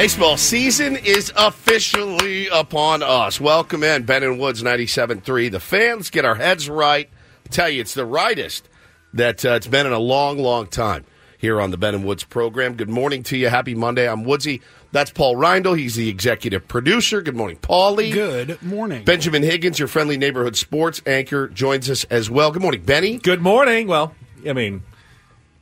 Baseball season is officially upon us. Welcome in, Ben and Woods 97.3. The fans get our heads right. I tell you, it's the rightest that uh, it's been in a long, long time here on the Ben and Woods program. Good morning to you. Happy Monday. I'm Woodsy. That's Paul Reindl. He's the executive producer. Good morning, Paulie. Good morning. Benjamin Higgins, your friendly neighborhood sports anchor, joins us as well. Good morning, Benny. Good morning. Well, I mean,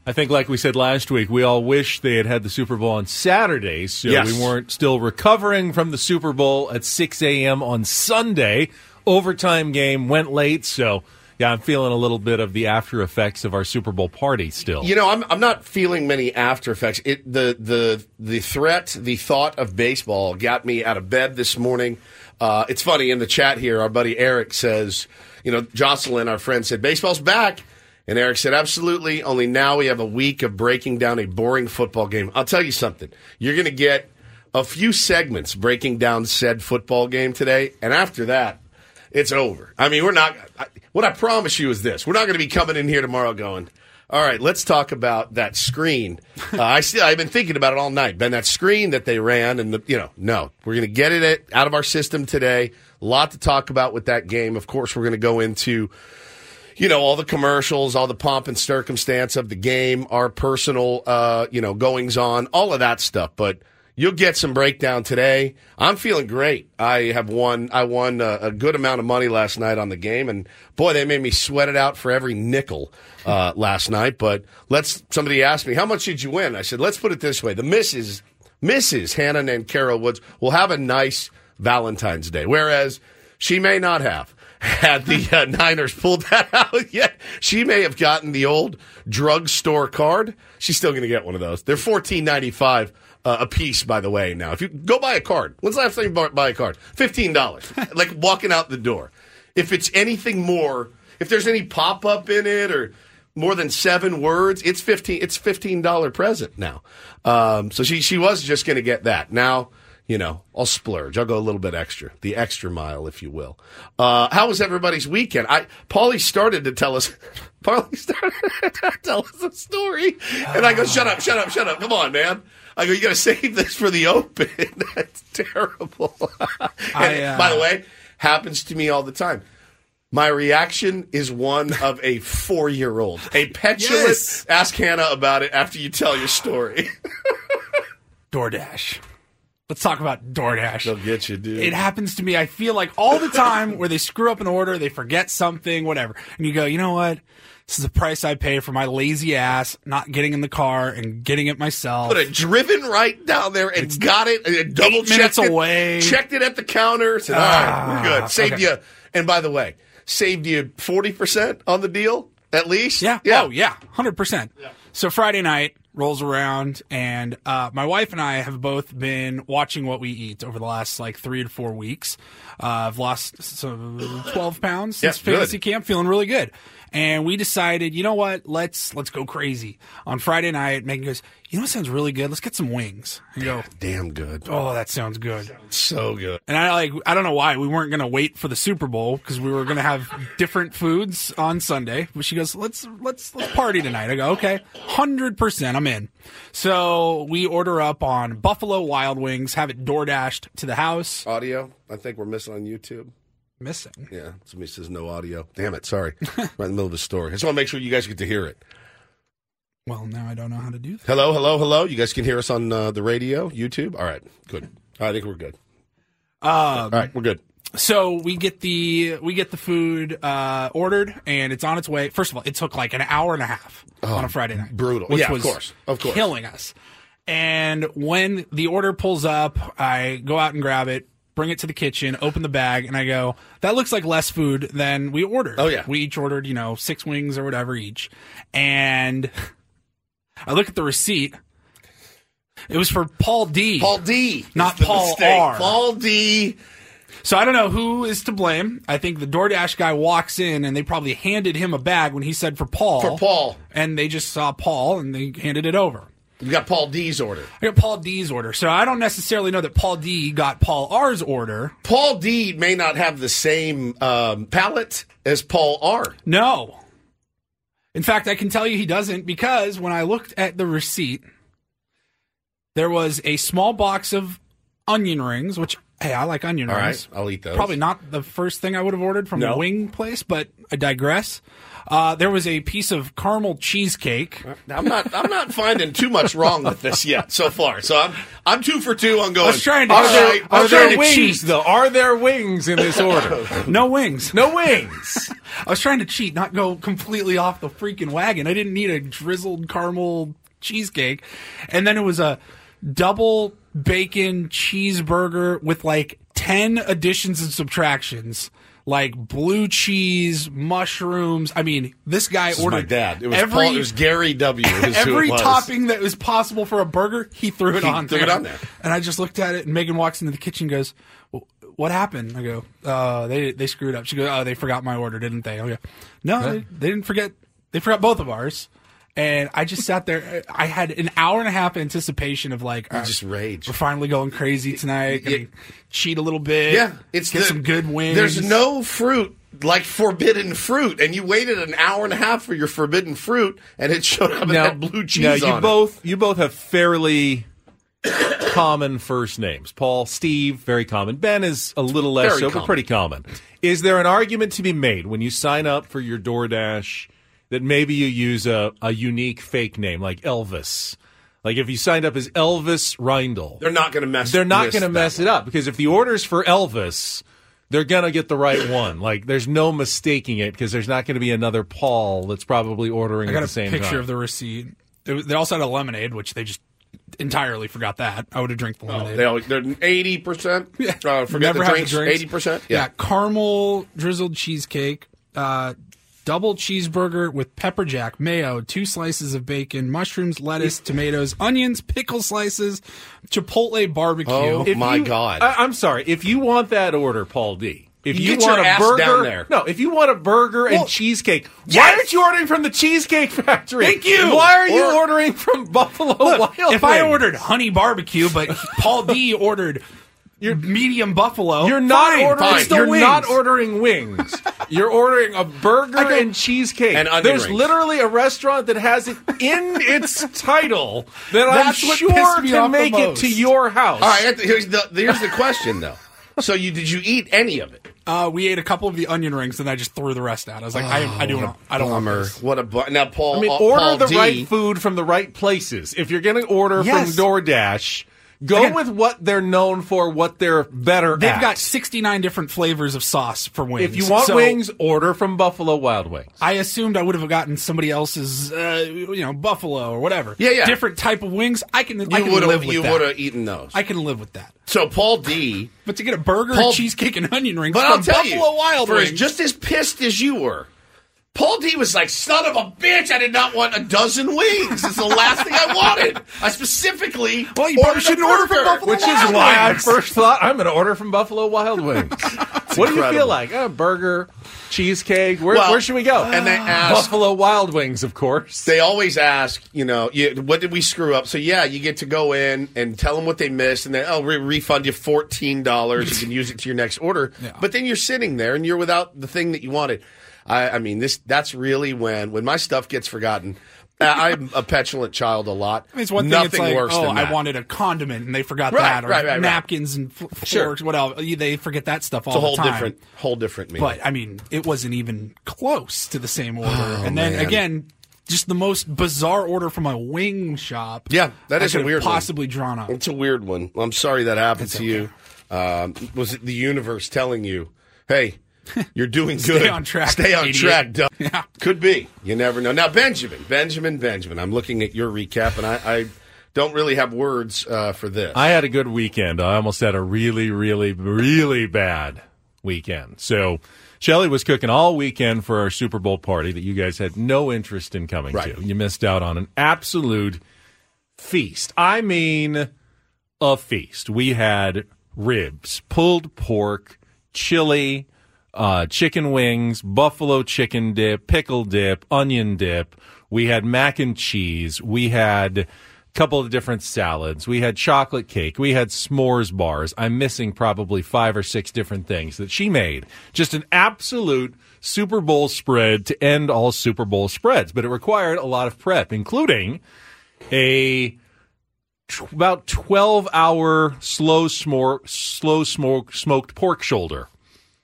I think, like we said last week, we all wish they had had the Super Bowl on Saturday, so Yes. we weren't still recovering from the Super Bowl at 6 a.m. on Sunday. Overtime game went late, so yeah, I'm feeling a little bit of the after effects of our Super Bowl party still. You know, I'm I'm not feeling many after effects. It the the the threat, the thought of baseball got me out of bed this morning. Uh, it's funny in the chat here. Our buddy Eric says, you know, Jocelyn, our friend, said baseball's back, and Eric said, absolutely. Only now we have a week of breaking down a boring football game. I'll tell you something. You're going to get a few segments breaking down said football game today, and after that, it's over. I mean, we're not. I, what I promise you is this: we're not going to be coming in here tomorrow going. All right, let's talk about that screen. Uh, I still, I've been thinking about it all night. Ben, that screen that they ran, and the, you know, no, we're going to get it out of our system today. A lot to talk about with that game. Of course, we're going to go into, you know, all the commercials, all the pomp and circumstance of the game, our personal, uh, you know, goings on, all of that stuff. But you'll get some breakdown today. I'm feeling great. I have won. I won a, a good amount of money last night on the game, and boy, they made me sweat it out for every nickel uh, last night. But let's. Somebody asked me how much did you win. I said, let's put it this way: the misses, Mrs. Hannah and Carol Woods will have a nice Valentine's Day, whereas she may not have. Had the uh, Niners pulled that out yet, she may have gotten the old drugstore card. She's still going to get one of those. They're fourteen ninety five uh, a piece, by the way. Now, if you go buy a card, when's the last time you buy a card? Fifteen dollars, like walking out the door. If it's anything more, if there's any pop up in it or more than seven words, it's fifteen. It's fifteen dollar present now. Um, so she she was just going to get that. Now you know I'll splurge. I'll go a little bit extra, the extra mile, if you will. Uh, how was everybody's weekend? I Paulie started to tell us. Paulie started to tell us a story, and I go, "Shut up, shut up, shut up! Come on, man." I go, "You got to save this for the open." That's terrible. and, I, uh, by the way, happens to me all the time. My reaction is one of a four year old. A petulant, Yes. ask Hannah about it after you tell your story. DoorDash. Let's talk about DoorDash. They'll get you, dude. It happens to me, I feel like all the time where they screw up an order, they forget something, whatever. And you go, you know what? This is the price I pay for my lazy ass not getting in the car and getting it myself. Would have driven right down there and got it, and double checked minutes it, away. checked it at the counter. Said, "All right, we're Ah, good." Saved okay. you. And by the way, saved you forty percent on the deal. at least. Yeah. yeah. Oh, yeah. Hundred percent. So Friday night rolls around, and uh, my wife and I have both been watching what we eat over the last like three to four weeks. Uh, I've lost some twelve pounds since Yeah, fantasy camp, feeling really good. And we decided, you know what? Let's let's go crazy on Friday night. Megan goes, you know what sounds really good? Let's get some wings. I go, Damn good. oh, that sounds good. So good. And I like I don't know why we weren't going to wait for the Super Bowl because we were going to have different foods on Sunday. But she goes, "Let's let's let's party tonight." I go, "Okay, hundred percent, I'm in." So we order up on Buffalo Wild Wings, have it door dashed to the house. Audio. I think we're missing on YouTube. Missing. Yeah, somebody says no audio. Damn it, sorry. right in the middle of a story. I just want to make sure you guys get to hear it. Well, now I don't know how to do that. Hello, hello, hello. You guys can hear us on uh, the radio, YouTube. All right, good. I think we're good. Um, All right, we're good. so we get the we get the food uh, ordered and it's on its way. First of all, it took like an hour and a half on a Friday night. Oh, brutal. Which Yeah, of course. Of course. killing us. And when the order pulls up, I go out and grab it, bring it to the kitchen, open the bag, and I go, "That looks like less food than we ordered." Oh, yeah. we each ordered you know six wings or whatever each, and I look at the receipt. It was for Paul D. Paul D. Not Paul mistake. R. Paul D. So I don't know who is to blame. I think the DoorDash guy walks in and they probably handed him a bag when he said for Paul. For Paul. And they just saw Paul and they handed it over. You got Paul D's order. I got Paul D's order. So I don't necessarily know that Paul D got Paul R's order. Paul D may not have the same um, palate as Paul R. No. In fact, I can tell you he doesn't because when I looked at the receipt, there was a small box of onion rings, which, hey, I like onion All rings. right, I'll eat those. Probably not the first thing I would have ordered from No. a wing place, but I digress. Uh, there was a piece of caramel cheesecake. I'm not. I'm not finding too much wrong with this yet so far. So I'm. I'm two for two on going. I was trying to- Are there- right, Are there wings cheat. though? Are there wings in this order? No wings. no wings. I was trying to cheat, not go completely off the freaking wagon. I didn't need a drizzled caramel cheesecake. And then it was a double bacon cheeseburger with like 10 additions and subtractions. Like blue cheese, mushrooms. I mean, this guy This ordered my dad. It was every, Paul. It was Gary W. every topping that was possible for a burger. He threw it He on threw it on there. And I just looked at it, and Megan walks into the kitchen, and goes, well, "What happened?" I go, "Uh, they they screwed up." She goes, "Oh, they forgot my order, didn't they?" I go, "No, they, they didn't forget. They forgot both of ours." And I just sat there. I had an hour and a half anticipation of like, "All right, just rage. We're finally going crazy tonight. Yeah. cheat a little bit. Yeah, it's get the- some good wings. There's no fruit like forbidden fruit, and you waited an hour and a half for your forbidden fruit, and it showed up and had blue cheese now you on it. both you both have fairly common first names. Paul, Steve, very common. Ben is a little less Very so, common. but pretty common. Is there an argument to be made when you sign up for your DoorDash that maybe you use a, a unique fake name like Elvis? Like if you signed up as Elvis Reindl, They're not going to mess. they're not going to mess it up because if the order's for Elvis, they're going to get the right one. Like there's no mistaking it because there's not going to be another Paul that's probably ordering I at got the a same picture time. of the receipt. It was- they also had a lemonade, which they just entirely forgot that. I would have drank the lemonade. They always, they're eighty percent. Uh, forget Never the have drinks. Eighty percent. Yeah. caramel drizzled cheesecake, uh, double cheeseburger with pepper jack, mayo, two slices of bacon, mushrooms, lettuce, tomatoes, onions, pickle slices, chipotle barbecue. Oh, If my you- God. I, I'm sorry. If you want that order, Paul D. If You you, want a burger, down there. no. If you want a burger Well, and cheesecake, why yes! aren't you ordering from the Cheesecake Factory? Thank you! Why are you ordering from Buffalo Look, Wild if I ordered honey barbecue, but Paul D ordered your medium buffalo, you're not fine, ordering. fine, You're wings. not ordering wings. you're ordering a burger I go- and cheesecake. And onion There's rings. literally a restaurant that has it in its title that That's I'm what sure pissed me can make it to your house. All right. Here's the here's the question though. So you did you eat any of it? Uh, we ate a couple of the onion rings, and I just threw the rest out. I was like, I, I do not. I don't want Bummer. this. What a bu- now Paul. I mean, uh, order Paul the D, right food from the right places. If you're going to order Yes. from DoorDash, go Again- with what they're known for, what they're better They've at. got 69 different flavors of sauce for wings. if you want So wings, order from Buffalo Wild Wings. I assumed I would have gotten somebody else's, uh, you know, buffalo or whatever. Yeah, yeah. Different type of wings. I can, I You can would live have with you that. would have eaten those. I can live with that. so Paul D. But to get a burger, Paul- cheesecake, and onion rings But from I'll tell Buffalo you, Wild for as, Wings, just as pissed as you were, Paul D was like, son of a bitch, I did not want a dozen wings. It's the last thing I wanted. I specifically Well, you probably shouldn't order from. Buffalo Which is Wild why I Wings. first thought I'm going to order from Buffalo Wild Wings. what do you incredible. feel like? A burger, cheesecake. Where, Well, where should we go? and they ask- Buffalo Wild Wings, of course. They always ask, you know, you, what did we screw up? So yeah, you get to go in and tell them what they missed, and then oh, re- refund you fourteen dollars. You can use it to your next order. But then you're sitting there and you're without the thing that you wanted. I, I mean, this that's really when when my stuff gets forgotten. I'm a petulant child a lot. I mean, it's one thing. Nothing it's like, worse oh. I wanted a condiment and they forgot Right, that, or right, right, napkins and f- Sure. forks, what else? They forget that stuff all It's a whole the time. different, whole different meaning. But I mean, it wasn't even close to the same order. Oh, and then man. again, just the most bizarre order from a wing shop. Yeah, that is a weird one. possibly drawn up. It's a weird one. I'm sorry that happened to you. Um, was it the universe telling you, "Hey, you're doing Stay good. on track, Stay on idiot." track." Doug." Yeah. Could be. You never know. Now, Benjamin, Benjamin, Benjamin. I'm looking at your recap, and I, I don't really have words uh, for this. I had a good weekend. I almost had a really, really, really bad weekend. So Shelly was cooking all weekend for our Super Bowl party that you guys had no interest in coming Right. to. You missed out on an absolute feast. I mean, a feast. We had ribs, pulled pork, chili, uh, chicken wings, buffalo chicken dip, pickle dip, onion dip. We had mac and cheese. We had a couple of different salads. We had chocolate cake. We had s'mores bars. I'm missing probably five or six different things that she made. Just an absolute Super Bowl spread to end all Super Bowl spreads, but it required a lot of prep, including a about 12 hour slow smoke slow smoke smoked pork shoulder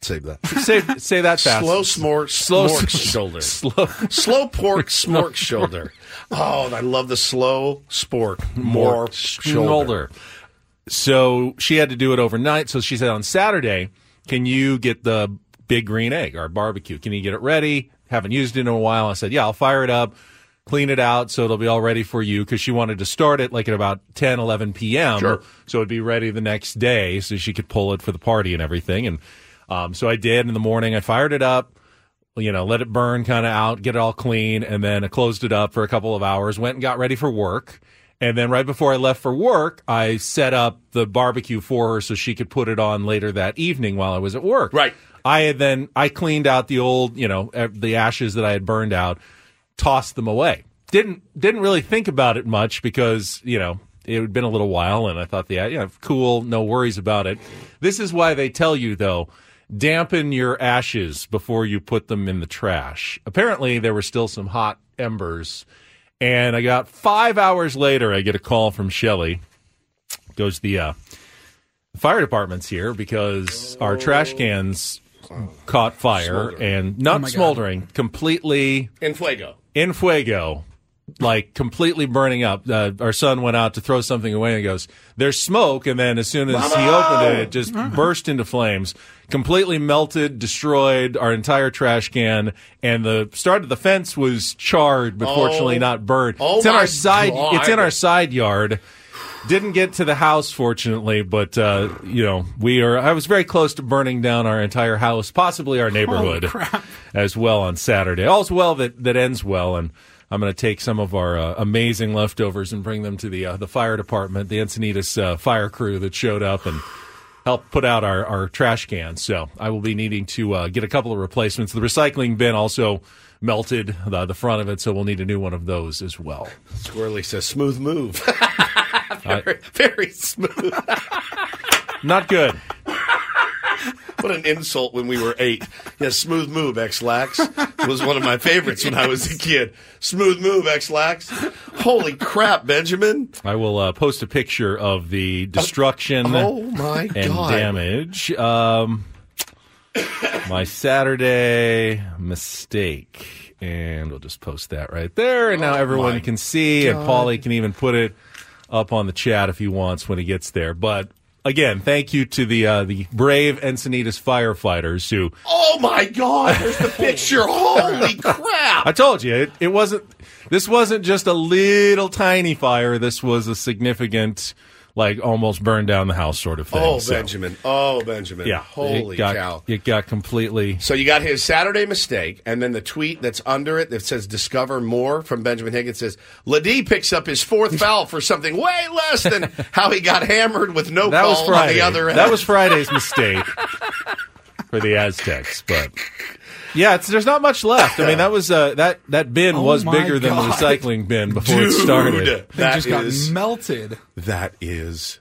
Save that. say say that fast Slow smork, Slow smork shoulder. slow Slow pork smork shoulder. Oh, I love the slow spork more shoulder. shoulder so she had to do it overnight so she said on saturday can you get the big green egg our barbecue can you get it ready haven't used it in a while i said yeah i'll fire it up clean it out so it'll be all ready for you because she wanted to start it like at about 10 11 p.m Sure. so it'd be ready the next day so she could pull it for the party and everything and um, so i did in the morning i fired it up you know, let it burn kind of out, get it all clean, and then I closed it up for a couple of hours, went and got ready for work. And then right before I left for work, I set up the barbecue for her so she could put it on later that evening while I was at work. Right. I had then I cleaned out the old, you know, the ashes that I had burned out, tossed them away. Didn't didn't really think about it much because, you know, it had been a little while and I thought the you know, cool, no worries about it. This is why they tell you though, dampen your ashes before you put them in the trash. Apparently there were still some hot embers and I got 5 hours later I get a call from Shelly. Goes the uh fire department's here because our trash cans caught fire Smoldering. and not my God. smoldering, completely In fuego. in fuego, like completely burning up. Uh, our son went out to throw something away and goes, "There's smoke," and then as soon as he opened it, it just burst into flames, completely melted, destroyed our entire trash can, and the start of the fence was charred, but fortunately not burned. Oh it's in our side. God. It's in our side yard. Didn't get to the house, fortunately, but uh, you know we are. I was very close to burning down our entire house, possibly our neighborhood as well on Saturday. All's well that that ends well, and I'm going to take some of our uh, amazing leftovers and bring them to the uh, the fire department, the Encinitas uh, fire crew that showed up and helped put out our, our trash cans. So I will be needing to uh, get a couple of replacements. The recycling bin also melted the, the front of it, so we'll need a new one of those as well. Squirrely says, smooth move. very, very smooth. Not good. What an insult when we were eight. Yeah, smooth move, Ex-Lax. was one of my favorites when I was a kid. Smooth move, Ex-Lax. Holy crap, Benjamin. I will uh, post a picture of the destruction Oh my and God. damage. Um, my Saturday mistake. And we'll just post that right there. And now everyone Oh my can see, and Paulie can even put it up on the chat if he wants when he gets there. But again, thank you to the uh, the brave Encinitas firefighters who Oh my God, there's the picture. Holy crap. I told you it, it wasn't. This wasn't just a little tiny fire. This was a significant, like almost burned down the house sort of thing. Oh, So, Benjamin. Oh, Benjamin. Yeah. Holy it got, cow. It got completely. So you got his Saturday mistake, and then the tweet that's under it that says "Discover more" from Benjamin Higgins says LeDee picks up his fourth foul for something way less than how he got hammered with no That call was on the other end. That was Friday's mistake for the Aztecs, but. Yeah, it's, there's not much left. I mean, that was uh, that that bin Oh was my bigger than the recycling bin before it started. They that just got melted. that is.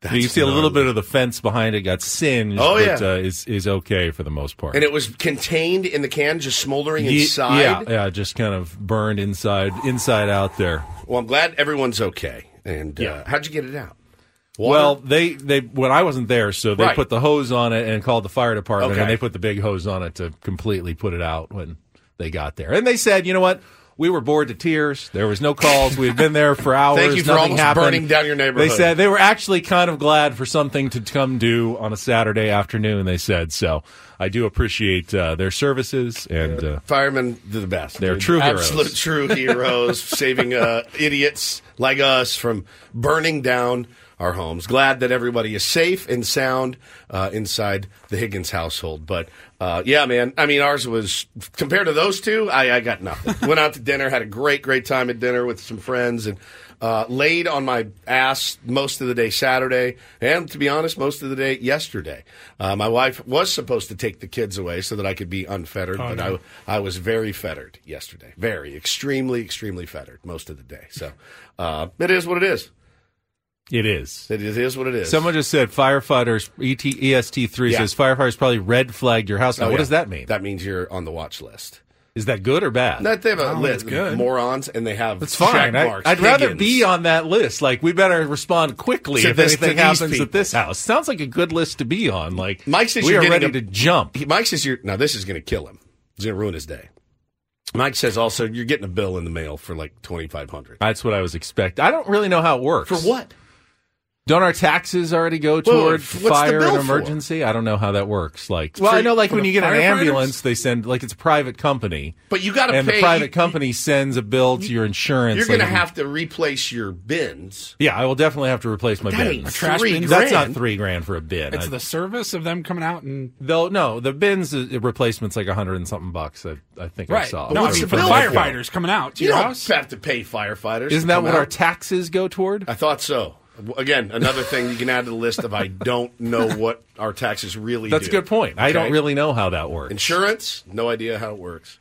That's you can see a little bit of the fence behind it got singed, Oh, but yeah. uh, is is okay for the most part. and it was contained in the can, just smoldering Ye- inside. Yeah, yeah, just kind of burned inside, inside out there. Well, I'm glad everyone's okay. And uh, how'd you get it out? Water? Well, they they when I wasn't there, so they Right. put the hose on it and called the fire department, Okay. and they put the big hose on it to completely put it out when they got there. And they said, you know what? We were bored to tears. There was no calls. We had been there for hours. Thank you for Nothing almost happened. burning down your neighborhood. They said they were actually kind of glad for something to come do on a Saturday afternoon. They said so. I do appreciate uh, their services and. Uh, Firemen do the best. They're true heroes. Absolute true heroes, saving uh, idiots like us from burning down our homes. Glad that everybody is safe and sound uh, inside the Higgins household. But uh, yeah, man, I mean, ours was compared to those two. I, I got nothing. Went out to dinner, had a great, great time at dinner with some friends, and uh, laid on my ass most of the day Saturday, and to be honest, most of the day yesterday. Uh, my wife was supposed to take the kids away so that I could be unfettered, but I, I was very fettered yesterday. Very, extremely, extremely fettered most of the day. So uh, it is what it is. It is. It is, it is what it is. Someone just said firefighters. E ET, EST3 Yeah. says firefighters probably red flagged your house. Now, Oh, what yeah. does that mean? That means you're on the watch list. Is that good or bad? That they have a Oh, list good. morons, and they have That's fine. check I, marks. I'd rather be on that list. Like, we better respond quickly if this- anything happens people. at this house. Sounds like a good list to be on. Like, Mike says we you're are ready a- to jump. He- Mike says you're now. This is going to kill him. It's going to ruin his day. Mike says also you're getting a bill in the mail for like twenty five hundred. That's what I was expecting. I don't really know how it works. For what? Don't our taxes already go toward what's the fire bill and for? emergency? I don't know how that works. Like, well, I know like when you get an ambulance, they send like it's a private company, But you got to and pay. the private you- company sends a bill to your insurance. You're going to have to replace your bins. Yeah, I will definitely have to replace my That bins. trash three bins? That's not three grand for a bin. It's I- the service of them coming out and Though no, the bins uh, replacement's like a hundred and something bucks. I, I think I right. saw. No, I what's mean the for the bill for? firefighters coming out to You your don't house. have to pay firefighters. Isn't that come what our taxes go toward? I thought so. Again, another thing you can add to the list of I don't know what our taxes really That's a good point. I don't Okay? really know how that works. Insurance, no idea how it works.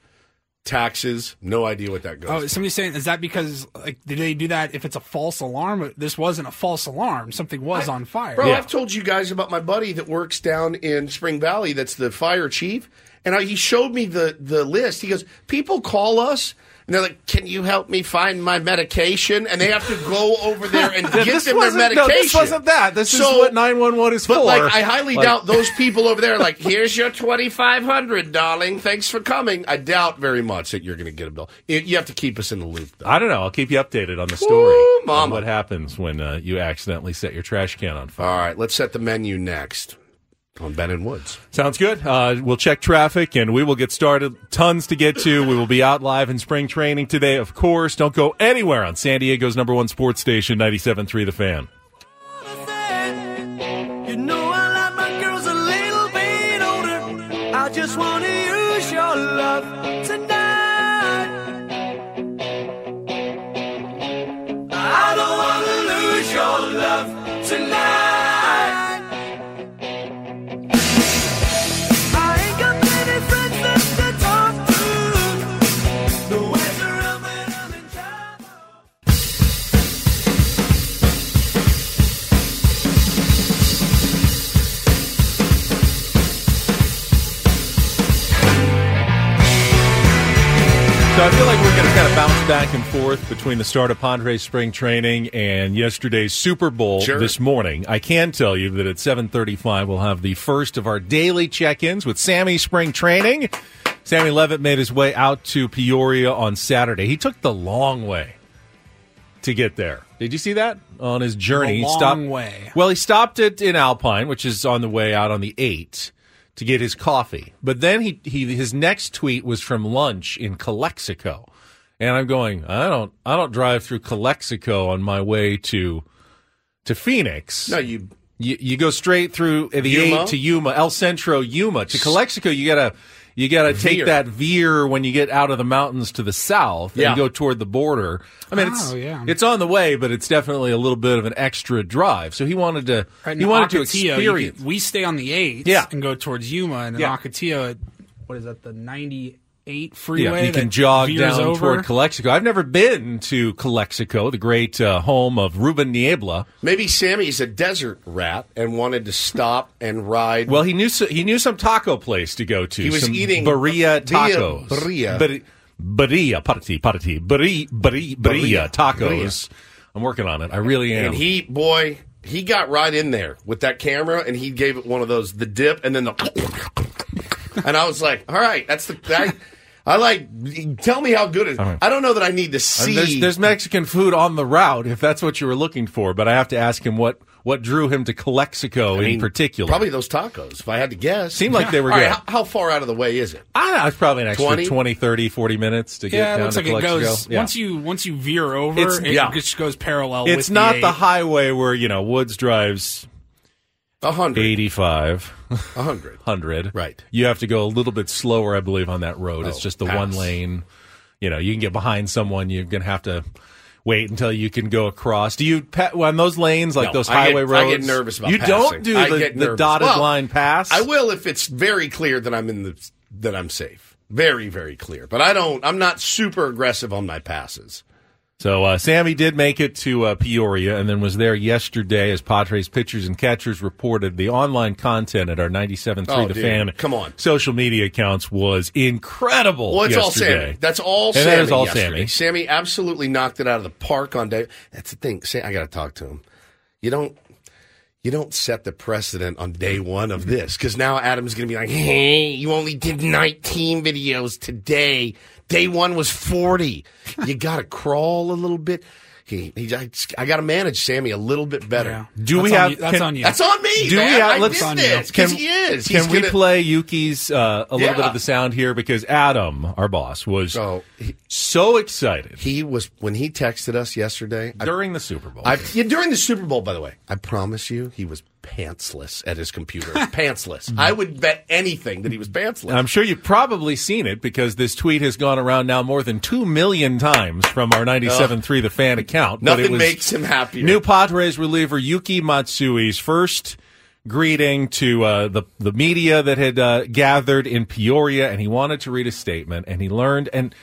Taxes, no idea what that goes. Oh, to. somebody's saying is that because like did they do that if it's a false alarm? This wasn't a false alarm. Something was on fire. Bro, Yeah. I've told you guys about my buddy that works down in Spring Valley. That's the fire chief, and I, he showed me the the list. He goes, people call us. And they're like, "Can you help me find my medication?" And they have to go over there and get them their medication. No, this wasn't that. This is what nine one one is But for. like, I highly Like- doubt those people over there. are Like, here's your twenty five hundred, darling. Thanks for coming. I doubt very much that you're going to get a bill. You have to keep us in the loop, though. I don't know. I'll keep you updated on the story. On mama. What happens when uh, you accidentally set your trash can on fire? All right, let's set the menu next on Ben and Woods. Sounds good. Uh, we'll check traffic and we will get started. Tons to get to. We will be out live in spring training today, of course. Don't go anywhere on San Diego's number one sports station, 97.3 The Fan. So I feel like we're going to kind of bounce back and forth between the start of Padres spring training and yesterday's Super Bowl Sure. this morning. I can tell you that at 7:35 we'll have the first of our daily check-ins with Sammy spring training. Sammy Levitt made his way out to Peoria on Saturday. He took the long way to get there. Did you see that on his journey? The long stopped, way. Well, he stopped it in Alpine, which is on the way out on the 8 to get his coffee. But then he, he his next tweet was from lunch in Calexico. And I'm going, I don't I don't drive through Calexico on my way to to Phoenix. No, you You, you go straight through the Yuma? eight to Yuma, El Centro, Yuma to Calexico. You gotta you gotta take Veer. that veer when you get out of the mountains to the south Yeah. and go toward the border. I mean, it's Oh, yeah. it's on the way, but it's definitely a little bit of an extra drive. So he wanted to Right, he wanted to Ocotillo, you experience. could- we stay on the 8th Yeah. and go towards Yuma, and then Yeah. Ocotillo, what is that, the 98 yeah, freeway? you can jog down over? toward Calexico. I've never been to Calexico, the great uh, home of Ruben Niebla. maybe Sammy's a desert rat and wanted to stop and ride. Well, he knew so, he knew some taco place to go to. He was some eating birria birria- tacos. birria. Bir- birria, party, party, birria, birria, birria Birria. tacos. I'm working on it. I really am. and he, boy, he got right in there with that camera, and he gave it one of those the dip, and then the. and I was like, all right, that's the. I, I like. Tell me how good it is. I don't know that I need to And see. there's, there's Mexican food on the route if that's what you were looking for, but I have to ask him what what drew him to Calexico I mean, in particular. Probably those tacos, if I had to guess. Seemed like they were All right, good. how, how far out of the way is it? I don't know, it's probably an extra 20? 20? 30, 40 minutes to get Yeah, it down looks to like it Calexico. goes Yeah. once you once you veer over, It's- it yeah. just goes parallel. it's with not the, the highway where, you know, Woods drives A hundred. 85. A hundred. 100. Right. You have to go a little bit slower, I believe, on that road. it's Oh, just the pass. one lane. You know, you can get behind someone. You're going to have to wait until you can go across. Do you, on those lanes, like No, those I get- highway I roads? get nervous about You passing. don't do the, the dotted Well, line pass? I will if it's very clear that I'm in the that I'm safe. Very, very clear. But I don't. I'm not super aggressive on my passes. So uh, Sammy did make it to uh, Peoria and then was there yesterday as Padres pitchers and catchers reported. The online content at our 97.3 Oh, The dude, Fan come on. social media accounts was incredible Well, it's all. Sammy. That's all And Sammy. that is all yesterday. Sammy. Sammy absolutely knocked it out of the park on day. That's the thing. Say, I got to talk to him. You don't. You don't set the precedent on day one of this because now Adam's going to be like, "Hey, you only did 19 videos today. Day one was 40. You got to crawl a little bit." He, he, I, I got to manage Sammy a little bit better. Yeah. Do That's we on have- you- that's can- on you. That's on me. Do we have- I let's- on you. this because he is. Can He's we gonna- play Yuki's uh, a little bit of the sound here because Adam, our boss, was So he, so excited he was when he texted us yesterday. I during the Super Bowl. I, yeah, during the Super Bowl, by the way, I promise you, he was pantsless at his computer. pantsless. I would bet anything that he was pantsless. I'm sure you've probably seen it because this tweet has gone around now more than 2 million times from our 97.3 The Fan account. but it Nothing makes him happier. New Padres reliever Yuki Matsui's first greeting to uh, the, the media that had uh, gathered in Peoria, and he wanted to read a statement, and he learned. And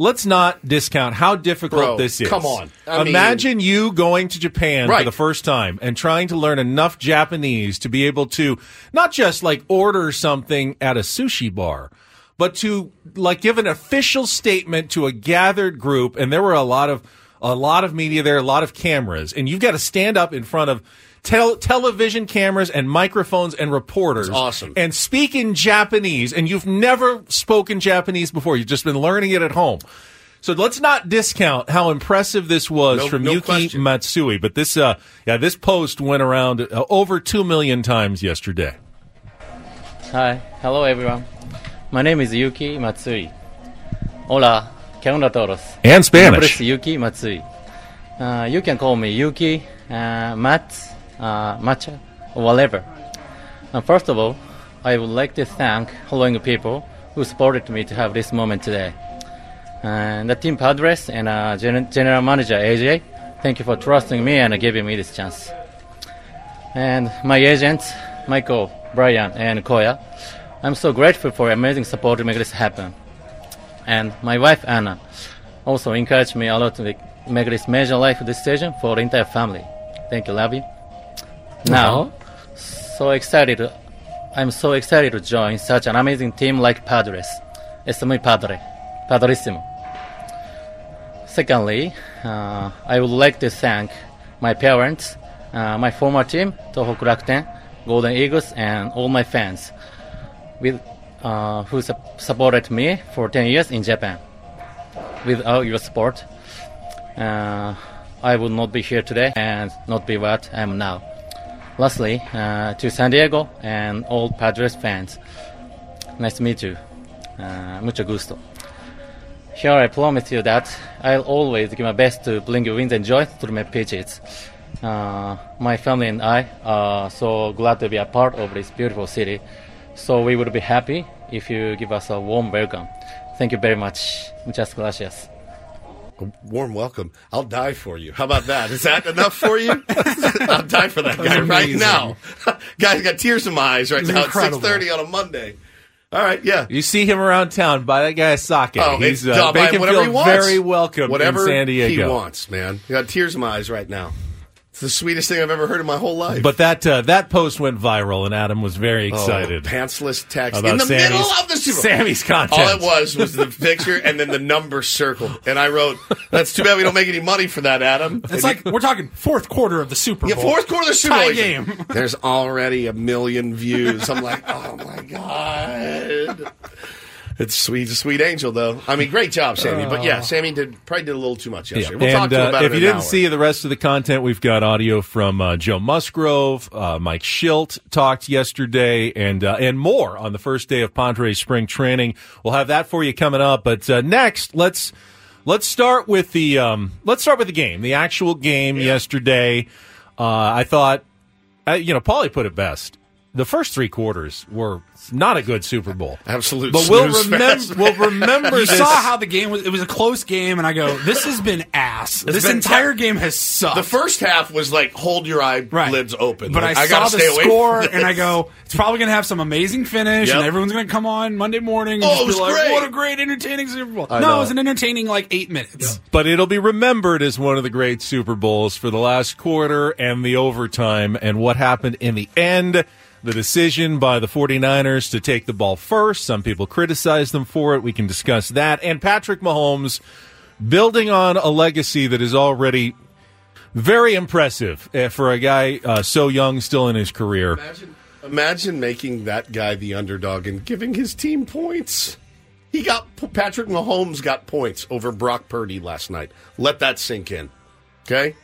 let's not discount how difficult Bro, this is. come on. I mean- Imagine you going to Japan for the first time and trying to learn enough Japanese to be able to not just like order something at a sushi bar, but to like give an official statement to a gathered group. And there were a lot of a lot of media there, a lot of cameras, and you've got to stand up in front of. Tel- television cameras and microphones and reporters It's awesome. and speak in Japanese and you've never spoken Japanese before you've just been learning it at home so let's not discount how impressive this was No- from no Yuki question. Matsui. But this, uh, yeah, this post went around uh, over two million times yesterday. Hi, hello everyone. My name is Yuki Matsui. Hola, ¿qué onda todos? And Mi nombre Spanish. es Yuki Matsui. Uh, you can call me Yuki, uh, Matt, uh, Matcha, or whatever. Uh, first of all, I would like to thank following people who supported me to have this moment today. And the team Padres and uh, Gen- General Manager AJ, thank you for trusting me and giving me this chance. And my agents, Michael, Brian, and Koya, I'm so grateful for amazing support to make this happen. And my wife Anna also encouraged me a lot to make this major life decision for the entire family. Thank you, love you. Now, so excited. I'm so excited to join such an amazing team like Padres. Es muy padre, padrísimo. Secondly, uh, I would like to thank my parents, uh, my former team, Tohoku Rakuten, Golden Eagles, and all my fans with, uh, who su- supported me for 10 years in Japan. Without your support, uh, I would not be here today and not be what I am now. Lastly, uh, to San Diego and all Padres fans, nice to meet you. Uh, mucho gusto. Here I promise you that I'll always give my best to bring you wins and joy through my pitches. Uh, my family and I are so glad to be a part of this beautiful city. So we would be happy if you give us a warm welcome. Thank you very much. Muchas gracias. A warm welcome. I'll die for you. How about that? Is that enough for you? I'll die for that guy right now. Guy's got tears in my eyes right now. incredible. At six thirty on a Monday. All right, yeah. You see him around town, buy that guy a sake. Oh, He's uh, make him feel he wants. very welcome Whatever in San Diego. he wants, man. You got tears in my eyes right now. It's the sweetest thing I've ever heard in my whole life. But that uh, that post went viral, and Adam was very Oh, excited. pantsless text About in the Sammy's- middle of the Super Bowl. Sammy's content. All it was was the picture and then the number circled. And I wrote, "That's too bad we don't make any money for that, Adam." It's like we're talking fourth quarter of the Super Yeah, fourth quarter of the Super Tie Bowl. game. There's already a million views. I'm like, oh my god. It's sweet, a sweet angel though. I mean, great job, Sammy. But yeah, Sammy did probably did a little too much yesterday. We'll talk and to him uh, about if you didn't hour. see the rest of the content, we've got audio from uh, Joe Musgrove, uh, Mike Shildt talked yesterday, and uh, and more on the first day of Padres spring training. We'll have that for you coming up. But uh, next, let's let's start with the um, let's start with the game, the actual game yesterday. Uh, I thought, uh, you know, Paulie put it best. The first three quarters were not a good Super Bowl. Absolute But we'll snooze remember. fest, We'll remember. You this. saw how the game was. It was a close game, and I go, "This has been ass. this been entire te- game has sucked." The first half was like hold your eyelids open. But Like, I, gotta saw the score, and I go, "It's probably going to have some amazing finish, Yep. and everyone's going to come on Monday morning and Oh, just it was like, great. what a great, entertaining Super Bowl." I no, know. it was an entertaining like eight minutes. but it'll be remembered as one of the great Super Bowls for the last quarter and the overtime and what happened in the end. The decision by the 49ers to take the ball first. Some people criticize them for it. We can discuss that. And Patrick Mahomes building on a legacy that is already very impressive eh, for a guy uh, so young, still in his career. Imagine, imagine making that guy the underdog and giving his team points. He got Patrick Mahomes got points over Brock Purdy last night. Let that sink in. Okay?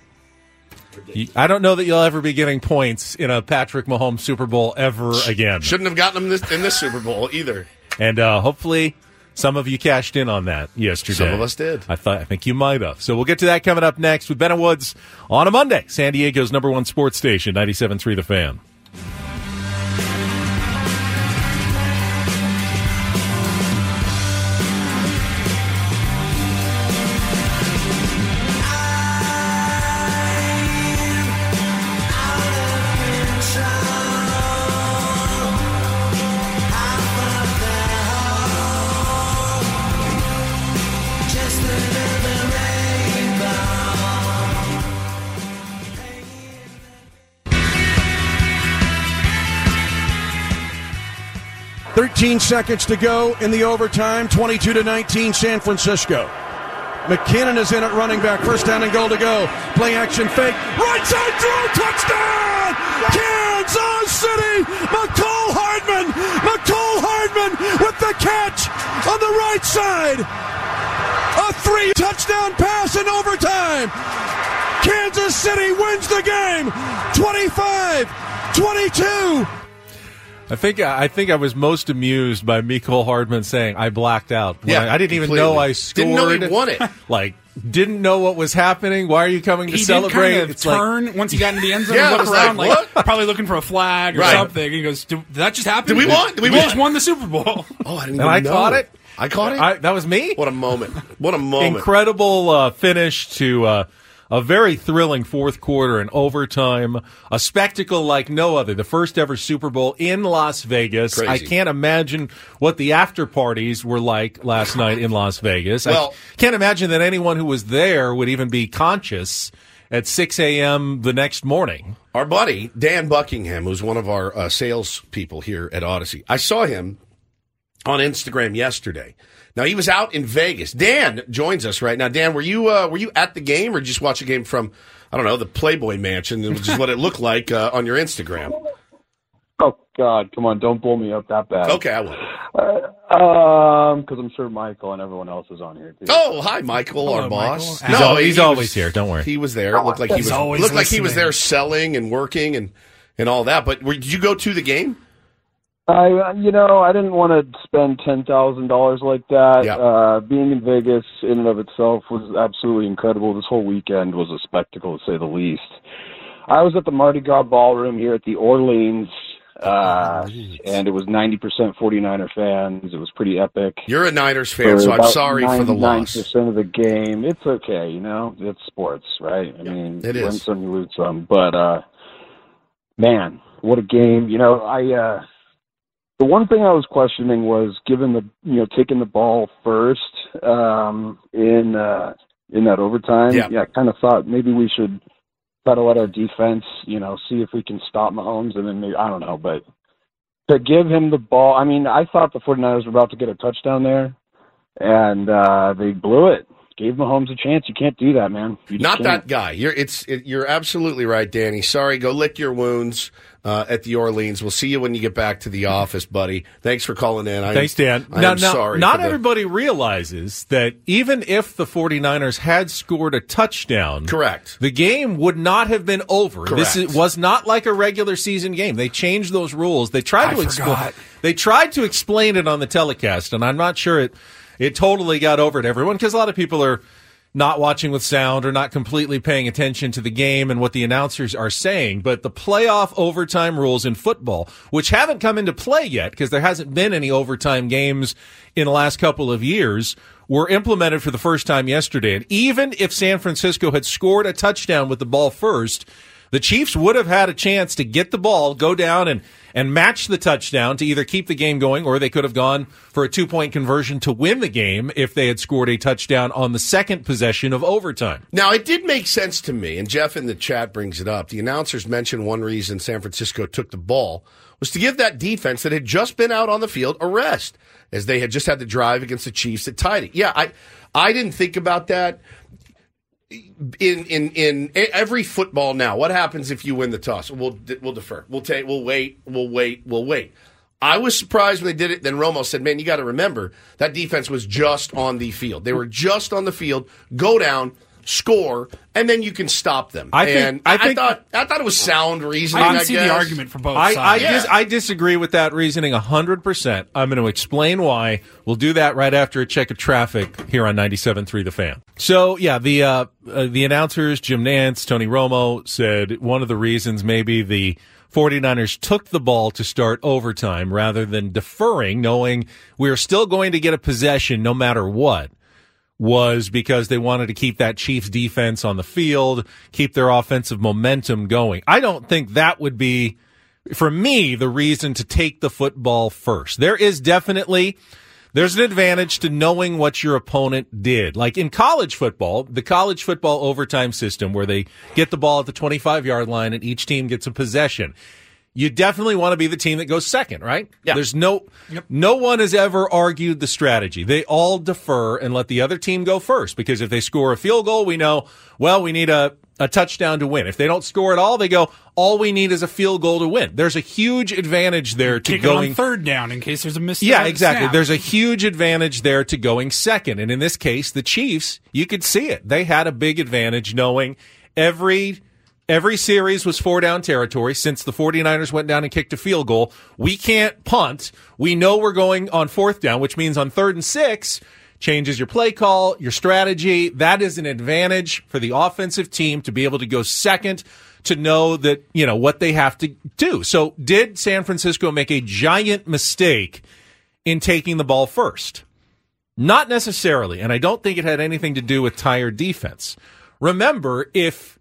I don't know that you'll ever be getting points in a Patrick Mahomes Super Bowl ever again. Shouldn't have gotten him this in this Super Bowl either. And uh, hopefully, some of you cashed in on that yesterday. Some of us did. I thought. I think you might have. So we'll get to that coming up next with Ben and Woods on a Monday. San Diego's number one sports station, 97.3 The Fan. Thirteen seconds to go in the overtime. Twenty-two to nineteen, San Francisco. McKinnon is in at running back. First down and goal to go. Play action fake. Right side throw. Touchdown! Kansas City! Mecole Hardman! Mecole Hardman with the catch on the right side. A three touchdown pass in overtime. Kansas City wins the game. 25 22. I think I think I was most amused by Mecole Hardman saying I blacked out. When Yeah, I, I didn't even know I scored. Didn't know he won it. Like didn't know what was happening. Why are you coming to He celebrate? did kind of It's like- turn once he got into the end zone Yeah, and I look around, like, like, probably looking for a flag or Right. something. And he goes, "Did did that just happen? Did we won? Did we just won the Super Bowl." Oh, I didn't and even I know. caught it. I caught it. I, that was me. what a moment! What a moment! Incredible uh, finish to uh, a very thrilling fourth quarter and overtime. A spectacle like no other. The first ever Super Bowl in Las Vegas. Crazy. I can't imagine what the after parties were like last night in Las Vegas. Well- I can't imagine that anyone who was there would even be conscious at 6 a.m. the next morning. Our buddy Dan Buckingham, who's one of our uh, sales people here at Odyssey, I saw him on Instagram yesterday. Now he was out in Vegas. Dan joins us right now. Dan, were you uh, were you at the game or just watch a game from I don't know the Playboy Mansion, which is what it looked like uh, on your Instagram? Oh God, come on! Don't blow me up that bad. Okay, I will. Um, because I'm sure Michael and everyone else is on here too. Oh, hi, Michael, our boss. Michael. He's, he's he always was- here. Don't worry. He was there. It looked like he was always looked like he was there selling and working and and all that. But were, did you go to the game? I, you know, I didn't want to spend ten thousand dollars like that. Uh, being in Vegas in and of itself was absolutely incredible. This whole weekend was a spectacle to say the least. I was at the Mardi Gras ballroom here at the Orleans, uh, and it was 90% 49er fans. It was pretty epic. You're a Niners fan, so I'm sorry for the loss. 99% of the game. It's okay, you know. It's sports, right? I mean, it you win some, you lose some. But uh, man, what a game! You know, I uh, the one thing I was questioning was given the you know taking the ball first um, in uh, in that overtime. Yeah. I kind of thought maybe we should try to let our defense, you know, see if we can stop Mahomes, and then maybe I don't know, but to give him the ball. I mean, I thought the 49ers were about to get a touchdown there, and uh, they blew it. Gave Mahomes a chance. You can't do that, man. Not can't. that guy. You're it's it, you're absolutely right, Danny. Sorry, go lick your wounds uh, at the Orleans. We'll see you when you get back to the office, buddy. Thanks for calling in. I, Thanks, Dan. I now, am now, sorry. not the- everybody realizes that even if the 49ers had scored a touchdown, Correct. the game would not have been over. This is, was not like a regular season game. They changed those rules. They tried I to explain. They tried to explain it on the telecast, and I'm not sure it it totally got over to everyone because a lot of people are not watching with sound or not completely paying attention to the game and what the announcers are saying. But the playoff overtime rules in football, which haven't come into play yet because there hasn't been any overtime games in the last couple of years, were implemented for the first time yesterday. And even if San Francisco had scored a touchdown with the ball first, the Chiefs would have had a chance to get the ball, go down and, and match the touchdown to either keep the game going or they could have gone for a two point conversion to win the game if they had scored a touchdown on the second possession of overtime. Now, it did make sense to me, and Jeff in the chat brings it up. The announcers mentioned one reason San Francisco took the ball was to give that defense that had just been out on the field a rest, as they had just had the drive against the Chiefs that tied it. Yeah, I, I didn't think about that. In in in every football now, what happens if you win the toss? We'll we'll defer. We'll take. We'll wait. We'll wait. We'll wait. I was surprised when they did it. Then Romo said, "Man, you got to remember that defense was just on the field. They were just on the field. Go down, score, and then you can stop them." I think- and I think- thought I thought it was sound reasoning. I I, can see the argument for both I, I, sides. Yeah. dis- I disagree with that reasoning 100%. I'm going to explain why. We'll do that right after a check of traffic here on 97.3 The Fan. So, yeah, the, uh, uh, the announcers, Jim Nantz, Tony Romo, said one of the reasons maybe the 49ers took the ball to start overtime rather than deferring, knowing we are still going to get a possession no matter what was because they wanted to keep that Chiefs defense on the field, keep their offensive momentum going. I don't think that would be, for me, the reason to take the football first. There is definitely, there's an advantage to knowing what your opponent did. Like in college football, the college football overtime system where they get the ball at the 25 yard line and each team gets a possession you definitely want to be the team that goes second, right? Yeah. There's no no one has ever argued the strategy. They all defer and let the other team go first because if they score a field goal, we know, well, we need a a touchdown to win. If they don't score at all, they go, all we need is a field goal to win. There's a huge advantage there to Kick going on third down in case there's a miss. yeah, exactly. snap. There's a huge advantage there to going second. And in this case, the Chiefs, you could see it. They had a big advantage knowing every every series was four down territory since the 49ers went down and kicked a field goal. We can't punt. We know we're going on fourth down, which means on third and 6 changes your play call, your strategy. That is an advantage for the offensive team to be able to go second to know that, you know, what they have to do. So did San Francisco make a giant mistake in taking the ball first? Not necessarily, and I don't think it had anything to do with tired defense. Remember, if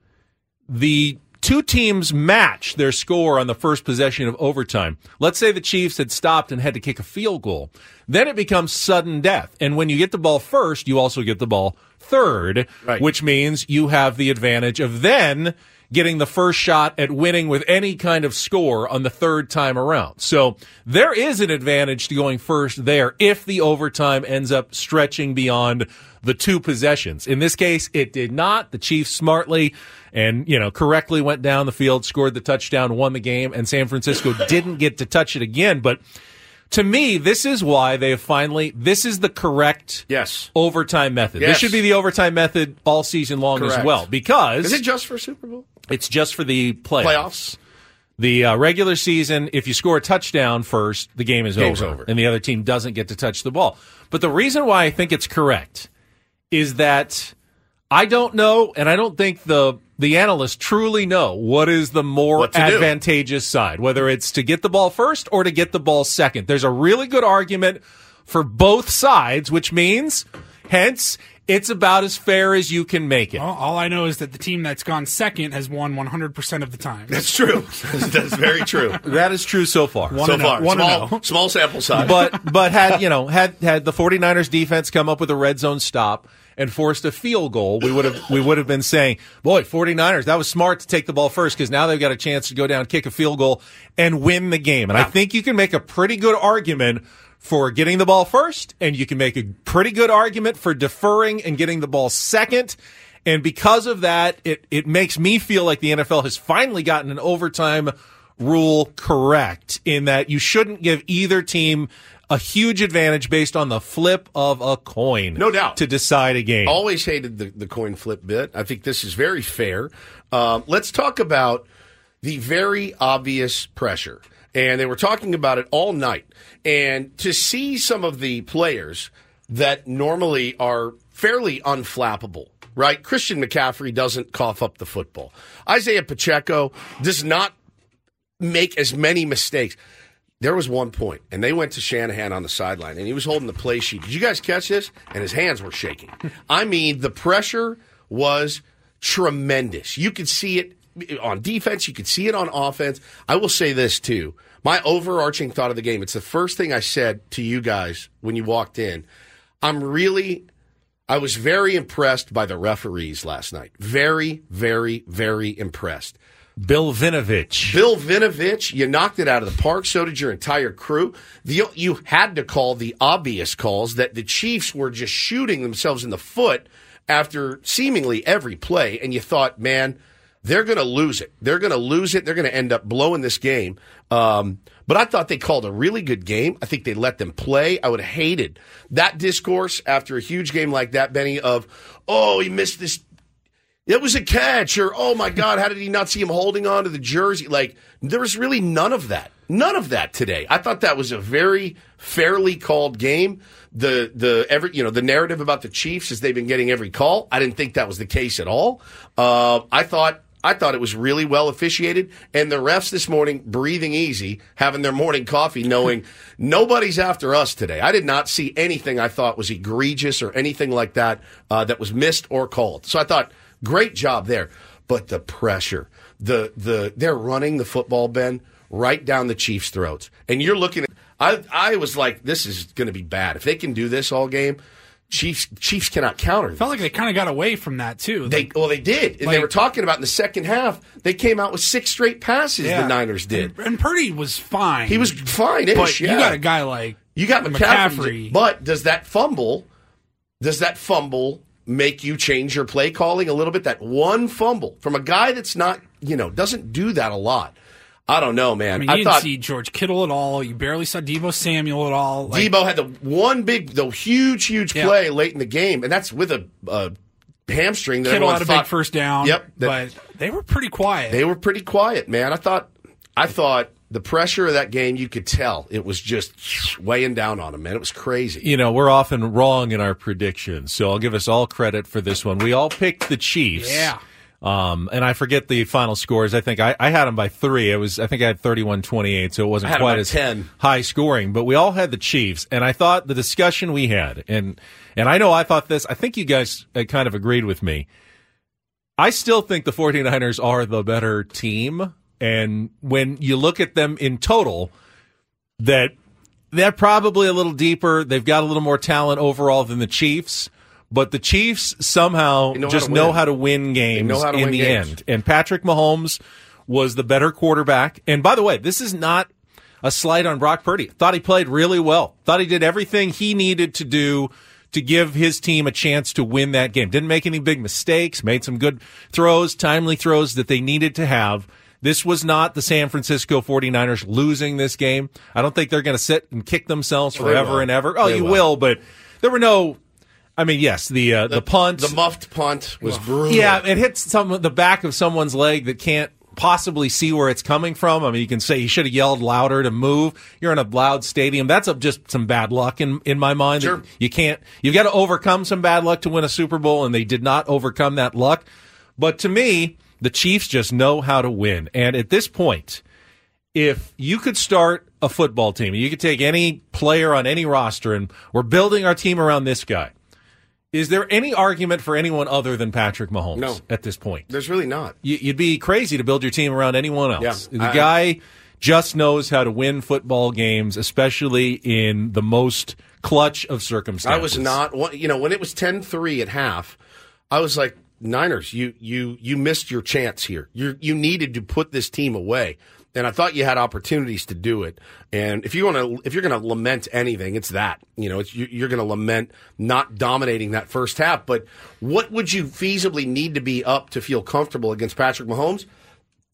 the two teams match their score on the first possession of overtime, let's say the Chiefs had stopped and had to kick a field goal, then it becomes sudden death. And when you get the ball first, you also get the ball third, Right. which means you have the advantage of then getting the first shot at winning with any kind of score on the third time around. So there is an advantage to going first there if the overtime ends up stretching beyond the two possessions. In this case, it did not. The Chiefs smartly and, you know, correctly went down the field, scored the touchdown, won the game, and San Francisco didn't get to touch it again. But to me, this is why they have finally, this is the correct Yes. overtime method. Yes. This should be the overtime method all season long as well because Is it just for Super Bowl it's just for the playoffs. playoffs? The uh, regular season, if you score a touchdown first, the game is over, over. and the other team doesn't get to touch the ball. But the reason why I think it's correct is that I don't know, and I don't think the the analysts truly know what is the more What to do. advantageous side, whether it's to get the ball first or to get the ball second. There's a really good argument for both sides, which means, hence, it's about as fair as you can make it. Well, all I know is that the team that's gone second has won 100% of the time. That's true. That's very true. That is true so far. One so and oh. far, One small, oh. small sample size. but but had you know had had the 49ers defense come up with a red zone stop and forced a field goal, we would have we would have been saying, "Boy, 49ers, that was smart to take the ball first because now they've got a chance to go down, kick a field goal, and win the game." And I think you can make a pretty good argument for getting the ball first, and you can make a pretty good argument for deferring and getting the ball second. And because of that, it it makes me feel like the NFL has finally gotten an overtime rule correct in that you shouldn't give either team a huge advantage based on the flip of a coin. No doubt. To decide a game. Always hated the, the coin flip bit. I think this is very fair. Um, let's talk about the very obvious pressure. And they were talking about it all night. And to see some of the players that normally are fairly unflappable, right? Christian McCaffrey doesn't cough up the football. Isaiah Pacheco does not make as many mistakes. There was one point, and they went to Shanahan on the sideline, and he was holding the play sheet. Did you guys catch this? And his hands were shaking. I mean, the pressure was tremendous. You could see it on defense, you could see it on offense. I will say this, too. My overarching thought of the game, it's the first thing I said to you guys when you walked in. I'm really I was very impressed by the referees last night. Very, very, very impressed. Bill Vinovich. Bill Vinovich, you knocked it out of the park. So did your entire crew. The, you had to call the obvious calls that the Chiefs were just shooting themselves in the foot after seemingly every play. And you thought, man, they're going to lose it. They're going to lose it. They're going to end up blowing this game. Um, but I thought they called a really good game. I think they let them play. I would have hated that discourse after a huge game like that, Benny, of, oh, he missed this. It was a catch, or oh my God, how did he not see him holding on to the jersey? Like, there was really none of that. None of that today. I thought that was a very fairly called game. The the every you know the narrative about the Chiefs is they've been getting every call. I didn't think that was the case at all. Uh, I thought I thought it was really well officiated, and the refs this morning breathing easy, having their morning coffee, knowing nobody's after us today. I did not see anything I thought was egregious or anything like that uh, that was missed or called. So I thought great job there, but the pressure, the the they're running the football, Ben, right down the Chiefs' throats, and you're looking at. I I was like, this is going to be bad if they can do this all game. Chiefs Chiefs cannot counter. This. felt like they kind of got away from that too. They well, they did, and they were talking about in the second half. They came out with six straight passes. Yeah. The Niners did. And, and Purdy was fine. He was fine. But yeah. you got a guy like You got McCaffrey. McCaffrey. But does that fumble? Does that fumble make you change your play calling a little bit? That one fumble from a guy that's not, you know, doesn't do that a lot. I don't know, man. I mean, I didn't thought see George Kittle at all. You barely saw Deebo Samuel at all. Like, Deebo had the one big, the huge, huge Yeah. play late in the game, and that's with a, a hamstring. That Kittle everyone had a thought, big first down. Yep, that- but they were pretty quiet. They were pretty quiet, man. I thought, I thought the pressure of that game, you could tell it was just weighing down on him, man. It was crazy. You know, we're often wrong in our predictions, so I'll give us all credit for this one. We all picked the Chiefs. Yeah. Um, and I forget the final scores. I think I, I had them by three. It was I think I had 31-28, so it wasn't I had 'em quite as 10. high scoring. But we all had the Chiefs, and I thought the discussion we had, and and I know I thought this. I think you guys uh, kind of agreed with me. I still think the 49ers are the better team, and when you look at them in total, that they're probably a little deeper. They've got a little more talent overall than the Chiefs. But the Chiefs somehow know just know how to win games to in win the games. end. And Patrick Mahomes was the better quarterback. And by the way, this is not a slight on Brock Purdy. Thought he played really well. Thought he did everything he needed to do to give his team a chance to win that game. Didn't make any big mistakes, made some good throws, timely throws that they needed to have. This was not the San Francisco 49ers losing this game. I don't think they're going to sit and kick themselves forever and ever. Oh, They you will. will, but there were no I mean, yes, the uh, the, punt, the muffed punt was brutal. yeah, it hits some the back of someone's leg that can't possibly see where it's coming from. I mean, you can say he should have yelled louder to move. You're in a loud stadium. That's just some bad luck in in my mind. Sure. You can't. You've got to overcome some bad luck to win a Super Bowl, and they did not overcome that luck. But to me, the Chiefs just know how to win. And at this point, if you could start a football team, you could take any player on any roster and we're building our team around this guy. Is there any argument for anyone other than Patrick Mahomes No. at this point? There's really not. You- You'd be crazy to build your team around anyone else. Yeah, the I- guy just knows how to win football games, especially in the most clutch of circumstances. I was not, you know, when it was 10-3 at half, I was like, Niners, you you you missed your chance here. You you needed to put this team away, and I thought you had opportunities to do it. And if you want to, if you're going to lament anything, it's that. You know, it's, you, you're going to lament not dominating that first half. But what would you feasibly need to be up to feel comfortable against Patrick Mahomes?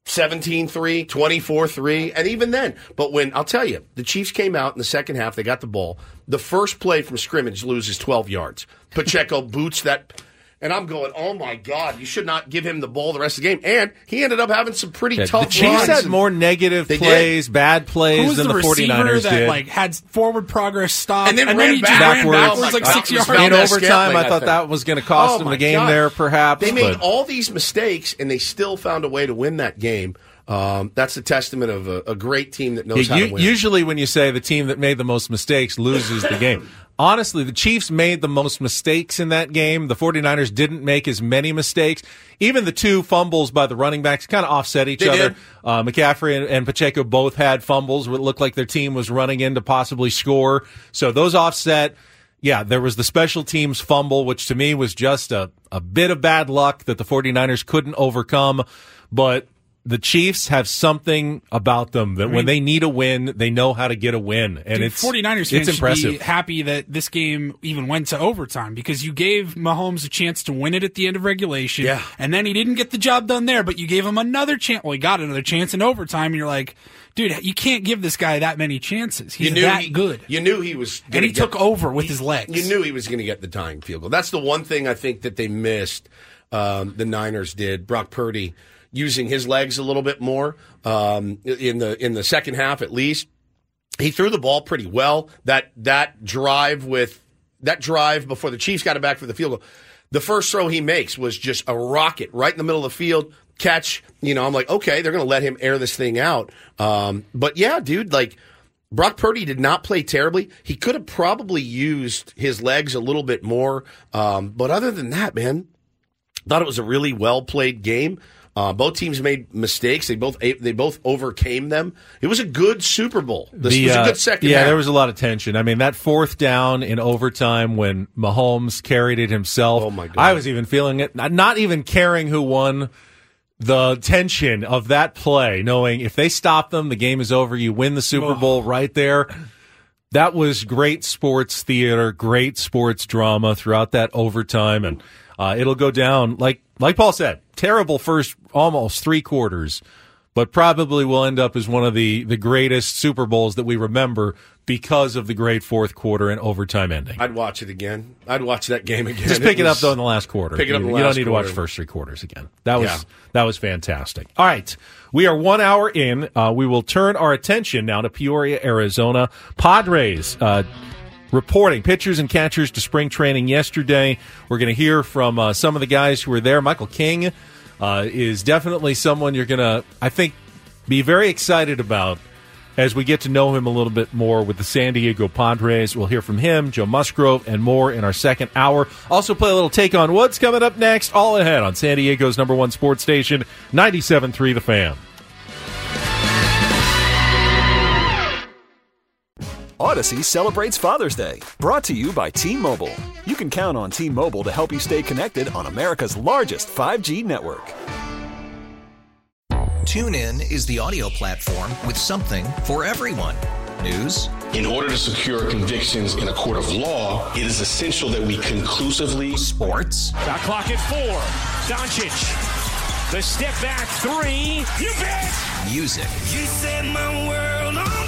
17 3, 24 3, and even then. But when, I'll tell you, the Chiefs came out in the second half, they got the ball. The first play from scrimmage loses 12 yards. Pacheco boots that. And I'm going, oh my God, you should not give him the ball the rest of the game. And he ended up having some pretty Yeah, tough the Chiefs runs. had more negative They did. plays, bad plays Who was than the, the, receiver 49ers that did. like had forward progress stop And then ran he just back. ran Backwards. backwards like Oh six God, it was yards? in overtime, I I thought think. that was going to cost Oh them the game God. there, perhaps. They made but- all these mistakes, and they still found a way to win that game. Um, that's a testament of a, a great team that knows Yeah, how u- to win. Usually, when you say the team that made the most mistakes loses the game. Honestly, the Chiefs made the most mistakes in that game. The 49ers didn't make as many mistakes. Even the two fumbles by the running backs kind of offset each They other. Uh, McCaffrey and, and Pacheco both had fumbles where it looked like their team was running in to possibly score. So those offset. Yeah, there was the special teams fumble, which to me was just a, a bit of bad luck that the 49ers couldn't overcome. But the Chiefs have something about them that when they need a win, they know how to get a win. And Dude, it's 49ers fans it's impressive. happy that this game even went to overtime because you gave Mahomes a chance to win it at the end of regulation. Yeah. And then he didn't get the job done there, but you gave him another chance. Well, he got another chance in overtime, and you're like, dude, you can't give this guy that many chances. He's that he, good. You knew he was, and he took over with his legs. You knew he was going to get the tying field goal. That's the one thing I think that they missed. Um, the Niners did. Brock Purdy using his legs a little bit more um, in the in the second half, at least. He threw the ball pretty well. That that drive with that drive before the Chiefs got it back for the field goal. The first throw he makes was just a rocket right in the middle of the field. Catch, you know, I'm like, okay, they're going to let him air this thing out. Um, but yeah, dude, like Brock Purdy did not play terribly. He could have probably used his legs a little bit more. Um, but other than that, man, thought it was a really well played game. Uh, both teams made mistakes. They both they both overcame them. It was a good Super Bowl. This The, was a uh, good second. Yeah, half. there was a lot of tension. I mean, that fourth down in overtime when Mahomes carried it himself. Oh, my God. I was even feeling it. Not not even caring who won. The tension of that play, knowing if they stop them, the game is over. You win the Super. Bowl right there. That was great sports theater, great sports drama throughout that overtime, and uh, it'll go down like like Paul said. Terrible first almost three quarters, but probably will end up as one of the the greatest Super Bowls that we remember because of the great fourth quarter and overtime ending. I'd watch it again. I'd watch that game again. Just pick it, up was- though in the last quarter. Pick it up You, in the you don't need to watch first three quarters again. That was Yeah. that was fantastic. All right, we are one hour in. Uh, we will turn our attention now to Peoria, Arizona. Padres. Uh, Reporting pitchers and catchers to spring training yesterday. We're going to hear from uh, some of the guys who were there. Michael King uh, is definitely someone you're going to, I think, be very excited about as we get to know him a little bit more with the San Diego Padres. We'll hear from him, Joe Musgrove, and more in our second hour. Also, play a little take on what's coming up next, all ahead on San Diego's number one sports station, 97.3 The Fan. Odyssey celebrates Father's Day, brought to you by T Mobile. You can count on T Mobile to help you stay connected on America's largest 5G network. TuneIn is the audio platform with something for everyone. News, In order to secure convictions in a court of law, it is essential that we conclusively sports, Shot clock at four. Doncic. The step back three. You bet. music, You set my world on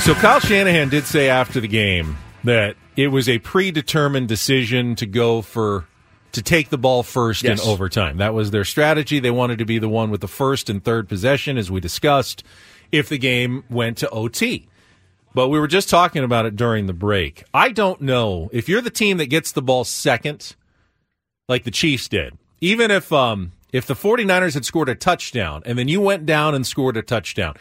So Kyle Shanahan did say after the game that it was a predetermined decision to go for to take the ball first Yes. in overtime. That was their strategy. They wanted to be the one with the first and third possession, as we discussed, if the game went to OT. But we were just talking about it during the break. I don't know if you're the team that gets the ball second, like the Chiefs did. Even if um if the 49ers had scored a touchdown and then you went down and scored a touchdown,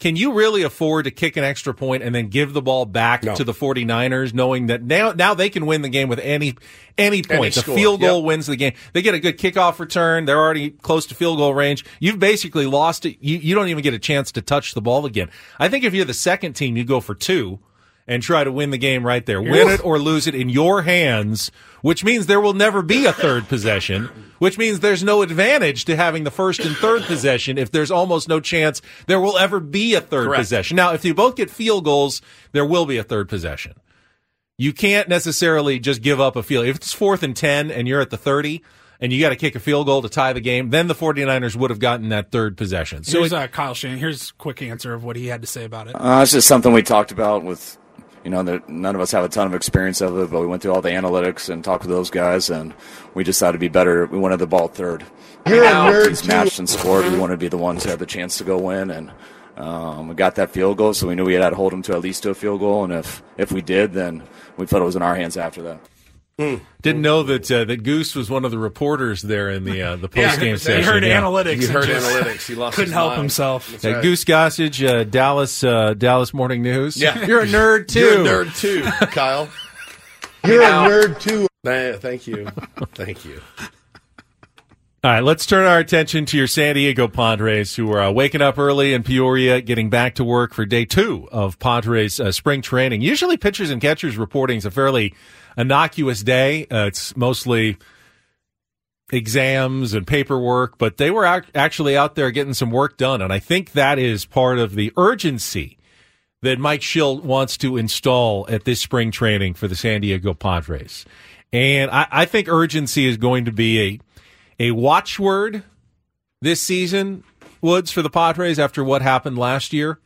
can you really afford to kick an extra point and then give the ball back to the 49ers knowing that now now they can win the game with any any point. Any the field goal yep. wins the game. They get a good kickoff return. They're already close to field goal range. You've basically lost it. You, you don't even get a chance to touch the ball again. I think if you're the second team, you go for two and try to win the game right there. Win it or lose it in your hands, which means there will never be a third possession, which means there's no advantage to having the first and third possession if there's almost no chance there will ever be a third Correct. possession. Now, if you both get field goals, there will be a third possession. You can't necessarily just give up a field. If it's fourth and 10 and you're at the 30 and you got to kick a field goal to tie the game, then the 49ers would have gotten that third possession. So Here's uh, Kyle Shanahan. Here's a quick answer of what he had to say about it. Uh, it's just something we talked about with, you know, that none of us have a ton of experience of it, but we went through all the analytics and talked with those guys, and we decided to be better. We wanted the ball third. You're a Now, nerd, He's too. matched and scored. We wanted to be the ones to have the chance to go win, and um, we got that field goal, so we knew we had to hold them to at least to a field goal, and if if we did, then we felt it was in our hands after that. Didn't know that uh, that Goose was one of the reporters there in the uh, the post game he session. He heard yeah. analytics. He and heard analytics. He lost Couldn't his help mind. himself. That's Uh, right. Goose Gossage, uh, Dallas uh, Dallas Morning News. Yeah. you're a nerd too. You're a nerd too, Kyle. You're a nerd too. Thank you. Thank you. All right, let's turn our attention to your San Diego Padres, who are uh, waking up early in Peoria, getting back to work for day two of Padres uh, spring training. Usually, pitchers and catchers reporting is a fairly innocuous day. Uh, it's mostly exams and paperwork, but they were ac- actually out there getting some work done, and I think that is part of the urgency that Mike Shildt wants to install at this spring training for the San Diego Padres. And I, I think urgency is going to be a a watchword this season, Woods, for the Padres after what happened last year,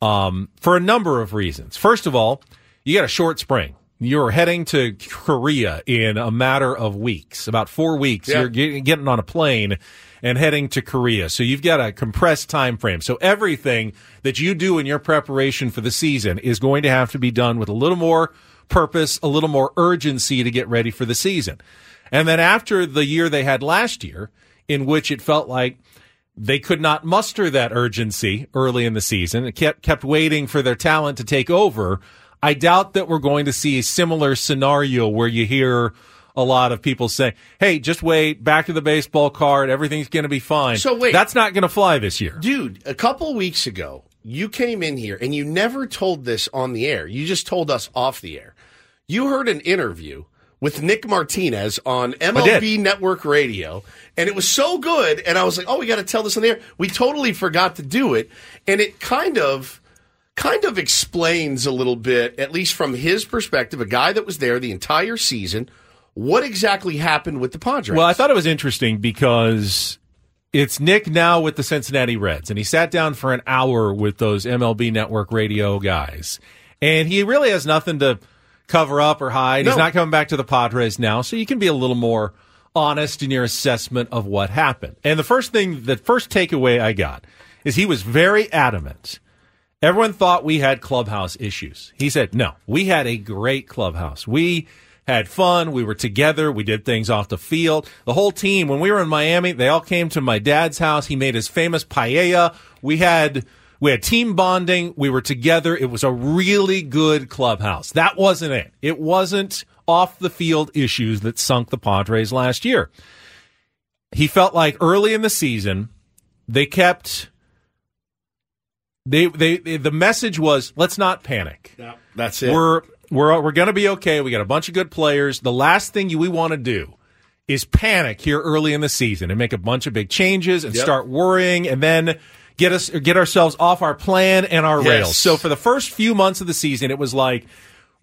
um, for a number of reasons. First of all, you got a short spring. You're heading to Korea in a matter of weeks, about four weeks. Yeah. You're get, getting on a plane and heading to Korea. So you've got a compressed time frame. So everything that you do in your preparation for the season is going to have to be done with a little more purpose, a little more urgency to get ready for the season. And then after the year they had last year, in which it felt like they could not muster that urgency early in the season, it kept kept waiting for their talent to take over. I doubt that we're going to see a similar scenario where you hear a lot of people say, "Hey, just wait, back to the baseball card, everything's going to be fine." So wait. that's not going to fly this year. Dude, a couple weeks ago, you came in here and you never told this on the air. You just told us off the air. You heard an interview with Nick Martinez on MLB Network Radio, and it was so good. And I was like, oh, we got to tell this on the air. We totally forgot to do it. And it kind of. Kind of explains a little bit, at least from his perspective, a guy that was there the entire season, what exactly happened with the Padres. Well, I thought it was interesting because it's Nick now with the Cincinnati Reds, and he sat down for an hour with those MLB Network radio guys, and he really has nothing to cover up or hide. He's not coming back to the Padres now, so you can be a little more honest in your assessment of what happened. And the first thing, the first takeaway I got is he was very adamant. Everyone thought we had clubhouse issues. He said, no, we had a great clubhouse. We had fun. We were together. We did things off the field. The whole team, when we were in Miami, they all came to my dad's house. He made his famous paella. We had, we had team bonding. We were together. It was a really good clubhouse. That wasn't it. It wasn't off the field issues that sunk the Padres last year. He felt like early in the season, they kept they they the message was let's not panic. That's it. We're we're we're going to be okay. We got a bunch of good players. The last thing you, we want to do is panic here early in the season and make a bunch of big changes and Yep. start worrying and then get us get ourselves off our plan and our Yes. rails. So for the first few months of the season, it was like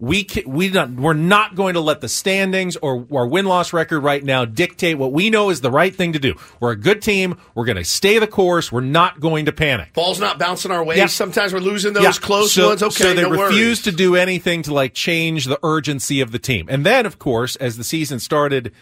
we ca- we not, we're not going to let the standings or our win loss record right now dictate what we know is the right thing to do. We're a good team. We're going to stay the course. We're not going to panic. Ball's not bouncing our way. Yeah. Sometimes we're losing those Yeah. close so, ones. Okay, so they no refused to do anything to like change the urgency of the team. And then, of course, as the season started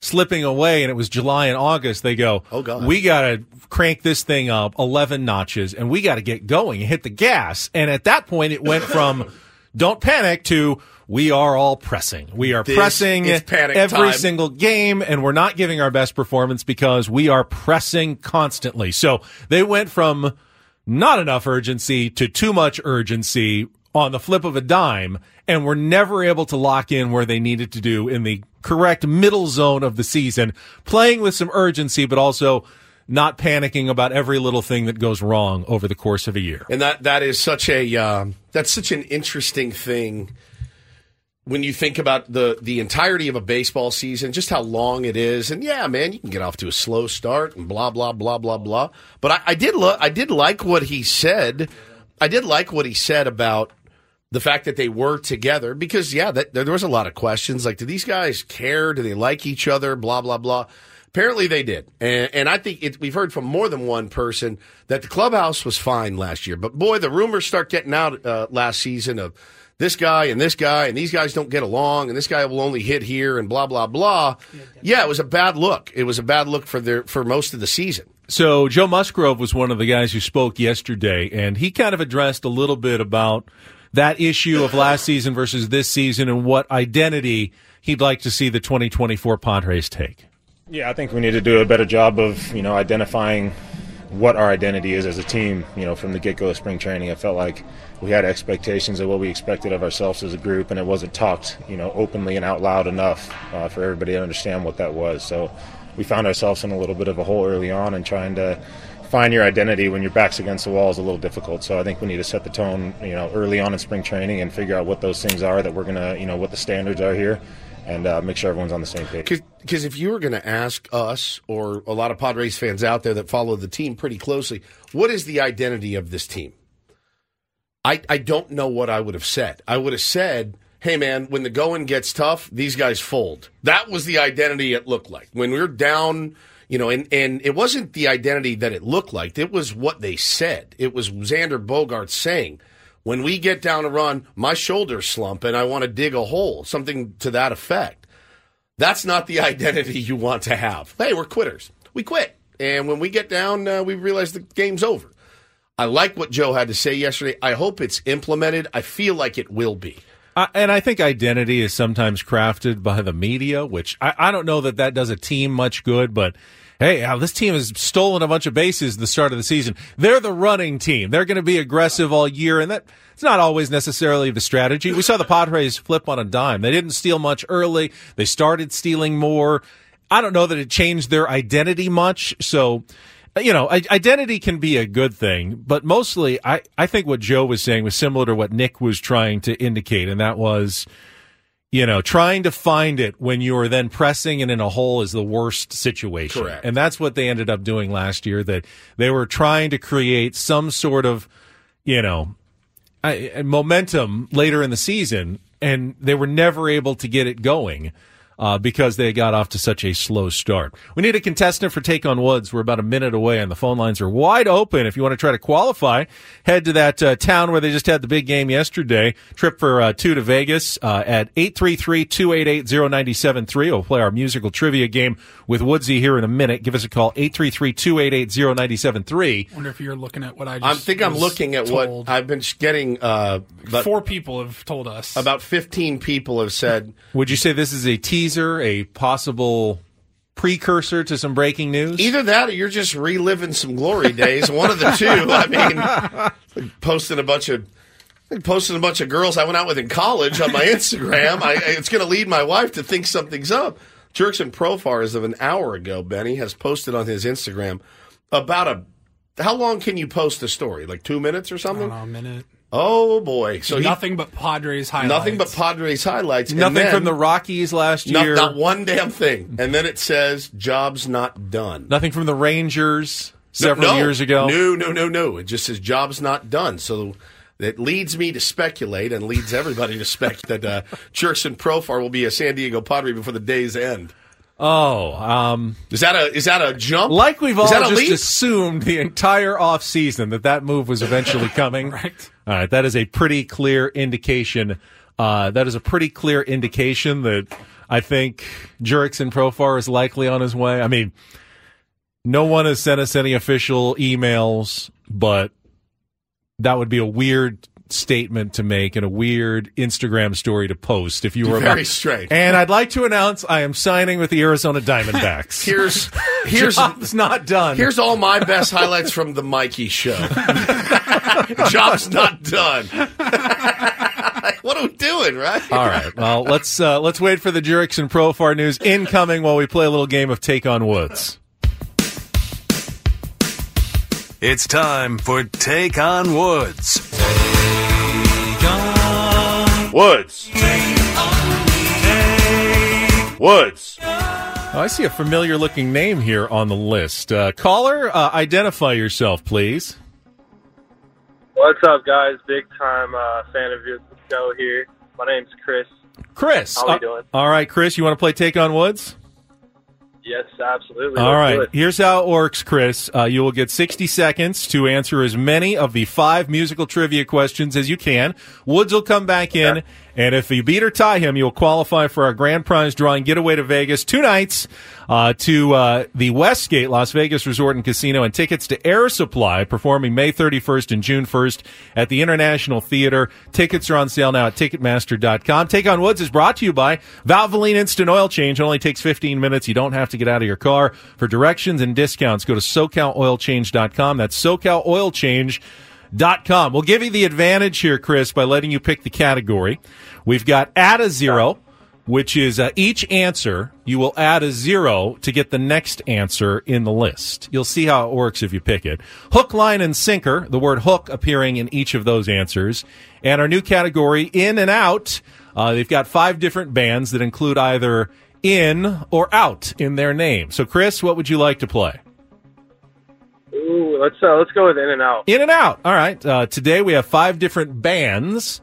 slipping away and it was July and August, they go, Oh, God. we got to crank this thing up 11 notches and we got to get going and hit the gas. And at that point, it went from don't panic to we are all pressing. We are This pressing every time. single game and we're not giving our best performance because we are pressing constantly. So they went from not enough urgency to too much urgency on the flip of a dime and were never able to lock in where they needed to do in the correct middle zone of the season, playing with some urgency, but also not panicking about every little thing that goes wrong over the course of a year. And that that is such a um, that's such an interesting thing when you think about the the entirety of a baseball season, just how long it is. And yeah, man, you can get off to a slow start and blah blah blah blah blah. But I, I did lo- I did like what he said. I did like what he said about the fact that they were together because yeah, that, there was a lot of questions like, do these guys care? Do they like each other? Blah blah blah. Apparently they did, and, and I think it, we've heard from more than one person that the clubhouse was fine last year. But boy, the rumors start getting out uh, last season of this guy and this guy, and these guys don't get along, and this guy will only hit here, and blah blah blah. Yeah, it was a bad look. It was a bad look for their for most of the season. So Joe Musgrove was one of the guys who spoke yesterday, and he kind of addressed a little bit about that issue of last season versus this season and what identity he'd like to see the 2024 Padres take. Yeah, I think we need to do a better job of you know identifying what our identity is as a team. You know, from the get go of spring training, I felt like we had expectations of what we expected of ourselves as a group, and it wasn't talked you know openly and out loud enough uh, for everybody to understand what that was. So we found ourselves in a little bit of a hole early on, and trying to find your identity when your back's against the wall is a little difficult. So I think we need to set the tone, you know, early on in spring training and figure out what those things are that we're gonna, you know, what the standards are here, and uh, make sure everyone's on the same page. Because if you were going to ask us or a lot of Padres fans out there that follow the team pretty closely, what is the identity of this team? I, I don't know what I would have said. I would have said, hey, man, when the going gets tough, these guys fold. That was the identity it looked like. When we're down, you know, and, and it wasn't the identity that it looked like, it was what they said. It was Xander Bogaerts saying, when we get down a run, my shoulders slump and I want to dig a hole, something to that effect. That's not the identity you want to have. Hey, we're quitters. We quit. And when we get down, uh, we realize the game's over. I like what Joe had to say yesterday. I hope it's implemented. I feel like it will be. And I think identity is sometimes crafted by the media, which I, I don't know that that does a team much good, but hey, this team has stolen a bunch of bases the start of the season. They're the running team. They're going to be aggressive all year, and that it's not always necessarily the strategy. We saw the Padres flip on a dime. They didn't steal much early. They started stealing more. I don't know that it changed their identity much. So, you know, identity can be a good thing, but mostly I, I think what Joe was saying was similar to what Nick was trying to indicate, and that was, you know, trying to find it when you are then pressing and in a hole is the worst situation. Correct. And that's what they ended up doing last year, that they were trying to create some sort of, you know, momentum later in the season, and they were never able to get it going uh, because they got off to such a slow start. We need a contestant for Take on Woods. We're about a minute away, and the phone lines are wide open. If you want to try to qualify, head to that uh, town where they just had the big game yesterday. Trip for uh, two to Vegas uh, at 833-288-0973. We'll play our musical trivia game with Woodsy here in a minute. Give us a call, 833-288-0973. wonder if you're looking at what I just I think I'm looking at told. what I've been getting. Uh, Four people have told us. about 15 people have said. Would you say this is a teaser, a possible precursor to some breaking news? Either that or you're just reliving some glory days. One of the two. I mean, posting a bunch of. Posting a bunch of girls I went out with in college on my Instagram. I, it's going to lead my wife to think something's up. Jurickson Profars of an hour ago, Benny has posted on his Instagram about a. How long can you post a story? Like two minutes or I something? don't know, a minute. Oh boy! So he- nothing but Padres highlights. nothing but Padres highlights. and Nothing then- from the Rockies last year. not one damn thing. And then it says, job's not done. Nothing from the Rangers. several no, years ago? No, no, no, no. It just says job's not done. So that leads me to speculate and leads everybody to speculate that uh, Jurickson Profar will be a San Diego Padre before the day's end. Oh, um, is that a is that a jump? Like we've all just leap? assumed the entire off season that that move was eventually coming. right. All right. That is a pretty clear indication. Uh, that is a pretty clear indication that I think Jurickson Profar is likely on his way. I mean, no one has sent us any official emails, but that would be a weird statement to make and a weird Instagram story to post if you were Very about- strange. And I'd like to announce I am signing with the Arizona Diamondbacks. Here's here's Job's not done. Here's all my best highlights from the Mikey show. Job's not done. what are we doing, right? All right. Well, let's uh, let's wait for the Jurickson Profar news incoming while we play a little game of Take on Woods. It's time for Take on Woods. Woods. Woods. Oh, I see a familiar looking name here on the list. Uh, caller, uh, identify yourself, please. What's up, guys? Big time uh, fan of your show here. My name's Chris. Chris. How we uh, doing? all right, Chris, you want to play Take on Woods? Yes, absolutely. All Let's right. Here's how it works, Chris. Uh, you will get 60 seconds to answer as many of the five musical trivia questions as you can. Woods will come back in, and if you beat or tie him, you'll qualify for our grand prize drawing getaway to Vegas two nights uh, to uh, the Westgate Las Vegas Resort and Casino and tickets to Air Supply performing May 31st and June 1st at the International Theater. Tickets are on sale now at Ticketmaster.com. Take on Woods is brought to you by Valvoline Instant Oil Change. It only takes 15 minutes. You don't have to get out of your car. For directions and discounts, go to SoCalOilChange.com. That's SoCalOilChange.com. We'll give you the advantage here, Chris, by letting you pick the category. We've got add a zero, which is uh, each answer you will add a zero to get the next answer in the list. You'll see how it works if you pick it. Hook, line, and sinker, the word hook appearing in each of those answers. And our new category, in and out, uh, they've got five different bands that include either in or out in their name. So, Chris, what would you like to play? Ooh, let's uh, let's go with In and Out. In and out. All right. Uh, today we have five different bands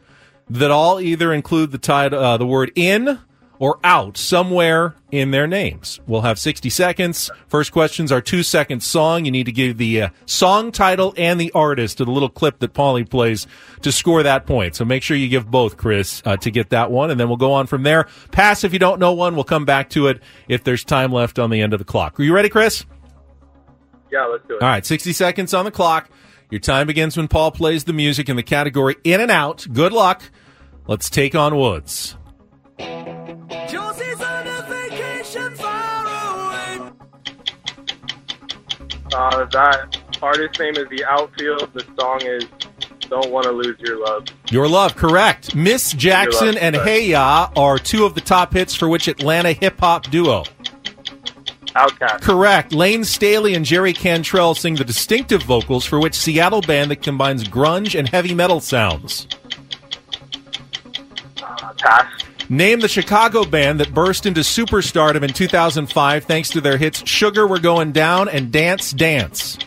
that all either include the title, uh, the word in or out somewhere in their names. We'll have 60 seconds. First questions are two seconds song. You need to give the uh, song title and the artist to the little clip that Paulie plays to score that point. So make sure you give both, Chris, uh, to get that one. And then we'll go on from there. Pass if you don't know one. We'll come back to it if there's time left on the end of the clock. Are you ready, Chris? Yeah, let's do it. All right, 60 seconds on the clock. Your time begins when Paul plays the music in the category in and out. Good luck. Let's take on Woods. Josie's on a vacation far away. Uh, that artist name is The Outfield. The song is Don't Want to Lose Your Love. Your love, correct. Ms. Jackson Love, and correct. Hey Ya are two of the top hits for which Atlanta hip hop duo? Outkast. Correct. Layne Staley and Jerry Cantrell sing the distinctive vocals for which Seattle band that combines grunge and heavy metal sounds? Uh, pass. Name the Chicago band that burst into superstardom in 2005 thanks to their hits Sugar We're Going Down and Dance Dance.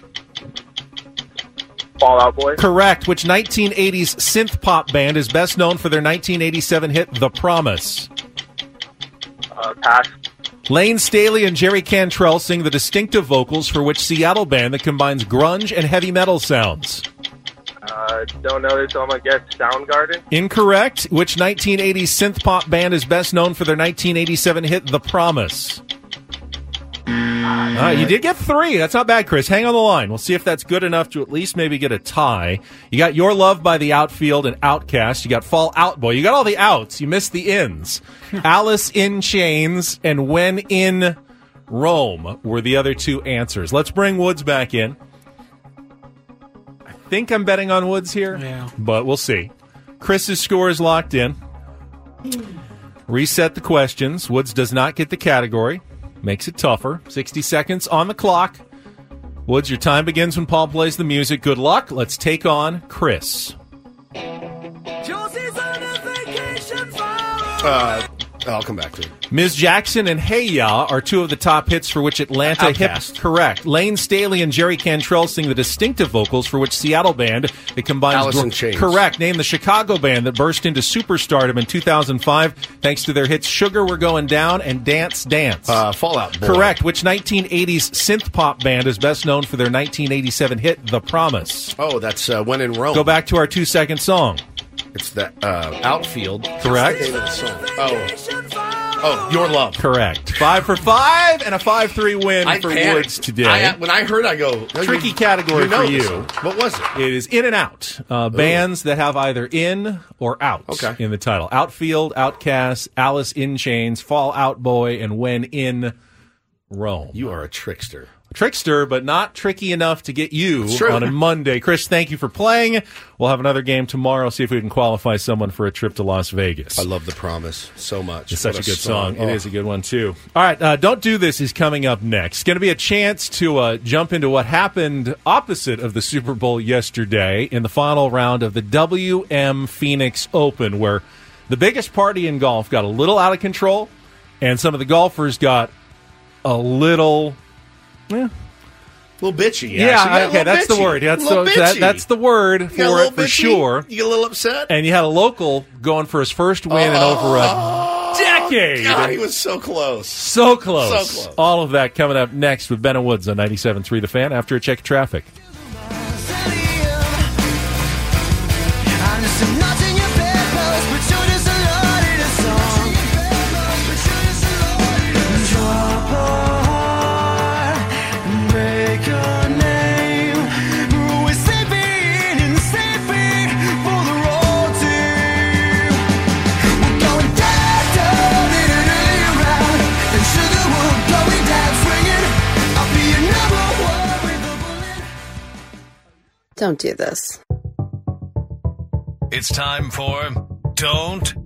Fall Out Boy. Correct. Which 1980s synth pop band is best known for their 1987 hit The Promise? Uh, pass. Layne Staley and Jerry Cantrell sing the distinctive vocals for which Seattle band that combines grunge and heavy metal sounds? Uh, don't know this, so I'm going to guess Soundgarden. Incorrect. Which 1980s synth pop band is best known for their 1987 hit The Promise? Uh, you did get three. That's not bad, Chris. Hang on the line. We'll see if that's good enough to at least maybe get a tie. You got Your Love by the Outfield and Outkast. You got Fall Out Boy. You got all the outs. You missed the ins. Alice in Chains and When in Rome were the other two answers. Let's bring Woods back in. I think I'm betting on Woods here, Yeah. but we'll see. Chris's score is locked in. Reset the questions. Woods does not get the category. Makes it tougher. 60 seconds on the clock. Woods, your time begins when Paul plays the music. Good luck. Let's take on Chris. Josie's on a vacation Uh, I'll come back to it. Ms. Jackson and Hey Ya are two of the top hits for which Atlanta Outkast. hip. Correct. Layne Staley and Jerry Cantrell sing the distinctive vocals for which Seattle band that combines. Alice in Chains. Correct. Name the Chicago band that burst into superstardom in 2005 thanks to their hits "Sugar We're Going Down" and "Dance Dance." Uh, Fall Out Boy. Correct. Which 1980s synth pop band is best known for their 1987 hit "The Promise"? Oh, that's uh, when in Rome. Go back to our two-second song. It's the uh, outfield. Correct. The name of the song? Oh, oh, your love. Correct. Five for five and a five-three win I for panicked. Woods today. I, when I heard, I go no, Tricky you- category you know for you. What was it? It is in and out. Uh, bands that have either in or out Okay. in the title. Outfield, Outkast, Alice in Chains, Fall Out Boy, and When in Rome. You are a trickster. Trickster, but not tricky enough to get you on a Monday. Chris, thank you for playing. We'll have another game tomorrow. See if we can qualify someone for a trip to Las Vegas. I love the promise so much. It's such What a good song. Oh. It is a good one too. All right, uh, don't do this is coming up next. Going to be a chance to uh, jump into what happened opposite of the Super Bowl yesterday in the final round of the WM Phoenix Open, where the biggest party in golf got a little out of control, and some of the golfers got a little. Eh, A little bitchy. yeah, actually. Yeah, okay, little that's the word. That's A little the, that, that's the word You got a for it for bitchy? sure. You get a little upset. And you had a local going for his first win in over a decade. Oh, God, he was so close. So close. So close. All of that coming up next with Ben and Woods on 97.3 The Fan after a check of traffic. Don't do this. It's time for Don't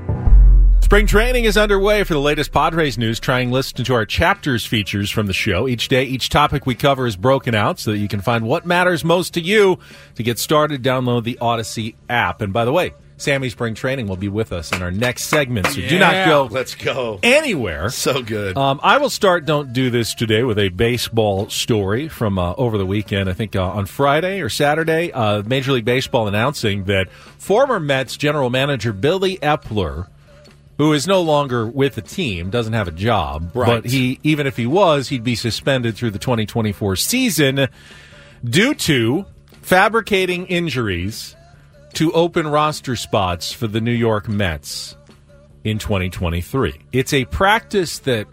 Spring training is underway for the latest Padres news. Try and listen to our chapters features from the show. Each day, each topic we cover is broken out so that you can find what matters most to you. To get started, download the Odyssey app. And by the way, Sammy Spring Training will be with us in our next segment, so do not go Let's go. anywhere. So good. Um, I will start. Don't do this today with a baseball story from uh, over the weekend. I think uh, on Friday or Saturday, uh, Major League Baseball announcing that former Mets general manager Billy Eppler, who is no longer with the team, doesn't have a job, Right. but he even if he was, he'd be suspended through the 2024 season due to fabricating injuries to open roster spots for the New York Mets in 2023. It's a practice that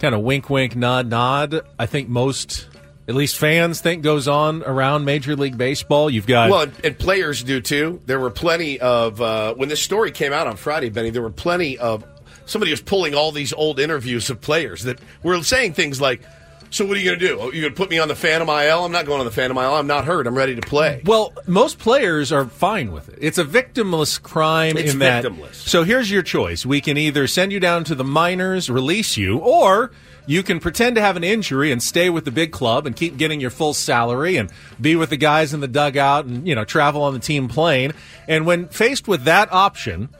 kind of wink, wink, nod, nod. I think most, at least fans, think goes on around Major League Baseball. You've got Well, and, players do too. There were plenty of uh, when this story came out on Friday, Benny. There were plenty of somebody was pulling all these old interviews of players that were saying things like, "So what are you going to do? Oh, you going to put me on the Phantom IL? I'm not going on the Phantom IL. I'm not hurt. I'm ready to play." Well, most players are fine with it. It's a victimless crime It's in that. victimless. So here's your choice. We can either send you down to the minors, release you, or you can pretend to have an injury and stay with the big club and keep getting your full salary and be with the guys in the dugout and, you know, travel on the team plane. And when faced with that option,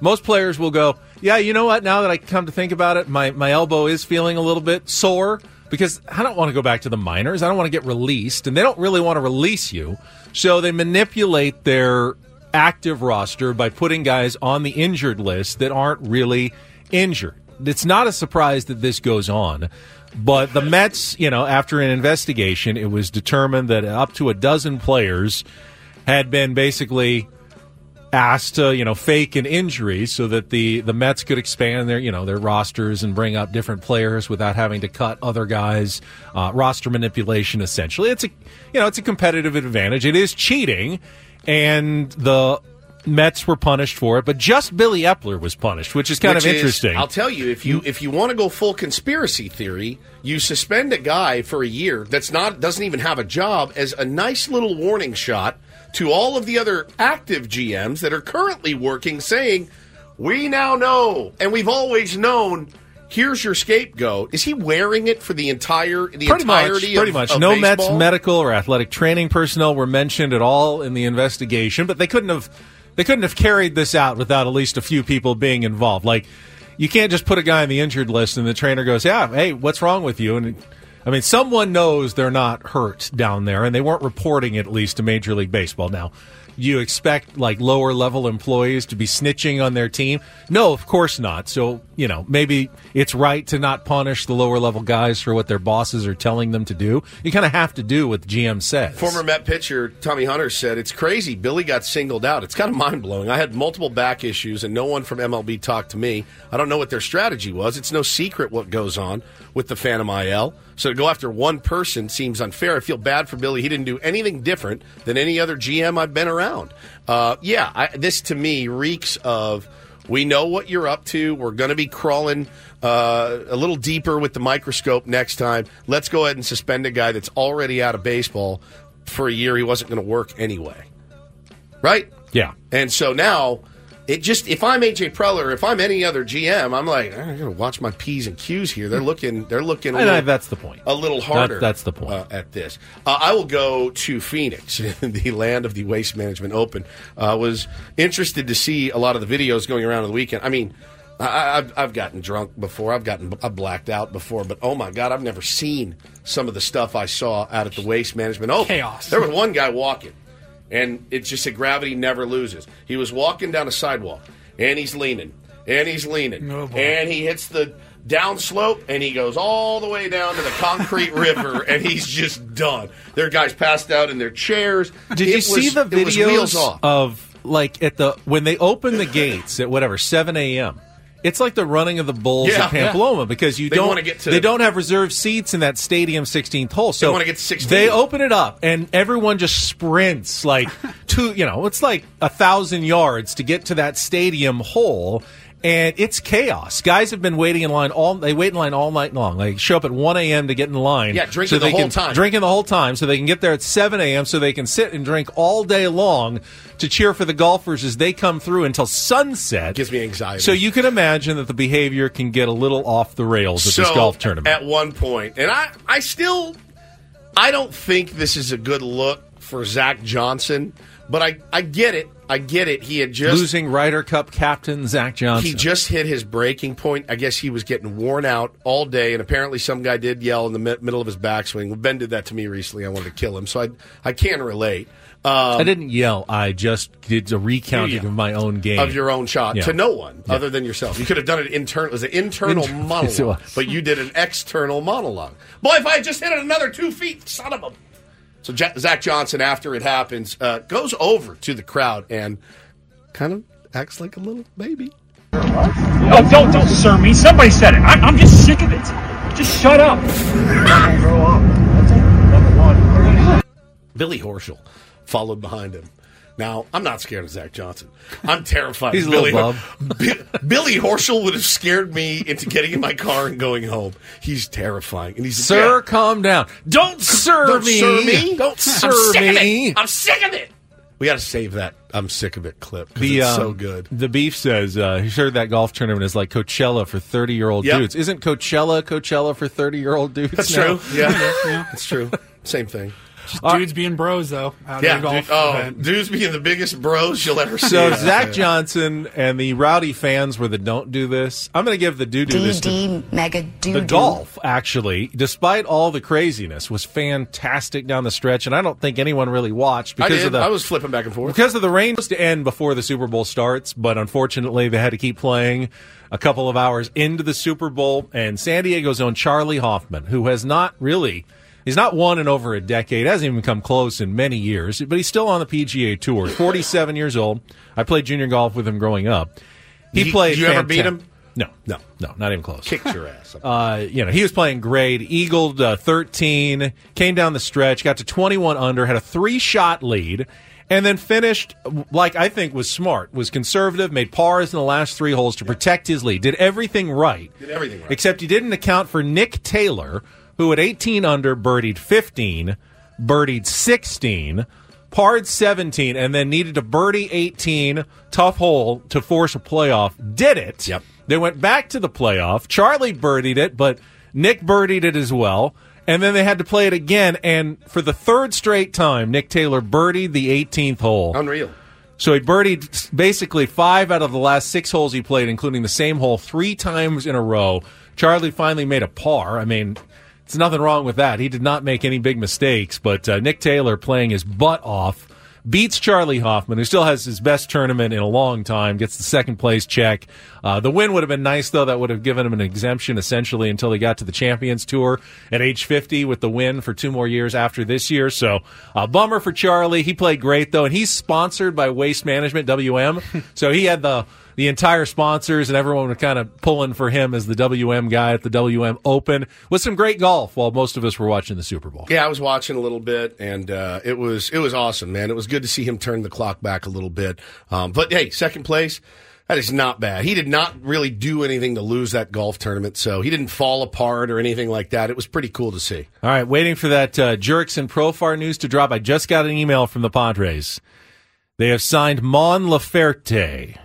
most players will go, yeah, you know what? Now that I come to think about it, my, my elbow is feeling a little bit sore because I don't want to go back to the minors. I don't want to get released, and they don't really want to release you. So they manipulate their active roster by putting guys on the injured list that aren't really injured. It's not a surprise that this goes on. But the Mets, you know, after an investigation, it was determined that up to a dozen players had been basically asked to you know fake an injury so that the the Mets could expand their you know their rosters and bring up different players without having to cut other guys uh, roster manipulation essentially it's a you know it's a competitive advantage it is cheating and the Mets were punished for it, but just Billy Eppler was punished, which is kind Which of is- interesting. I'll tell you, if you if you want to go full conspiracy theory, you suspend a guy for a year that's not doesn't even have a job as a nice little warning shot to all of the other active GMs that are currently working, saying, "We now know, and we've always known." Here's your scapegoat. Is he wearing it for the entire the pretty much, entirety? pretty of, much. of no Mets medical or athletic training personnel were mentioned at all in the investigation, but they couldn't have they couldn't have carried this out without at least a few people being involved. Like you can't just put a guy on the injured list and the trainer goes, "Yeah, hey, what's wrong with you?" And I mean, someone knows they're not hurt down there, and they weren't reporting it, at least to Major League Baseball. Now, you expect like lower level employees to be snitching on their team? No, of course not. So, you know, maybe it's right to not punish the lower level guys for what their bosses are telling them to do. You kind of have to do what GM says. Former Met pitcher Tommy Hunter said, It's crazy. Billy got singled out. It's kind of mind blowing. I had multiple back issues, and no one from MLB talked to me. I don't know what their strategy was. It's no secret what goes on with the Phantom IL. So to go after one person seems unfair. I feel bad for Billy. He didn't do anything different than any other GM I've been around. Uh, yeah, I, this to me reeks of. We know what you're up to. We're going to be crawling uh, a little deeper with the microscope next time. Let's go ahead and suspend a guy that's already out of baseball for a year. He wasn't going to work anyway. Right? Yeah. And so now, it just, if I'm AJ Preller, if I'm any other GM, I'm like, I got to watch my P's and Q's here. They're looking, they're looking a And I- little, that's the point. a little That- harder. that's the point. uh, at this. Uh, I will go to Phoenix, the land of the Waste Management Open. Uh, was interested to see a lot of the videos going around on the weekend. I mean, I, I've, I've gotten drunk before. I've gotten I've blacked out before, but oh my god, I've never seen some of the stuff I saw out at the Waste Management Open. Chaos. There was one guy walking, and it's just said gravity never loses. He was walking down a sidewalk, and he's leaning, and he's leaning, Oh, and he hits the down slope, and he goes all the way down to the concrete river, and he's just done. There are guys passed out in their chairs. Did It you was- see the it was wheels videos off. of like at the when they open the gates at whatever seven a.m. It's like the running of the bulls Yeah. at Pamplona because you They don't wanna get to- they don't have reserved seats in that stadium 16th hole. So wanna get 16. They open it up and everyone just sprints like two. You know, it's like a thousand yards to get to that stadium hole. And it's chaos. Guys have been waiting in line all. They wait in line all night long. They show up at one a.m. to get in line. Yeah, drinking so the whole can time. Drinking the whole time, so they can get there at seven a.m. So they can sit and drink all day long to cheer for the golfers as they come through until sunset. Gives me anxiety. So you can imagine that the behavior can get a little off the rails at this golf tournament. At one point, and I, I still, I don't think this is a good look for Zach Johnson, but I, I get it. I get it. He had just Losing Ryder Cup captain Zach Johnson. He just hit his breaking point. I guess he was getting worn out all day, and apparently some guy did yell in the mi- middle of his backswing. Ben did that to me recently. I wanted to kill him, so I I can relate. Um, I didn't yell. I just did a recounting Yeah. of my own game of your own shot Yeah. to no one other than yourself. You could have done it internal. It was an internal Inter- monologue, Yes, it was. but you did an external monologue. Boy, if I had just hit it another two feet, son of a. So Ja- Zach Johnson, after it happens, uh, goes over to the crowd and kind of acts like a little baby. Oh, don't, don't sir me. Somebody said it. I, I'm just sick of it. Just shut up. Billy Horschel followed behind him. Now, I'm not scared of Zach Johnson. I'm terrified. He's Billy little Bi- Billy Horschel would have scared me into getting in my car and going home. He's terrifying. And he's Sir, yeah. calm down. Don't sir Don't me. sir me. Don't I'm sir sick of me. it. I'm sick of it. We got to save that. I'm sick of it clip 'cause The, it's um, so good. The beef says uh, he heard that golf tournament is like Coachella for thirty year old Yep. dudes. Isn't Coachella Coachella for thirty year old dudes? That's now? true. Yeah, that's true. Same thing. Dudes being bros though. Out Yeah, at golf dude, oh, event. dudes being the biggest bros you'll ever see. So out Zach there. Johnson and the rowdy fans were the don't do this. I'm going to give the do do this to mega do the golf. Actually, despite all the craziness, was fantastic down the stretch, and I don't think anyone really watched I because did. of the I was flipping back and forth. because of the rain was to end before the Super Bowl starts, but unfortunately they had to keep playing a couple of hours into the Super Bowl. And San Diego's own Charley Hoffman, who has not really, he's not won in over a decade, hasn't even come close in many years, but he's still on the PGA Tour. 47 years old. I played junior golf with him growing up. He Did played. Did you ever beat him? No, No. no, not even close. Kicked your ass. Uh, you know, he was playing great. Eagled uh, 13, came down the stretch, got to 21 under, had a three shot lead, and then finished like I think was smart, was conservative, made pars in the last three holes to protect his lead, did everything right. Did everything right. Except he didn't account for Nick Taylor, who at 18 under birdied 15, birdied 16, parred 17, and then needed to birdie 18, tough hole to force a playoff. Did it. Yep. They went back to the playoff. Charley birdied it, but Nick birdied it as well. And then they had to play it again. And for the third straight time, Nick Taylor birdied the 18th hole. Unreal. So he birdied basically five out of the last six holes he played, including the same hole three times in a row. Charlie finally made a par. I mean, it's nothing wrong with that. He did not make any big mistakes, but uh, Nick Taylor playing his butt off beats Charley Hoffman, who still has his best tournament in a long time, gets the second place check. Uh, the win would have been nice, though. That would have given him an exemption essentially until he got to the Champions Tour at age 50 with the win for two more years after this year. So, uh, bummer for Charley. He played great, though, and he's sponsored by Waste Management, WM. so he had the the entire sponsors and everyone was kind of pulling for him as the WM guy at the WM Open with some great golf while most of us were watching the Super Bowl. Yeah, I was watching a little bit, and uh, it was it was awesome, man. It was good to see him turn the clock back a little bit. Um, but hey, second place. That is not bad. He did not really do anything to lose that golf tournament, so he didn't fall apart or anything like that. It was pretty cool to see. All right, waiting for that uh, Jurickson Profar news to drop. I just got an email from the Padres. They have signed Mon Laferte.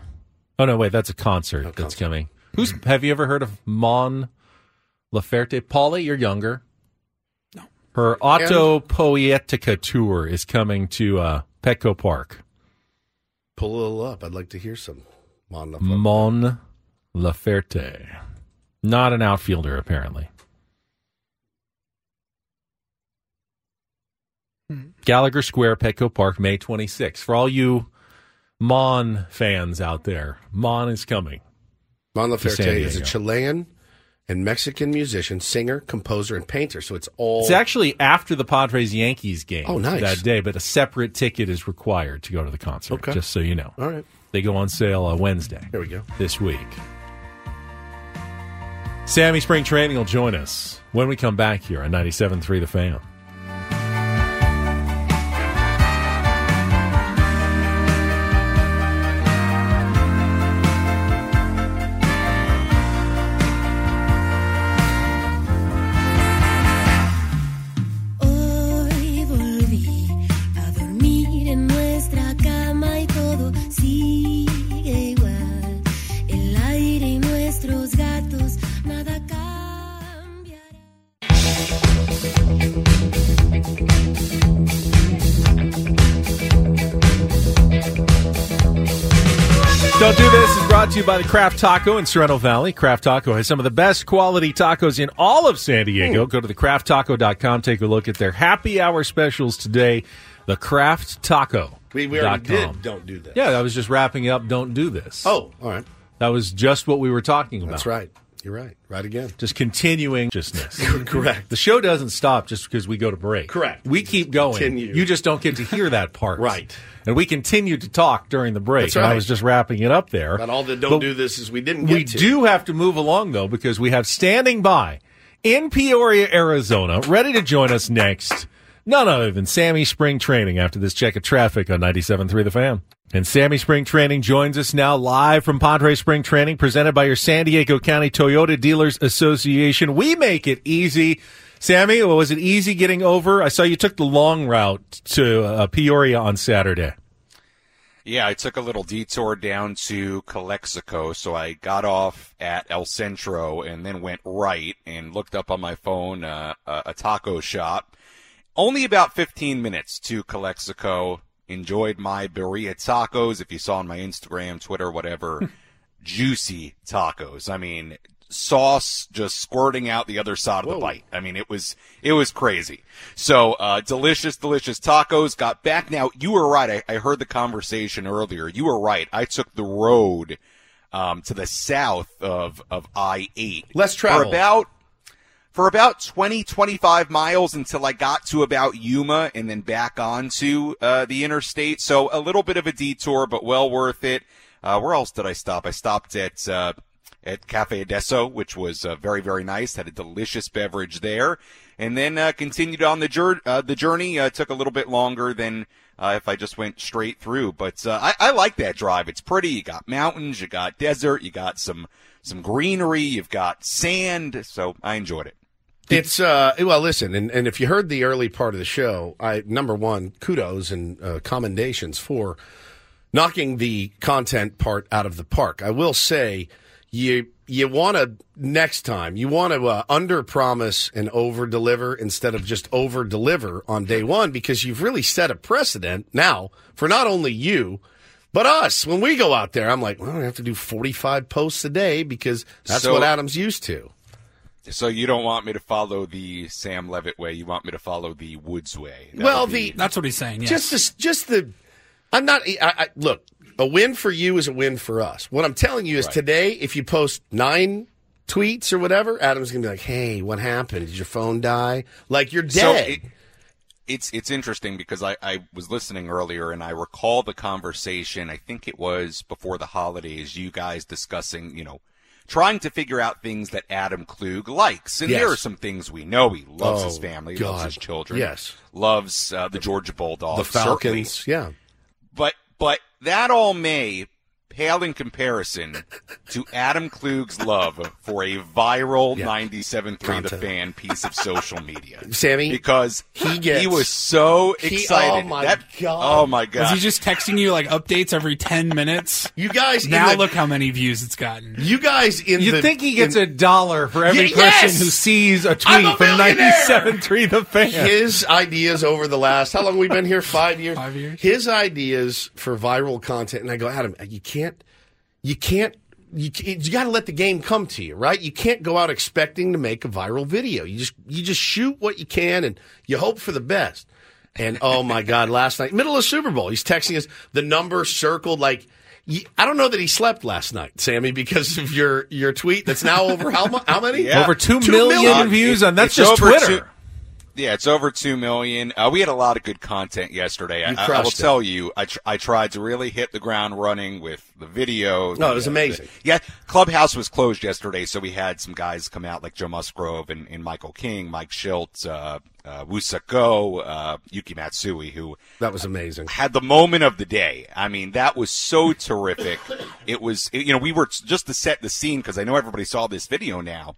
Oh no, wait, that's a concert that's coming. Who's have you ever heard of Mon Laferte? Paulie, you're younger. No. Her Auto Poetica tour is coming to uh, Petco Park. Pull a little up. I'd like to hear some. Mon Laferte. Mon Laferte. Not an outfielder, apparently. Hmm. Gallagher Square, Petco Park, May 26th. For all you Mon fans out there, Mon is coming. Mon Laferte is a Chilean and Mexican musician, singer, composer, and painter. So it's all. It's actually after the Padres Yankees game Oh, nice. that day, but a separate ticket is required to go to the concert, Okay. just so you know. All right. They go on sale uh, Wednesday. There we go. This week. Sammy Spring Training will join us when we come back here on 97.3 The Fan. To you by the Craft Taco in Sorrento Valley. Craft Taco has some of the best quality tacos in all of San Diego. Hmm. Go to thecrafttaco.com, take a look at their happy hour specials today. The Craft Taco. We, we already did. Don't do This. Yeah, I was just wrapping up Don't Do This. Oh, all right. That was just what we were talking about. That's right. You're right. Right again. Just continuing justness. Correct. The show doesn't stop just because we go to break. Correct. We keep going. Continue. You just don't get to hear that part. Right. And we continue to talk during the break. That's And I was just wrapping it up there. Not all that don't But do this is we didn't get We to. do have to move along though because we have standing by in Peoria, Arizona, ready to join us next. None other than Sammy Spring Training after this check of traffic on 97.3 The Fan. And Sammy Spring Training joins us now live from Padre Spring Training presented by your San Diego County Toyota Dealers Association. We make it easy. Sammy, was it easy getting over? I saw you took the long route to uh, Peoria on Saturday. Yeah, I took a little detour down to Calexico, so I got off at El Centro and then went right and looked up on my phone uh, a, a taco shop. Only about 15 minutes to Calexico. Enjoyed my birria tacos. If you saw on my Instagram, Twitter, whatever, juicy tacos. I mean, sauce just squirting out the other side of the bite. I mean, it was it was crazy. So uh, delicious, delicious tacos. Got back now. You were right. I, I heard the conversation earlier. You were right. I took the road um, to the south of of I eight. Less for travel. about for about 20, 25 miles until I got to about Yuma and then back onto uh, the interstate. So a little bit of a detour, but well worth it. Uh, where else did I stop? I stopped at uh, at Cafe Adesso, which was uh, very very nice. Had a delicious beverage there, and then uh, continued on the jour- uh, the journey. Uh, took a little bit longer than if I just went straight through, but I, I like that drive. It's pretty. You got mountains, you got desert, you got some some greenery, you've got sand. So I enjoyed it. It's uh well listen and, and if you heard the early part of the show I number one kudos and uh, commendations for knocking the content part out of the park. I will say you you want to next time you want to uh, under promise and over deliver instead of just over deliver on day one because you've really set a precedent now for not only you but us when we go out there. I'm like, well, I have to do 45 posts a day because that's So- what Adam's used to. So you don't want me to follow the Sam Levitt way. You want me to follow the Woods way. That well, be- the That's what he's saying. Yes. just the, just the. I'm not. I, I, look, a win for you is a win for us. What I'm telling you is Right. today, if you post nine tweets or whatever, Adam's gonna be like, "Hey, what happened? Did your phone die? Like you're So dead." it, it's it's interesting because I, I was listening earlier and I recall the conversation. I think it was before the holidays. You guys discussing, you know, trying to figure out things that Adam Klug likes, and Yes. there are some things we know. He loves his Oh, family, God. loves his children, Yes. loves uh, the Georgia Bulldogs, the certainly. Falcons, yeah. But but that all may pale in comparison to Adam Klug's love for a viral Yeah. 97.3 The Fan piece of social media. Sammy, Because he gets- was so He- oh excited. oh my That- God. Oh my God. Was he just texting you like updates every ten minutes? You guys, now the- look how many views it's gotten. You guys in You the, think he gets in- a dollar for every Yeah, person yes! who sees a I'm tweet a from 97.3 The Fan? his ideas over the last how long we been here five years Five years. his ideas for viral content and i go adam you can't you can't you, you got to let the game come to you right you can't go out expecting to make a viral video you just you just shoot what you can and you hope for the best and oh my god last night middle of super bowl he's texting us the number circled like I don't know that he slept last night, Sammy, because of your your tweet. That's now over how how many? Yeah. Over two Two million million. views It- on that's just Twitter. two- yeah, it's over two million. Uh, we had a lot of good content yesterday. I, I- will it. tell you, I, tr- I tried to really hit the ground running with the video. No, it was amazing. the- yeah, Clubhouse was closed yesterday, so we had some guys come out like Joe Musgrove and, and Michael King, Mike Shildt, uh, uh, Woo-Suk Go, uh, Yuki Matsui, who That was amazing. had the moment of the day. I mean, that was so terrific. It was, you know, we were just to set the scene because I know everybody saw this video now.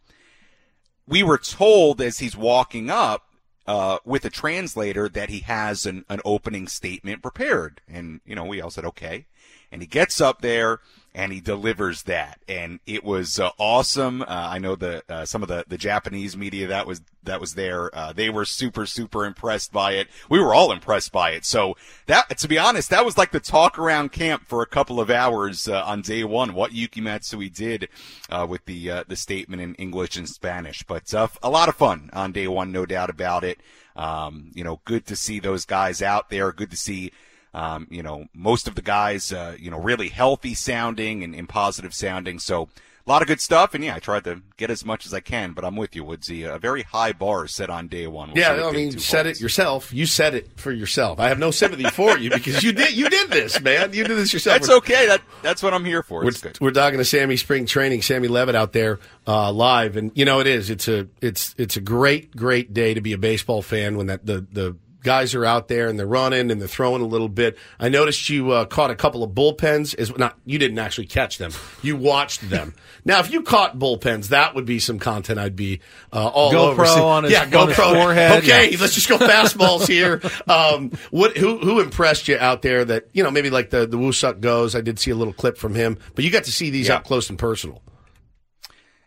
We were told as he's walking up uh, with a translator that he has an, an opening statement prepared, and you know, we all said okay. And he gets up there and he delivers that, and it was uh, awesome. Uh, I know the uh, some of the, the Japanese media that was that was there. Uh, they were super super impressed by it. We were all impressed by it. So that, to be honest, that was like the talk around camp for a couple of hours uh, on day one. What Yuki Matsui did uh, with the the statement in English and Spanish, but a lot of fun on day one, no doubt about it. Um, you know, good to see those guys out there. Good to see. Um, you know, most of the guys, uh, you know, really healthy sounding and, and positive sounding. So a lot of good stuff. And yeah, I tried to get as much as I can, but I'm with you, Woodsy. A very high bar set on day one. We'll Yeah, I mean, you said it yourself. You said it for yourself. I have no sympathy for you because you did you did this, man. You did this yourself. That's okay. That that's what I'm here for. We're, good. we're talking to Sammy Spring Training, Sammy Levitt out there uh, live, and you know it is. It's a it's it's a great great day to be a baseball fan when that the the guys are out there and they're running and they're throwing a little bit. I noticed you uh, caught a couple of bullpens. Is not you didn't actually catch them. You watched them. now, if you caught bullpens, that would be some content I'd be uh, all GoPro over. See- on his- yeah, on his GoPro. forehead, Okay, yeah. let's just go fastballs here. Um, what who who impressed you out there? That you know maybe like the the Woosuk goes. I did see a little clip from him, but you got to see these Yeah. up close and personal.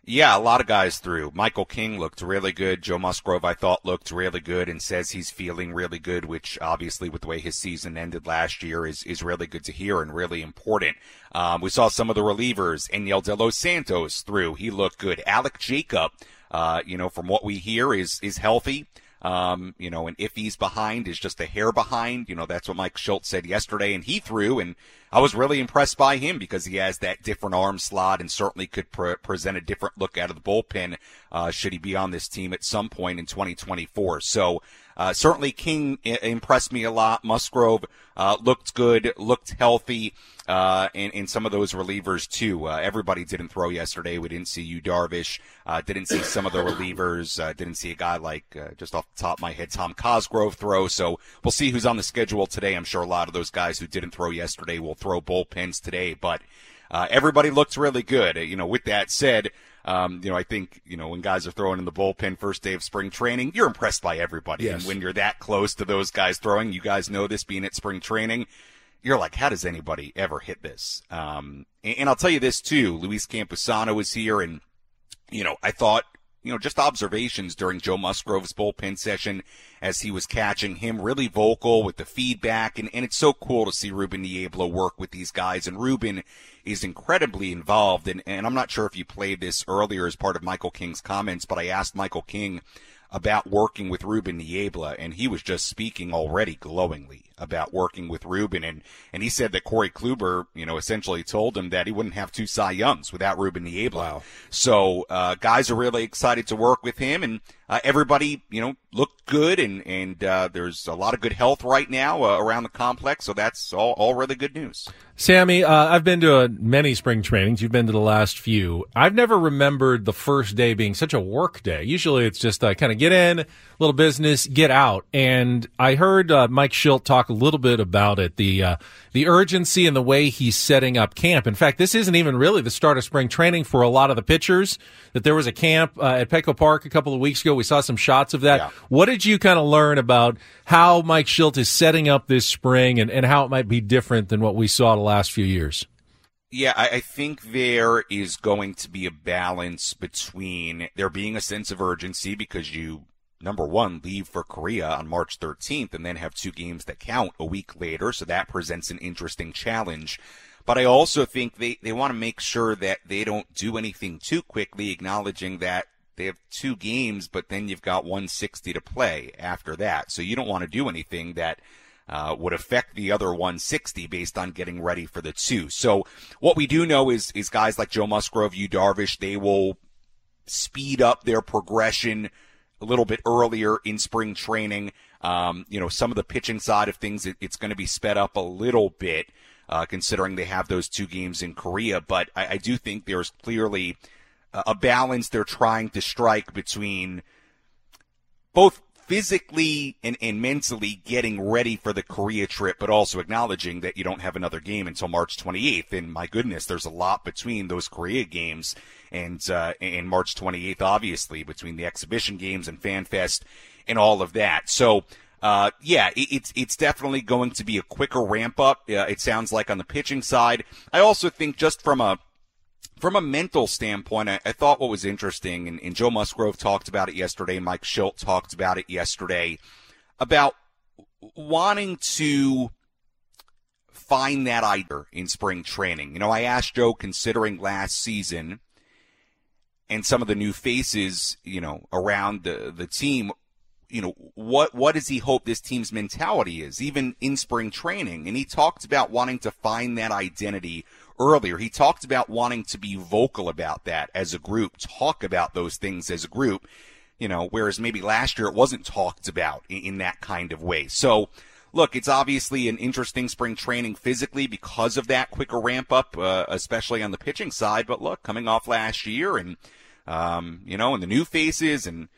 Yeah, a lot of guys through. Michael King looked really good. Joe Musgrove, I thought, looked really good and says he's feeling really good, which obviously, with the way his season ended last year, is, is really good to hear and really important. Um, we saw some of the relievers. Enyel De Los Santos through. He looked good. Alek Jacob, uh, you know, from what we hear, is, is healthy. Um, you know, and if he's behind, is just a hair behind. You know, that's what Mike Shildt said yesterday, and he threw, and I was really impressed by him because he has that different arm slot and certainly could pre- present a different look out of the bullpen uh, should he be on this team at some point in 2024. So uh, certainly King i- impressed me a lot. Musgrove uh, looked good, looked healthy, uh, and, and some of those relievers too. Uh, everybody didn't throw yesterday. We didn't see you, Darvish. Uh, didn't see some of the relievers. Uh, didn't see a guy like uh, just off the top of my head, Tom Cosgrove throw. So we'll see who's on the schedule today. I'm sure a lot of those guys who didn't throw yesterday will throw bullpens today, but. Uh, everybody looked really good. You know, with that said, um, you know, I think, you know, when guys are throwing in the bullpen first day of spring training, you're impressed by everybody. Yes. And when you're that close to those guys throwing, you guys know this being at spring training, you're like, how does anybody ever hit this? Um, and, and I'll tell you this too. Luis Campusano was here and, you know, I thought, you know, just observations during Joe Musgrove's bullpen session as he was catching him really vocal with the feedback. And, and it's so cool to see Ruben Niebla work with these guys. And Ruben is incredibly involved. And, and I'm not sure if you played this earlier as part of Michael King's comments, but I asked Michael King about working with Ruben Niebla, and he was just speaking already glowingly about working with Ruben, and and he said that Corey Kluber, you know, essentially told him that he wouldn't have two Cy Youngs without Ruben Niebla. So uh, guys are really excited to work with him, and uh, everybody, you know, looked good, and and uh, there's a lot of good health right now uh, around the complex, so that's all all really good news. Sammy, uh, I've been to uh, many spring trainings. You've been to the last few. I've never remembered the first day being such a work day. Usually it's just uh, kind of get in, little business, get out. And I heard uh, Mike Shildt talk a little bit about it, the uh, the urgency and the way he's setting up camp. In fact, this isn't even really the start of spring training for a lot of the pitchers. That there was a camp uh, at Petco Park a couple of weeks ago. We saw some shots of that. What did you kind of learn about how Mike Shildt is setting up this spring and, and how it might be different than what we saw the last few years? Yeah, I, I think there is going to be a balance between there being a sense of urgency because you, number one, leave for Korea on March 13th and then have two games that count a week later. So that presents an interesting challenge. But I also think they, they want to make sure that they don't do anything too quickly, acknowledging that they have two games, but then you've got 160 to play after that. So you don't want to do anything that uh, would affect the other 160 based on getting ready for the two. So what we do know is is guys like Joe Musgrove, Yu Darvish, they will speed up their progression a little bit earlier in spring training. Um, you know, some of the pitching side of things, it, it's going to be sped up a little bit, uh, considering they have those two games in Korea. But I, I do think there's clearly a a balance they're trying to strike between both physically and, and mentally getting ready for the Korea trip, but also acknowledging that you don't have another game until March 28th. And my goodness, there's a lot between those Korea games and, uh, and March 28th, obviously, between the exhibition games and FanFest and all of that. So, uh, yeah, it, it's it's definitely going to be a quicker ramp up. Uh, it sounds like on the pitching side. I also think just from a from a mental standpoint, I, I thought what was interesting, and, and Joe Musgrove talked about it yesterday. Mike Shildt talked about it yesterday about wanting to find that idea in spring training. You know, I asked Joe, considering last season and some of the new faces, you know, around the the team, you know, what what does he hope this team's mentality is, even in spring training? And he talked about wanting to find that identity earlier. He talked about wanting to be vocal about that as a group, talk about those things as a group, you know, whereas maybe last year it wasn't talked about in, in that kind of way. So, look, it's obviously an interesting spring training physically because of that quicker ramp up, uh, especially on the pitching side. But look, coming off last year and, um, you know, and the new faces and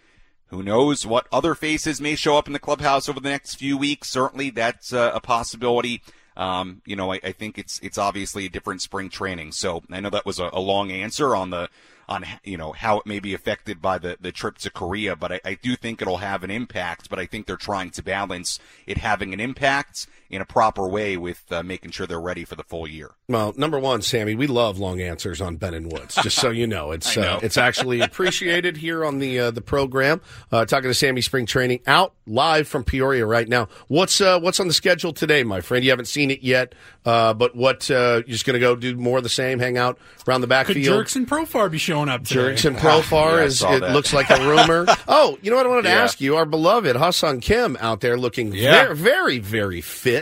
who knows what other faces may show up in the clubhouse over the next few weeks. Certainly that's uh, a possibility. Um, you know, I, I think it's it's obviously a different spring training. So I know that was a, a long answer on the on you know how it may be affected by the the trip to Korea, but I, I do think it'll have an impact. But I think they're trying to balance it having an impact in a proper way with uh, making sure they're ready for the full year. Well, number one, Sammy, we love long answers on Ben and Woods. Just so you know, it's know. Uh, it's actually appreciated here on the uh, the program. Uh, talking to Sammy Spring Training out live from Peoria right now. What's uh, what's on the schedule today, my friend? You haven't seen it yet, uh, but what uh, you're just going to go do more of the same, hang out around the Could backfield. Jerks and Profar be showing up today? Jurickson Profar Yeah, is it that. looks like a rumor. oh, you know what I wanted to Yeah. ask you? Our beloved Ha Sung Kim out there looking Yeah. very, very, very fit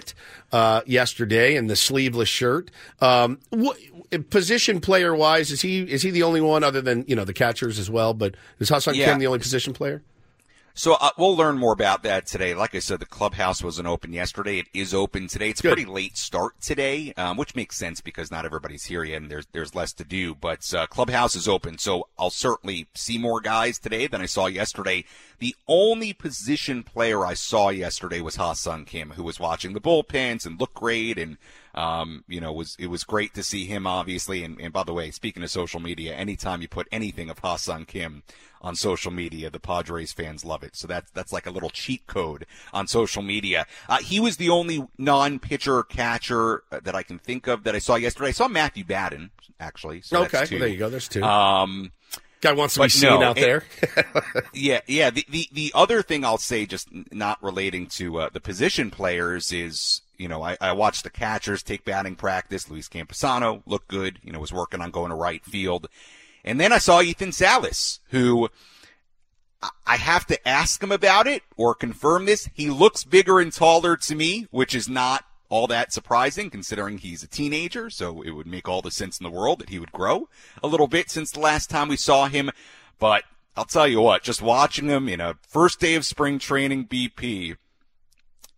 uh, yesterday in the sleeveless shirt. Um, what, position player wise, is he is he the only one other than you know the catchers as well? But is Ha Sung Yeah. Kim the only position player? So uh, we'll learn more about that today. Like I said, the clubhouse wasn't open yesterday. It is open today. It's a pretty late start today, um, which makes sense because not everybody's here yet, and there's there's less to do. But uh, clubhouse is open, so I'll certainly see more guys today than I saw yesterday. The only position player I saw yesterday was Ha Sung Kim, who was watching the bullpens and looked great, and um, you know was it was great to see him obviously. And, and by the way, speaking of social media, anytime you put anything of Ha Sung Kim on social media. The Padres fans love it. So that's that's like a little cheat code on social media. Uh, he was the only non-pitcher catcher uh, that I can think of that I saw yesterday. I saw Matthew Batten actually. So Okay, that's two. well, there you go. There's two. Um, Guy wants to but be seen no, out it- there. yeah, yeah. The, the the other thing I'll say, just not relating to uh, the position players, is you know I, I watched the catchers take batting practice. Luis Campusano looked good. You know, was working on going to right field, and then I saw Ethan Salas, who I- have to ask him about it or confirm this. He looks bigger and taller to me, which is not all that surprising considering he's a teenager. So it would make all the sense in the world that he would grow a little bit since the last time we saw him. But I'll tell you what, just watching him in a first day of spring training BP,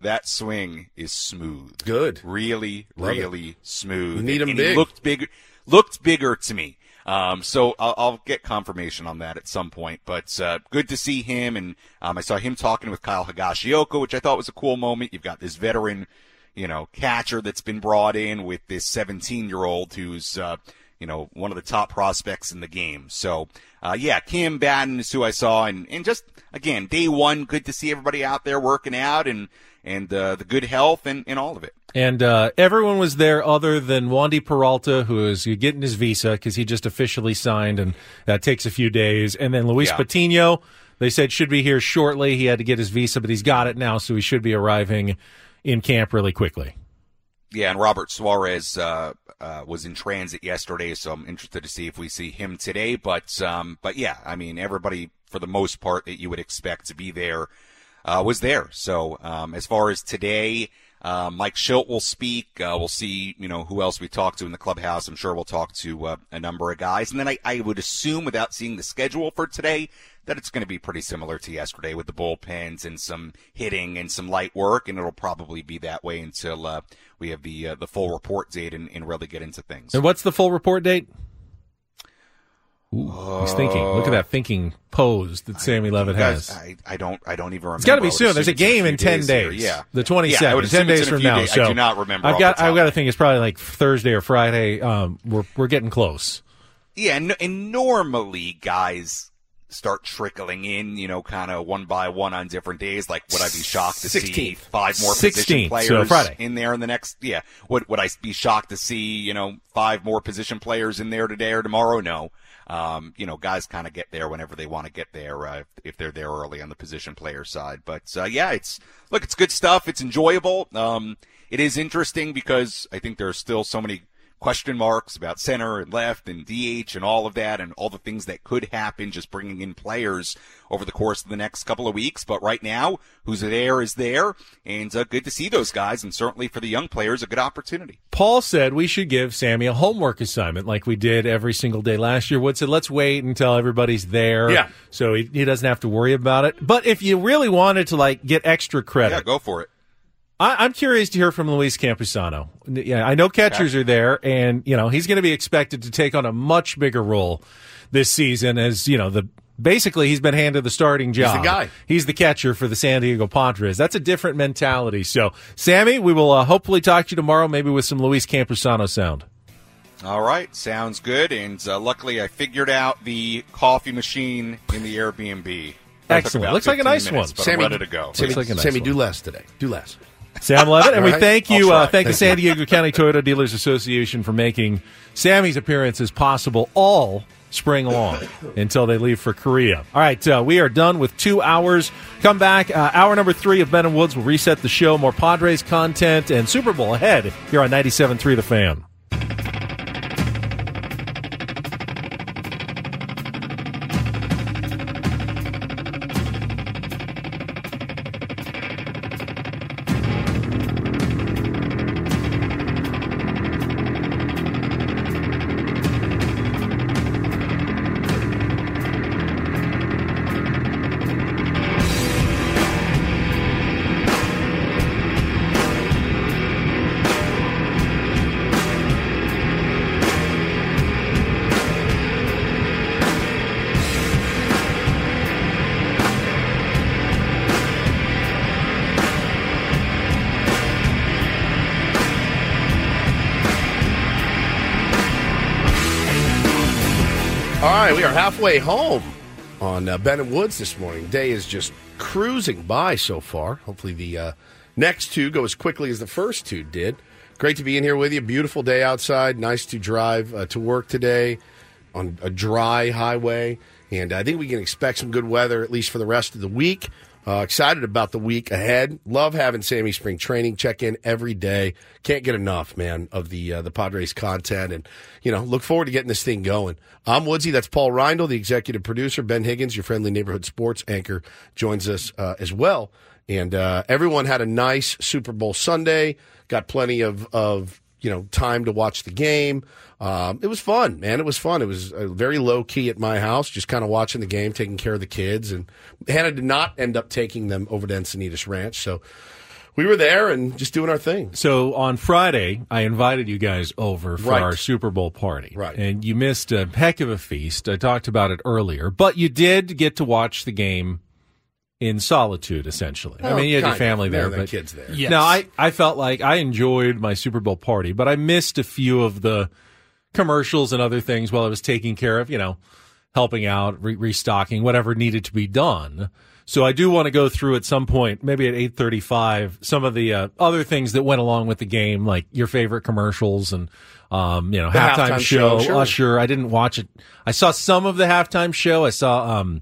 that swing is smooth. Good. Really, Love it. really smooth. You need him and big. He looked bigger, looked bigger to me. Um, so I'll, I'll get confirmation on that at some point. But uh, good to see him, and um, I saw him talking with Kyle Higashioka, which I thought was a cool moment. You've got this veteran, you know, catcher that's been brought in with this 17 year old who's, uh, you know, one of the top prospects in the game. So, uh, yeah, Kim Batten is who I saw, and, and just again, day one, good to see everybody out there working out and and uh, the good health and, and all of it. And uh, everyone was there other than Wandy Peralta, who is getting his visa because he just officially signed, and that takes a few days. And then Luis Yeah. Patino, they said should be here shortly. He had to get his visa, but he's got it now, so he should be arriving in camp really quickly. Yeah, and Robert Suarez uh, uh, was in transit yesterday, so I'm interested to see if we see him today. But um, but yeah, I mean, everybody for the most part that you would expect to be there uh, was there. So um, as far as today, uh, Mike Shildt will speak. Uh, we'll see, you know, who else we talk to in the clubhouse. I'm sure we'll talk to uh, a number of guys, and then I, I would assume, without seeing the schedule for today, that it's going to be pretty similar to yesterday with the bullpens and some hitting and some light work, and it'll probably be that way until uh, we have the uh, the full report date and, and really get into things. And what's the full report date? Ooh, he's thinking. Look at that thinking pose that Sammy Levitt guys, has. I, I don't I don't even remember. It's got to be soon. There's a game in ten here. days. Yeah, the twenty Yeah, I ten days from now. days. So I do not remember. I've got I've got to think it's probably like Thursday or Friday. Um, we're we're getting close. Yeah, and, and normally guys start trickling in, you know, kind of one by one on different days. Like, would I be shocked to see five more position 16th, players so Friday. in there in the next? Yeah, would would I be shocked to see you know five more position players in there today or tomorrow? No. Um, you know, guys kind of get there whenever they want to get there, uh, if, if they're there early on the position player side. But, uh, yeah, it's, look, it's good stuff. It's enjoyable. Um, it is interesting because I think there are still so many question marks about center and left and DH and all of that and all the things that could happen just bringing in players over the course of the next couple of weeks. But right now, who's there is there, and uh, good to see those guys, and certainly for the young players, a good opportunity. Paul said we should give Sammy a homework assignment like we did every single day last year. Wood said, let's wait until everybody's there. Yeah. So he, he doesn't have to worry about it. But if you really wanted to like get extra credit. Yeah, go for it. I, I'm curious to hear from Luis Campusano. Yeah, I know catchers are there, and you know he's going to be expected to take on a much bigger role this season. As you know, the basically he's been handed the starting job. He's the guy. He's the catcher for the San Diego Padres. That's a different mentality. So, Sammy, we will uh, hopefully talk to you tomorrow, maybe with some Luis Campusano sound. All right, sounds good. And uh, luckily, I figured out the coffee machine in the Airbnb. Excellent. Looks like a nice minutes, one. But Sammy, I'm ready to go. Sammy, Looks like a nice Sammy one. do less today. Do less. Sam Levitt, and we thank you. Uh, thank the San. Diego County Toyota Dealers Association for making Sammy's appearances possible all spring long until they leave for Korea. All right, uh, we are done with two hours. Come back, uh, hour number three of Ben and Woods will reset the show. More Padres content and Super Bowl ahead here on 97.3 The Fan. Halfway home on uh, Ben and Woods this morning. Day is just cruising by so far. Hopefully, the uh, next two go as quickly as the first two did. Great to be in here with you. Beautiful day outside. Nice to drive uh, to work today on a dry highway. And I think we can expect some good weather, at least for the rest of the week. Uh, excited about the week ahead. Love having Sammy Spring Training check in every day. Can't get enough, man, of the uh, the Padres content, and you know, look forward to getting this thing going. I'm Woodsy. That's Paul Reindl, the executive producer. Ben Higgins, your friendly neighborhood sports anchor, joins us uh, as well. And uh, everyone had a nice Super Bowl Sunday. Got plenty of of you know time to watch the game. Um, it was fun, man. It was fun. It was uh, very low key at my house, just kind of watching the game, taking care of the kids. And Hannah did not end up taking them over to Encinitas Ranch, so we were there and just doing our thing. So on Friday, I invited you guys over for Right. our Super Bowl party. Right. And you missed a heck of a feast. I talked about it earlier, but you did get to watch the game in solitude, essentially. I mean, you had your kind of. family there, but kids there. Yes. No, I, I felt like I enjoyed my Super Bowl party, but I missed a few of the commercials and other things while I was taking care of, you know, helping out, re- restocking, whatever needed to be done. So I do want to go through at some point, maybe at 8:35, some of the uh, other things that went along with the game, like your favorite commercials and um, you know, The halftime, halftime show, show, sure. Usher. I didn't watch it. I saw some of the halftime show. I saw um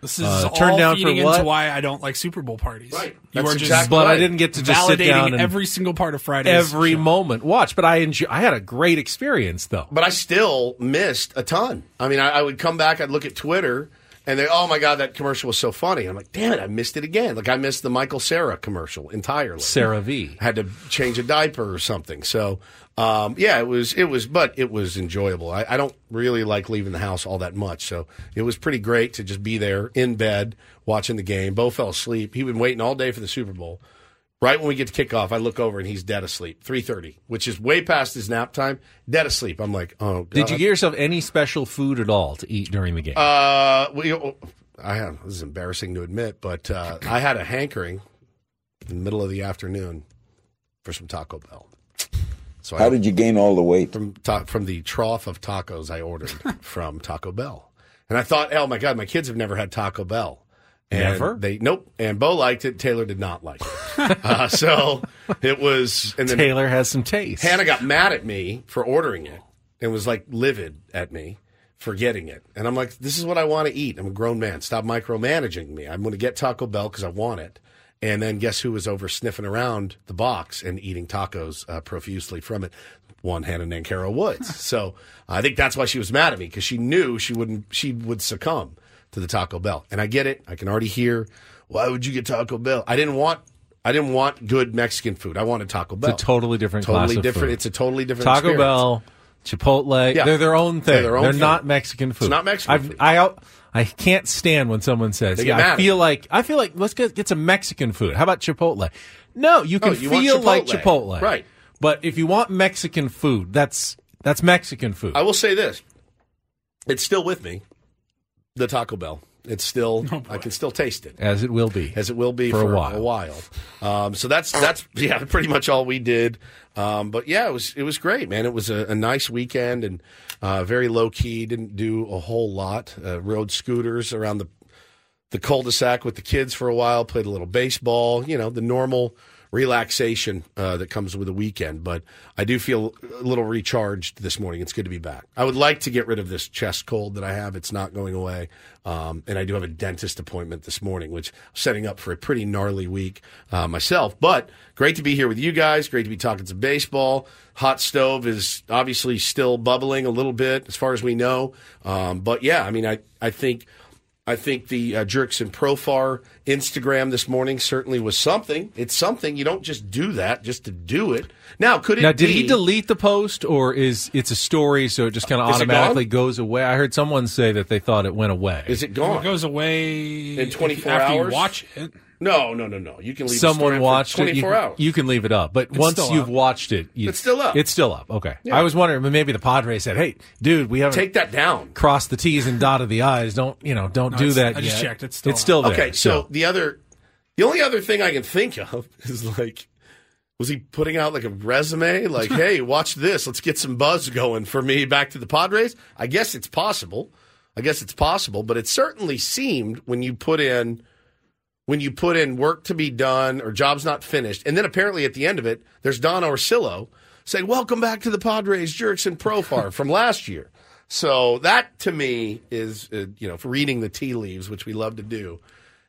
This is uh, all turned down for feeding what? into why I don't like Super Bowl parties. Right. You That's are just exactly but I didn't get to just sit down and every single part of Friday. every show. moment watch. But I enjoy, I had a great experience though. But I still missed a ton. I mean, I, I would come back, I'd look at Twitter, and they, oh my god, that commercial was so funny. I'm like, damn it, I missed it again. Like I missed the Michael Cera commercial entirely. Sarah V. had to change a diaper or something. So, um, yeah, it was, it was, but it was enjoyable. I, I don't really like leaving the house all that much. So it was pretty great to just be there in bed watching the game. Bo fell asleep. He'd been waiting all day for the Super Bowl. Right when we get to kickoff, I look over and he's dead asleep. Three thirty, which is way past his nap time. Dead asleep. I'm like, oh. God. Did you get yourself any special food at all to eat during the game? Uh, we, I have. This is embarrassing to admit, but uh, I had a hankering in the middle of the afternoon for some Taco Bell. So How did you gain all the weight? from ta- from the trough of tacos I ordered from Taco Bell, and I thought, oh my god, my kids have never had Taco Bell. And Never? They nope. And Bo liked it. Taylor did not like it. uh, so it was. And then Taylor has some taste. Hannah got mad at me for ordering it and was like livid at me for getting it. And I'm like, this is what I want to eat. I'm a grown man. Stop micromanaging me. I'm going to get Taco Bell because I want it. And then guess who was over sniffing around the box and eating tacos uh, profusely from it? One Hannah Nancaro Woods. so I think that's why she was mad at me because she knew she wouldn't. She would succumb to the Taco Bell. And I get it. I can already hear. Why would you get Taco Bell? I didn't want. I didn't want good Mexican food. I wanted Taco Bell. It's a totally different Totally class of different. food. It's a totally different. Taco experience. Bell, Chipotle, Yeah. they're their own thing. They're They're, their own thing. not Mexican food. It's not Mexican I've- food. I I can't stand when someone says, "Yeah, I feel like I feel like let's get get some Mexican food. How about Chipotle?" No, you can Oh, you feel like Chipotle. Chipotle, Right. But if you want Mexican food, that's that's Mexican food. I will say this: it's still with me. The Taco Bell. It's still. I can still taste it. as it will be. as it will be For for, a while. Um, so that's that's yeah, pretty much all we did. Um, but yeah, it was it was great, man. It was a, a nice weekend and uh, very low key. Didn't do a whole lot. Uh, rode scooters around the the cul-de-sac with the kids for a while. Played a little baseball. You know, the normal relaxation uh, that comes with a weekend. But I do feel a little recharged this morning. It's good to be back. I would like to get rid of this chest cold that I have. It's not going away. Um, and I do have a dentist appointment this morning, which I'm setting up for a pretty gnarly week uh, myself. But great to be here with you guys. Great to be talking some baseball. Hot stove is obviously still bubbling a little bit as far as we know. Um, but yeah, I mean, I, I think. I think the uh, Jurickson Profar Instagram this morning certainly was something. It's something. You don't just do that just to do it. Now, could it now, did be, he delete the post, or is it's a story, so it just kind of automatically goes away? I heard someone say that they thought it went away. Is it If gone? it goes away In 24 after hours? You watch it. No, no, no, no. You can leave Someone the watched it. You, 24 hours. you can leave it up, but It's once you've up. watched it, you, It's still up. It's still up. Okay. Yeah. I was wondering, but maybe the Padres said, "Hey, dude, we haven't Take that down. Cross the T's and dotted the I's. Don't you know? Don't No, do that." I just yet." checked. It's still it's up. still there. Okay, so the other, the only other thing I can think of is like, was he putting out like a resume? Like, hey, watch this. Let's get some buzz going for me back to the Padres. I guess it's possible. I guess it's possible, but it certainly seemed when you put in when you put in work to be done or jobs not finished, and then apparently at the end of it, there's Don Orsillo saying, "Welcome back to the Padres, Jurickson Profar from last year." So that to me is, uh, you know, for reading the tea leaves, which we love to do,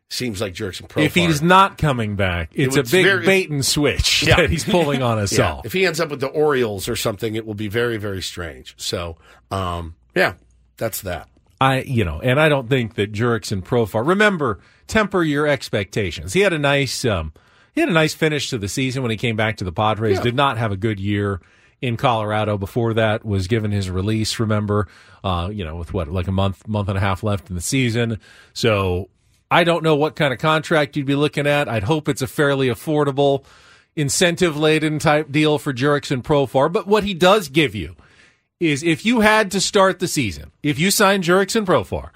seems like Jurickson Profar. If he's not coming back, It it's a big very- bait and switch Yeah. that he's pulling on us Yeah. all. If he ends up with the Orioles or something, it will be very, very strange. So, um, yeah, that's that. I, you know, and I don't think that Jurickson Profar. Remember, temper your expectations. He had a nice, um, he had a nice finish to the season when he came back to the Padres. Yeah. Did not have a good year in Colorado. Before that, was given his release. Remember, uh, you know, with what like a month, month and a half left in the season. So I don't know what kind of contract you'd be looking at. I'd hope it's a fairly affordable, incentive laden type deal for Jurickson Profar. But what he does give you is if you had to start the season, if you sign Jurickson Profar,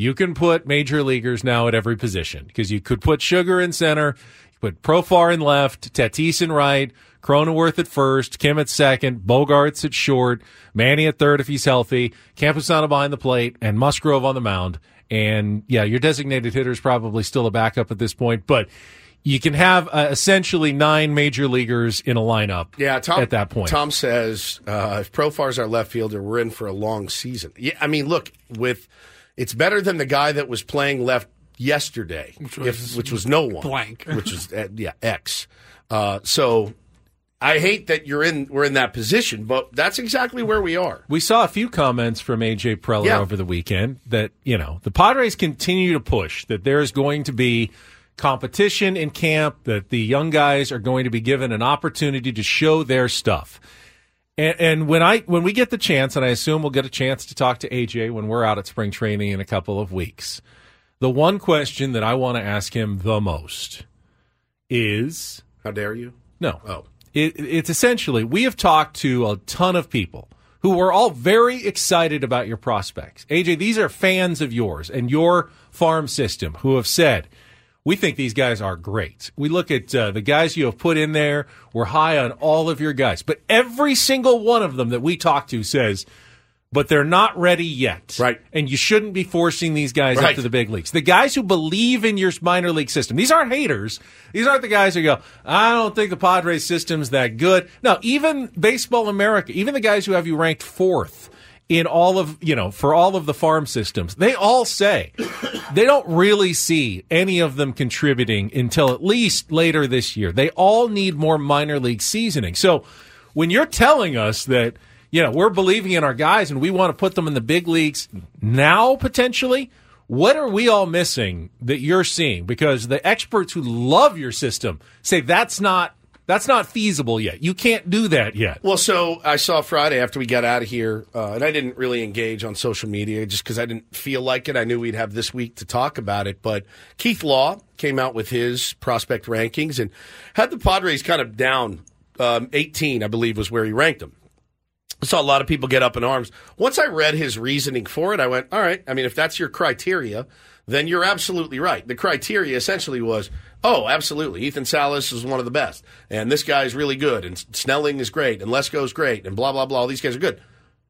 you can put major leaguers now at every position because you could put Sugar in center, you put Profar in left, Tatis in right, Cronenworth at first, Kim at second, Bogaerts at short, Manny at third if he's healthy, Campusano behind the plate, and Musgrove on the mound. And yeah, your designated hitter is probably still a backup at this point, but you can have uh, essentially nine major leaguers in a lineup Yeah, Tom, at that point. Tom says uh, if Profar's our left fielder, we're in for a long season. Yeah, I mean, look, with it's better than the guy that was playing left yesterday, which was which was no one, blank. which is uh, yeah X. Uh, so I hate that you're in we're in that position, but that's exactly where we are. We saw a few comments from AJ Preller Yeah. over the weekend that, you know, the Padres continue to push that there's going to be competition in camp, that the young guys are going to be given an opportunity to show their stuff. And, and when I when we get the chance, and I assume we'll get a chance to talk to AJ when we're out at spring training in a couple of weeks, the one question that I want to ask him the most is How dare you? no. Oh. It, it's essentially, we have talked to a ton of people who are all very excited about your prospects. AJ, these are fans of yours and your farm system who have said, we think these guys are great. We look at uh, the guys you have put in there. We're high on all of your guys. But every single one of them that we talk to says, but they're not ready yet. Right. And you shouldn't be forcing these guys up to the big leagues. The guys who believe in your minor league system, these aren't haters. These aren't the guys who go, I don't think the Padres system's that good. No, even Baseball America, even the guys who have you ranked fourth in all of, you know, for all of the farm systems, they all say they don't really see any of them contributing until at least later this year. They all need more minor league seasoning. So when you're telling us that, you know, we're believing in our guys and we want to put them in the big leagues now potentially, what are we all missing that you're seeing? Because the experts who love your system say that's not that's not feasible yet. You can't do that yet. Well, so I saw Friday after we got out of here, uh, and I didn't really engage on social media just because I didn't feel like it. I knew we'd have this week to talk about it. But Keith Law came out with his prospect rankings and had the Padres kind of down. Um, 18, I believe, was where he ranked them. I saw a lot of people get up in arms. Once I read his reasoning for it, I went, all right. I mean, if that's your criteria, then you're absolutely right. The criteria essentially was, oh, absolutely. Ethan Salas is one of the best. And this guy's really good. And Snelling is great. And Lesko's great. And blah, blah, blah. All these guys are good.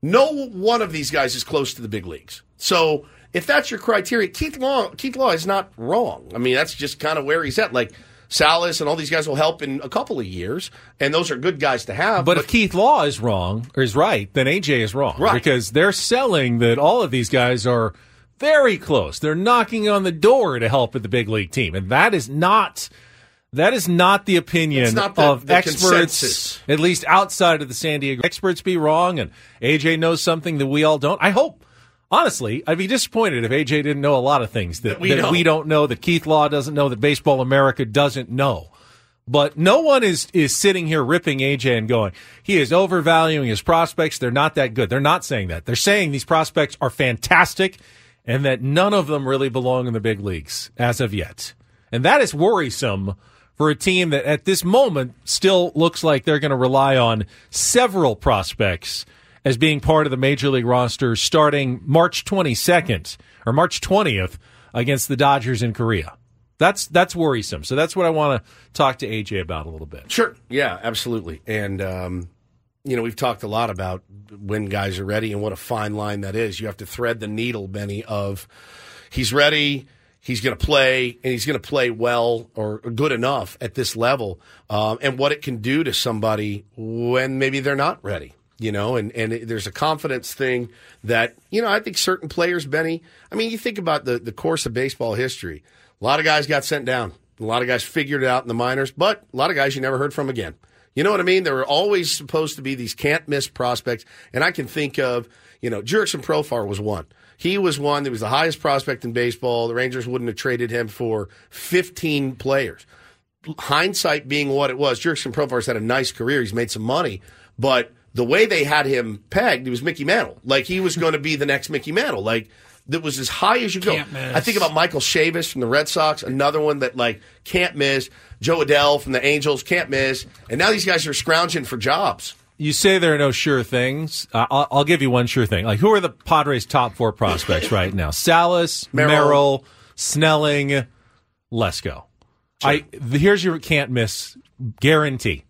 No one of these guys is close to the big leagues. So if that's your criteria, Keith Law, Keith Law is not wrong. I mean, that's just kind of where he's at. Like, Salas and all these guys will help in a couple of years, and those are good guys to have. But if Keith Law is wrong or is right, then AJ is wrong. Right. Because they're selling that all of these guys are very close. They're knocking on the door to help with the big league team. And that is not that is not the opinion not the- of the experts, consensus. at least outside of the San Diego experts be wrong and AJ knows something that we all don't. I hope honestly, I'd be disappointed if AJ didn't know a lot of things that, That we that don't. we don't know, that Keith Law doesn't know, that Baseball America doesn't know. But no one is is sitting here ripping AJ and going, he is overvaluing his prospects. They're not that good. They're not saying that. They're saying these prospects are fantastic and that none of them really belong in the big leagues as of yet. And that is worrisome for a team that at this moment still looks like they're going to rely on several prospects as being part of the major league roster starting March 22nd or March 20th against the Dodgers in Korea. That's that's worrisome. So that's what I want to talk to AJ about a little bit. Sure. Yeah, absolutely. And um, you know, we've talked a lot about when guys are ready and what a fine line that is. You have to thread the needle, Benny, of he's ready, he's going to play, and he's going to play well or good enough at this level, um, and what it can do to somebody when maybe they're not ready. You know, and, and it, there's a confidence thing that, you know, I think certain players, Benny, I mean, you think about the, the course of baseball history. A lot of guys got sent down. A lot of guys figured it out in the minors, but a lot of guys you never heard from again. You know what I mean? There were always supposed to be these can't miss prospects. And I can think of, you know, Jurickson Profar was one. He was one that was the highest prospect in baseball. The Rangers wouldn't have traded him for 15 players. Hindsight being what it was, Jurickson Profar's had a nice career. He's made some money, but the way they had him pegged, he was Mickey Mantle. Like he was going to be the next Mickey Mantle. Like that was as high as you go. Can't miss. I think about Michael Chavis from the Red Sox, another one that like can't miss. Jo Adell from the Angels can't miss. And now these guys are scrounging for jobs. You say there are no sure things. Uh, I'll, I'll give you one sure thing. Like, who are the Padres' top four prospects right now? Salas, Merrill. Merrill, Snelling, Lesko. I here's your can't miss guarantee.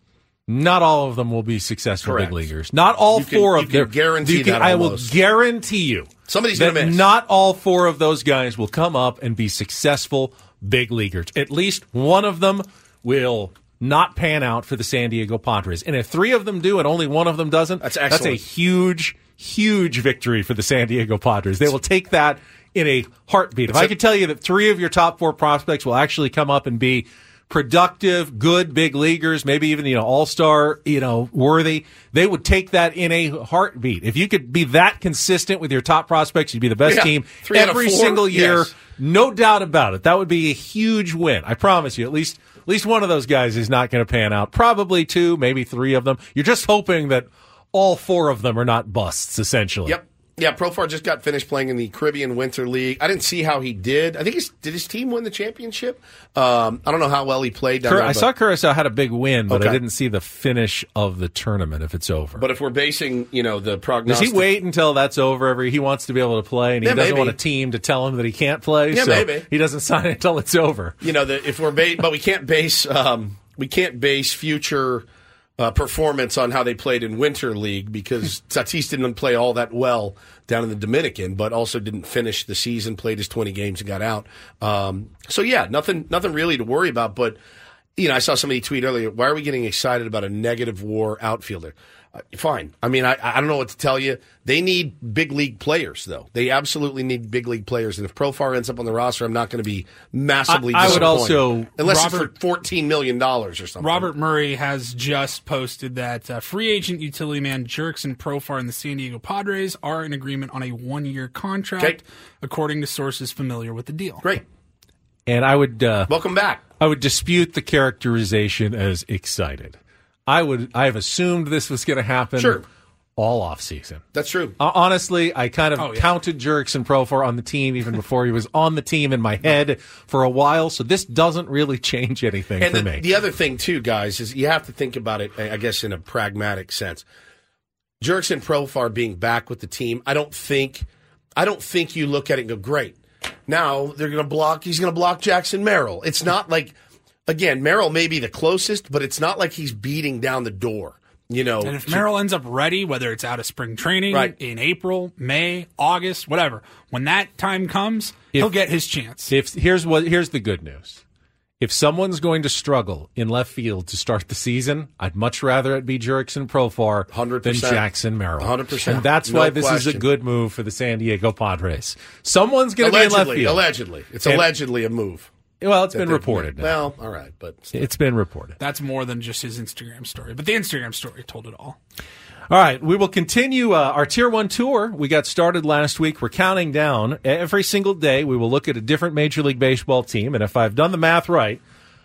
Not all of them will be successful Correct. big leaguers. Not all You can- four you of can them. guarantee you can- that I will guarantee you. Somebody's that gonna miss. Not all four of those guys will come up and be successful big leaguers. At least one of them will not pan out for the San Diego Padres. And if three of them do and only one of them doesn't, That's that's a huge, huge victory for the San Diego Padres. They will take that in a heartbeat. If I could tell you that three of your top four prospects will actually come up and be productive, good big leaguers, maybe even you know all star, you know worthy, they would take that in a heartbeat. If you could be that consistent with your top prospects, you'd be the best Yeah. team Three every single year. Yes. No doubt about it. That would be a huge win. I promise you. At least at least one of those guys is not going to pan out. Probably two, maybe three of them. You're just hoping that all four of them are not busts. Essentially. Yep. Yeah, Profar just got finished playing in the Caribbean Winter League. I didn't see how he did. I think his, did his team win the championship? Um, I don't know how well he played down Cur- there. I saw Curacao had a big win, but I didn't see the finish of the tournament. If it's over, But if we're basing, you know, the prognosis, Does he wait until that's over? Every he wants to be able to play, and he Yeah, doesn't maybe. want a team to tell him that he can't play. Yeah, so maybe. he doesn't sign it until it's over. you know, the, if we're ba- but we can't base um, we can't base future uh, performance on how they played in Winter League because Tatis didn't play all that well down in the Dominican, but also didn't finish the season. Played his twenty games and got out. Um, so yeah, nothing nothing really to worry about. But you know, I saw somebody tweet earlier. Why are we getting excited about a negative WAR outfielder? Uh, fine. I mean, I, I don't know what to tell you. They need big league players, though. They absolutely need big league players. And if Profar ends up on the roster, I'm not going to be massively. I- I would also- unless Robert- it's for fourteen million dollars or something. Robert Murray has just posted that uh, free agent utility man Jurickson Profar and the San Diego Padres are in agreement on a one year contract, Okay. according to sources familiar with the deal. Great. And I would uh, welcome back. I would dispute the characterization as excited. I would. I have assumed this was going to happen. Sure. All off season. That's true. Uh, honestly, I kind of Oh, yeah. counted Jurickson Profar on the team even before he was on the team in my head for a while. So this doesn't really change anything And for the, me. the other thing too, guys, is you have to think about it. I I guess in a pragmatic sense. Jurickson Profar being back with the team, I don't think, I don't think you look at it and go, great. Now they're going to block. He's going to block Jackson Merrill. It's not like, again, Merrill may be the closest, but it's not like he's beating down the door. You know, And if to- Merrill ends up ready, whether it's out of spring training Right. in April, May, August, whatever, when that time comes, he'll get his chance. If here's what here's the good news. If someone's going to struggle in left field to start the season, I'd much rather it be Jurickson Profar than 100%. Jackson Merrill. 100%. And that's No why this is a good move for the San Diego Padres. Someone's going to be in left allegedly, field. allegedly, it's And- allegedly a move. Well, it's that been reported. now. Well, all right, but It's been reported. That's more than just his Instagram story, but the Instagram story told it all. All right, we will continue uh, our Tier 1 tour. We got started last week. We're counting down. Every single day, we will look at a different Major League Baseball team. And if I've done the math right,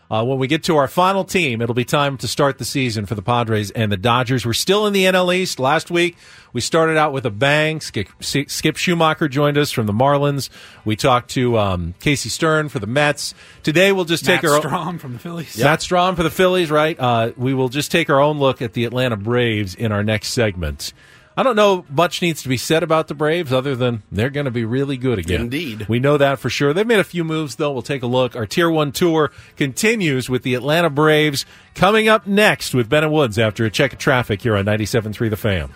uh, when we get to our final team, it'll be time to start the season for the Padres and the Dodgers. We're still in the NL East. Last week, we started out with a bang. Skip, Skip Schumaker joined us from the Marlins. We talked to um, Casey Stern for the Mets. Today, we'll just take Matt our Strom from the Phillies. Matt Strom for the Phillies, right? Uh, we will just take our own look at the Atlanta Braves in our next segment. I don't know much needs to be said about the Braves other than they're going to be really good again. Indeed. We know that for sure. They've made a few moves, though. We'll take a look. Our Tier 1 tour continues with the Atlanta Braves coming up next with Ben and Woods after a check of traffic here on 97.3 The Fan.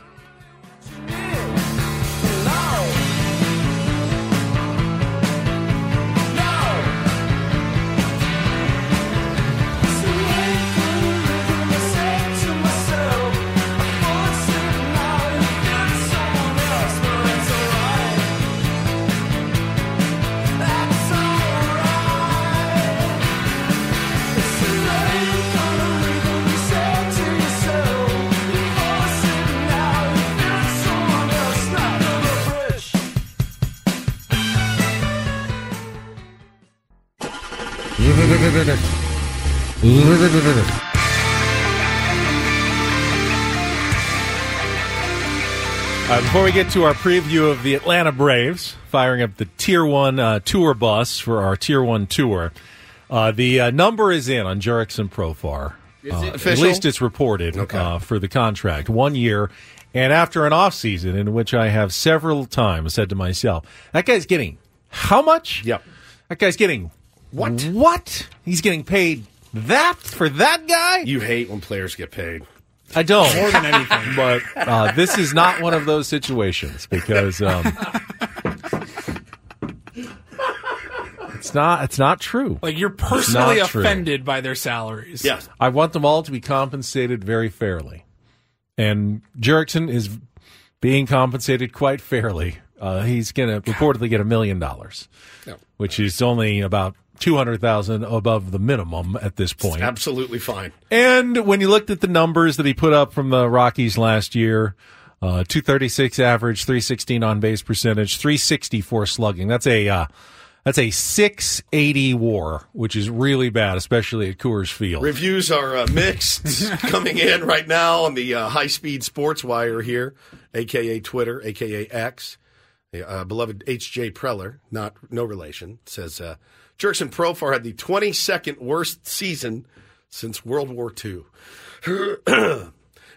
Uh, before we get to our preview of the Atlanta Braves, firing up the Tier 1 uh, tour bus for our Tier 1 tour, uh, the uh, number is in on Jurickson Profar. Uh, At least it's reported uh, for the contract. One year. And after an offseason in which I have several times said to myself, that guy's getting how much? Yep. That guy's getting what? What? He's getting paid that for that guy? You hate when players get paid. I don't. More than anything. But uh, this is not one of those situations because um, it's not. It's not true. Like you're It's personally not true. offended by their salaries. Yes. I want them all to be compensated very fairly, and Jurickson is being compensated quite fairly. Uh, he's going to reportedly get a million dollars, which is only about two hundred thousand above the minimum at this point. Absolutely fine. And when you looked at the numbers that he put up from the Rockies last year, uh, 236 average, 316 on base percentage, 364 slugging. That's a, uh, that's a 680 war, which is really bad, especially at Coors Field. Reviews are uh, mixed coming in right now on the uh, high speed sports wire here, aka Twitter, aka X. Uh, beloved H.J. Preller, not no relation, says uh, Jurickson Profar had the 22nd worst season since World War II.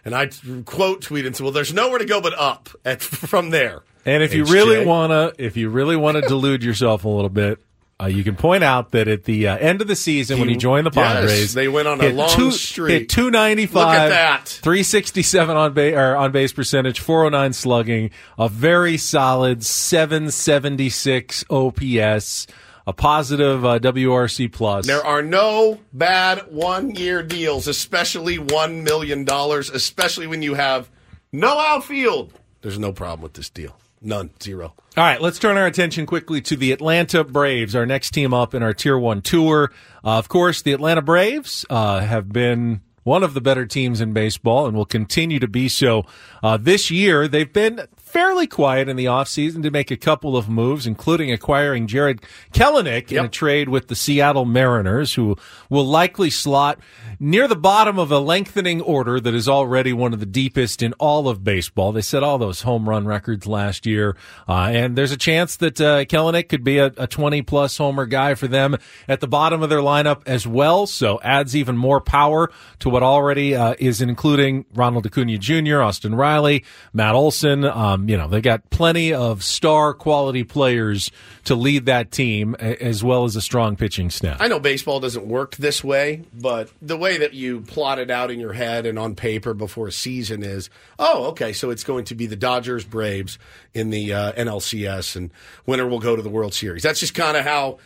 and I quote tweeted and said, "Well, there's nowhere to go but up at, from there." And if you really wanna, if you really wanna delude yourself a little bit, uh, you can point out that at the uh, end of the season when he joined the Yes, Padres, they went on a long two, streak. Hit two ninety five. Look at that. Three sixty seven on base or on base percentage, four oh nine slugging, a very solid seven seventy six OPS, a positive uh, WRC plus. There are no bad one year deals, especially $1 million, especially when you have no outfield. There's no problem with this deal. None. Zero. All right, let's turn our attention quickly to the Atlanta Braves, our next team up in our Tier 1 tour. Uh, of course, the Atlanta Braves uh, have been one of the better teams in baseball and will continue to be so uh, this year. They've been fairly quiet in the offseason to make a couple of moves, including acquiring Jared Kelenic in a trade with the Seattle Mariners, who will likely slot near the bottom of a lengthening order that is already one of the deepest in all of baseball. They set all those home run records last year, uh, and there's a chance that uh, Kelenic could be a, a 20 plus homer guy for them at the bottom of their lineup as well. So adds even more power to what already uh, is including Ronald Acuna Jr., Austin Riley, Matt Olson. Um, you know, they got plenty of star quality players to lead that team, as well as a strong pitching staff. I know baseball doesn't work this way, but the way that you plot it out in your head and on paper before a season is, oh, okay, so it's going to be the Dodgers Braves in the uh, NLCS, and winner will go to the World Series. That's just kind of how.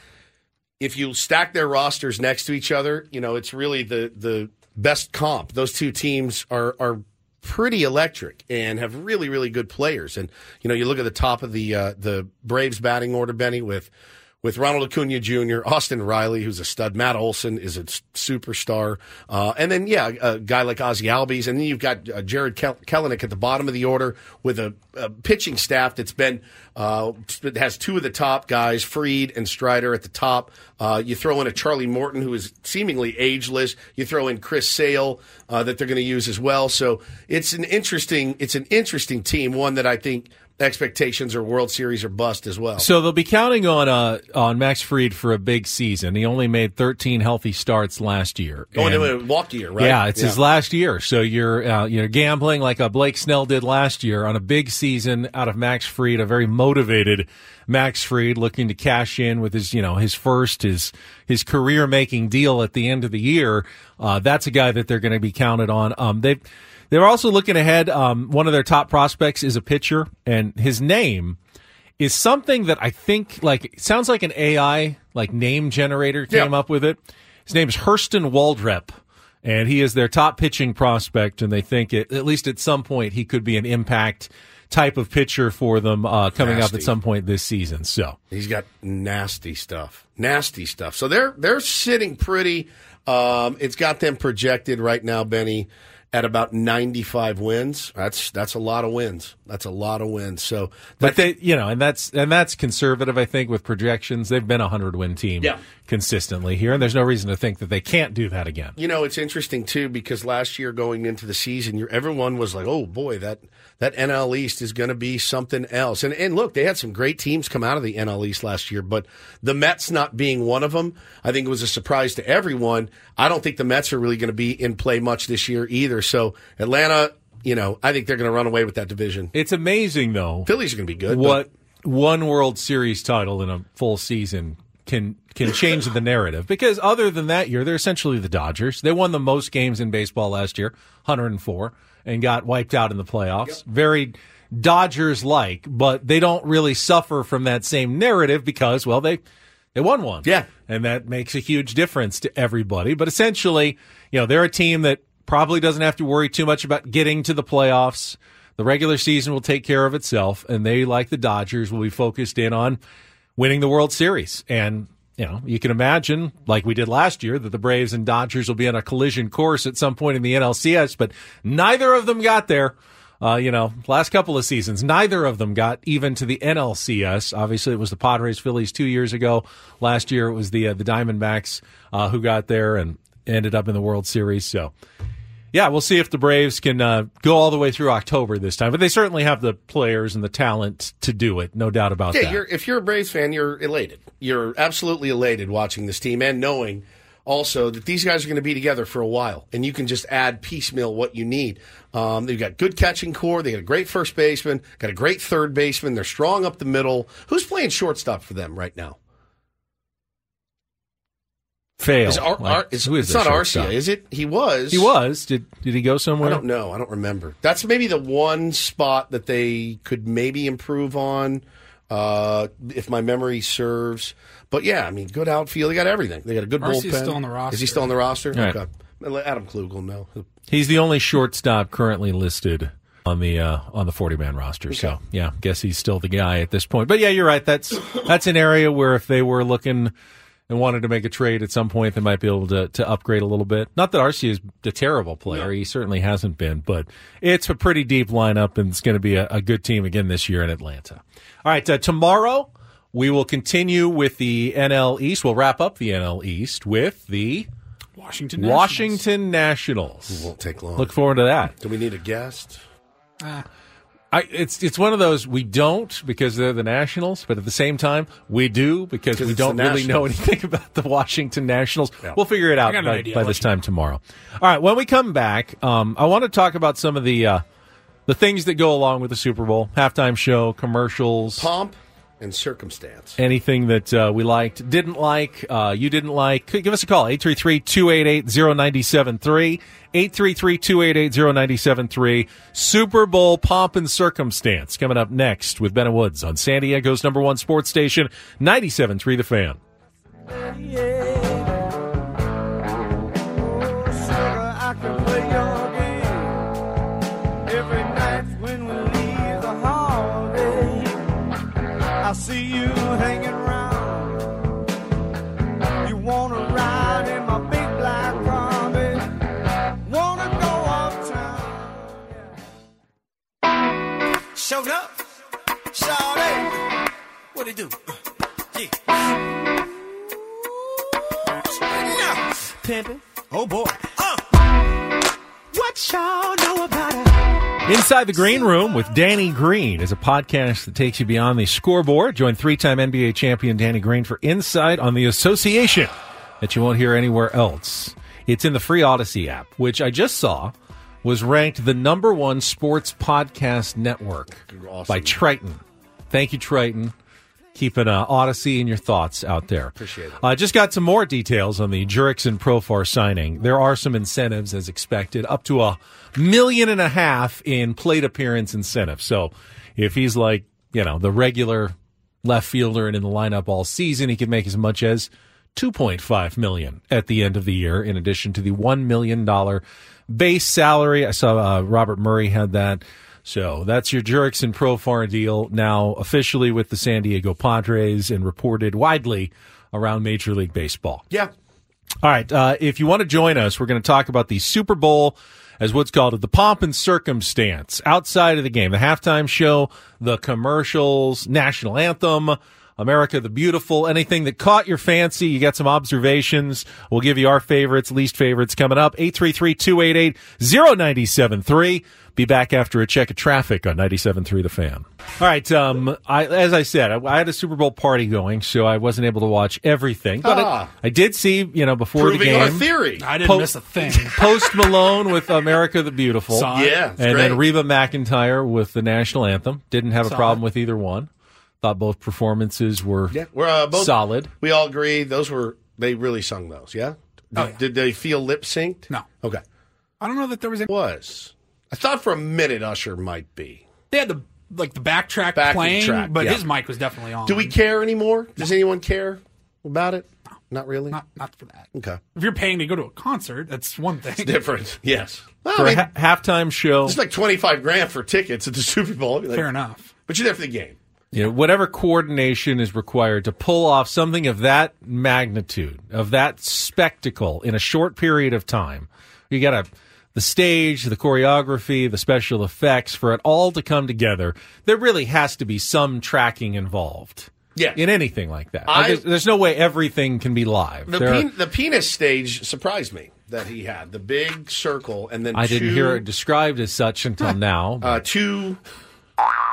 If you stack their rosters next to each other, you know it's really the the best comp. Those two teams are are pretty electric and have really really good players. And you know you look at the top of the uh, the Braves batting order, Benny, with with Ronald Acuna Jr., Austin Riley, who's a stud, Matt Olson is a superstar, uh, and then yeah, a guy like Ozzy Albies, and then you've got uh, Jared Kel- Kelenic at the bottom of the order with a, a pitching staff that's been uh, has two of the top guys, Fried and Strider at the top. Uh, you throw in a Charlie Morton who is seemingly ageless. You throw in Chris Sale uh, that they're going to use as well. So it's an interesting it's an interesting team, one that I think expectations are World Series or bust as well. So they'll be counting on uh, on Max Fried for a big season. He only made 13 healthy starts last year. Going And- into a walk year, right? Yeah, it's his last year. So you're uh, you're gambling like a Blake Snell did last year on a big season out of Max Fried, a very motivated Max Fried looking to cash in with his you know his first his his career making deal at the end of the year. Uh, that's a guy that they're going to be counted on. Um, they they're also looking ahead. Um, one of their top prospects is a pitcher, and his name is something that I think like sounds like an AI like name generator came up with it. His name is Hurston Waldrep, and he is their top pitching prospect. And they think it, at least at some point he could be an impact type of pitcher for them uh, coming up at some point this season. So He's got nasty stuff, nasty stuff. So they're they're sitting pretty. Um, it's got them projected right now, Benny, at about ninety five wins. That's that's a lot of wins. That's a lot of wins. So, But they, you know, and that's and that's conservative. I think with projections, they've been a hundred win team Yeah. consistently here, and there's no reason to think that they can't do that again. You know, it's interesting too because last year going into the season, everyone was like, "Oh boy, that that NL East is going to be something else." And and look, they had some great teams come out of the NL East last year, but the Mets not being one of them, I think it was a surprise to everyone. I don't think the Mets are really going to be in play much this year either. So Atlanta, you know, I think they're going to run away with that division. It's amazing though. Phillies are going to be good. What one World Series title in a full season can can change the narrative because other than that year, they're essentially the Dodgers. They won the most games in baseball last year, 104, and got wiped out in the playoffs. Very Dodgers like, but they don't really suffer from that same narrative because, well, they they won one. Yeah. And that makes a huge difference to everybody. But essentially, you know, they're a team that probably doesn't have to worry too much about getting to the playoffs. The regular season will take care of itself, and they, like the Dodgers, will be focused in on winning the World Series. And, you know, you can imagine, like we did last year, that the Braves and Dodgers will be on a collision course at some point in the NLCS, but neither of them got there. Uh, you know, last couple of seasons, neither of them got even to the NLCS. Obviously, it was the Padres Phillies two years ago. Last year, it was the uh, the Diamondbacks uh, who got there and ended up in the World Series. So, yeah, we'll see if the Braves can uh, go all the way through October this time. But they certainly have the players and the talent to do it, no doubt about yeah, that. you're, if you're a Braves fan, you're elated. You're absolutely elated watching this team and knowing also that these guys are going to be together for a while, and you can just add piecemeal what you need. Um, they've got good catching core. They got a great first baseman, got a great third baseman. They're strong up the middle. Who's playing shortstop for them right now? Fail. Is Ar- Like, Ar- is- who is it's not shortstop? Arcia, is it? He was. He was. Did did he go somewhere? I don't know. I don't remember. That's maybe the one spot that they could maybe improve on, uh, if my memory serves. But yeah, I mean, good outfield. They got everything. They got a good Arcia's bullpen. still on the roster. Is he still on the roster? Right. Okay. Well, let Adam Klugel know. He's the only shortstop currently listed on the uh, on the forty man roster. So yeah, guess he's still the guy at this point. But yeah, you're right. That's that's an area where if they were looking and wanted to make a trade at some point, they might be able to to upgrade a little bit. Not that Arcia is a terrible player; he certainly hasn't been, but it's a pretty deep lineup, and it's going to be a, a good team again this year in Atlanta. All right, uh, tomorrow. We will continue with the NL East. We'll wrap up the NL East with the Washington. Nationals. Washington Nationals. Won't take long. Look forward to that. Do we need a guest? Ah. I, it's it's one of those we don't because they're the Nationals, but at the same time we do because we don't really know anything about the Washington Nationals. We'll figure it out by, idea. by this you time tomorrow. All right, when we come back, um, I want to talk about some of the uh, the things that go along with the Super Bowl halftime show, commercials, Pomp and circumstance. anything that uh, we liked, didn't like, uh, you didn't like, give us a call, 833-288-0973, 833-288-0973. Super Bowl pomp and circumstance coming up next with Ben and Woods on San Diego's number one sports station, 97.3 The Fan. I see you hanging around. You wanna ride in my big black car, baby? Wanna go uptown? Showed up, shawty. What it do? Yeah. Now, pimpin'. Oh boy. Uh. What y'all know about it? Inside the Green Room with Danny Green is a podcast that takes you beyond the scoreboard. Join three-time NBA champion Danny Green for insight on the association that you won't hear anywhere else. It's in the free Odyssey app, which I just saw was ranked the number one sports podcast network by Triton. Thank you, Triton. Keeping uh, Odyssey in your thoughts out there. Appreciate it. I uh, just got some more details on the Jurickson Profar signing. There are some incentives as expected, up to a million and a half in plate appearance incentive. So if he's like, you know, the regular left fielder and in the lineup all season, he could make as much as 2.5 million at the end of the year in addition to the 1 million dollar base salary. I saw uh, Robert Murray had that. So that's your Jurickson and Profar deal now officially with the San Diego Padres and reported widely around Major League Baseball. Yeah. All right. Uh, if you want to join us, we're going to talk about the Super Bowl as what's called the pomp and circumstance outside of the game, the halftime show, the commercials, national anthem. America the Beautiful, anything that caught your fancy. You got some observations. We'll give you our favorites, least favorites coming up. 833-288-0973. Be back after a check of traffic on 97.3 The Fan. All right. Um, I, as I said, I, I had a Super Bowl party going, so I wasn't able to watch everything, but Ah. I, I did see, you know, before the game. our theory. I didn't Po- miss a thing. Post Malone with America the Beautiful. Saw. Yeah, And great. then Reba McEntire with the national anthem. Didn't have a problem it. with either one. Thought both performances were Yeah, we're uh, both solid. We all agree those were they really sung those. Yeah. Did, Oh, yeah. did they feel lip synced? No. Okay. I don't know that there was any. Was I thought for a minute Usher might be. They had the like the backtrack Backing playing, track, but yeah. his mic was definitely on. Do we care anymore? Does anyone care about it? No. Not really. Not not for that. Okay. If you're paying to go to a concert, that's one thing. Different. Yes. Well, For I a mean, ha- halftime show, it's like twenty five grand for tickets at the Super Bowl. Like, Fair enough. But you're there for the game. You know, whatever coordination is required to pull off something of that magnitude, of that spectacle in a short period of time, you got to the stage, the choreography, the special effects for it all to come together. There really has to be some tracking involved. Yeah. In anything like that, I- there's, there's no way everything can be live. The There are- the penis stage surprised me that he had the big circle and then I two, didn't hear it described as such until now. uh, two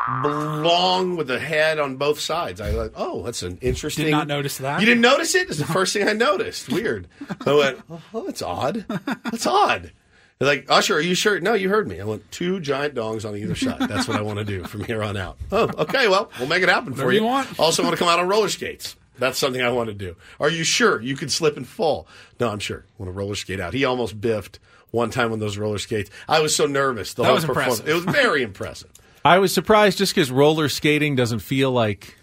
long with the head on both sides. I like, oh, that's an interesting. Did not notice that. You didn't notice it? It's the first thing I noticed. Weird. I went, oh, oh, that's odd. That's odd. They're like, Usher, are you sure? No, you heard me. I want two giant dongs on either side. That's what I want to do from here on out. Oh, okay. Well, we'll make it happen for you. you want. Also, want to come out on roller skates. That's something I want to do. Are you sure you could slip and fall? No, I'm sure. I want to roller skate out. He almost biffed one time on those roller skates. I was so nervous. The That whole was performance. impressive. It was very impressive. I was surprised just because roller skating doesn't feel like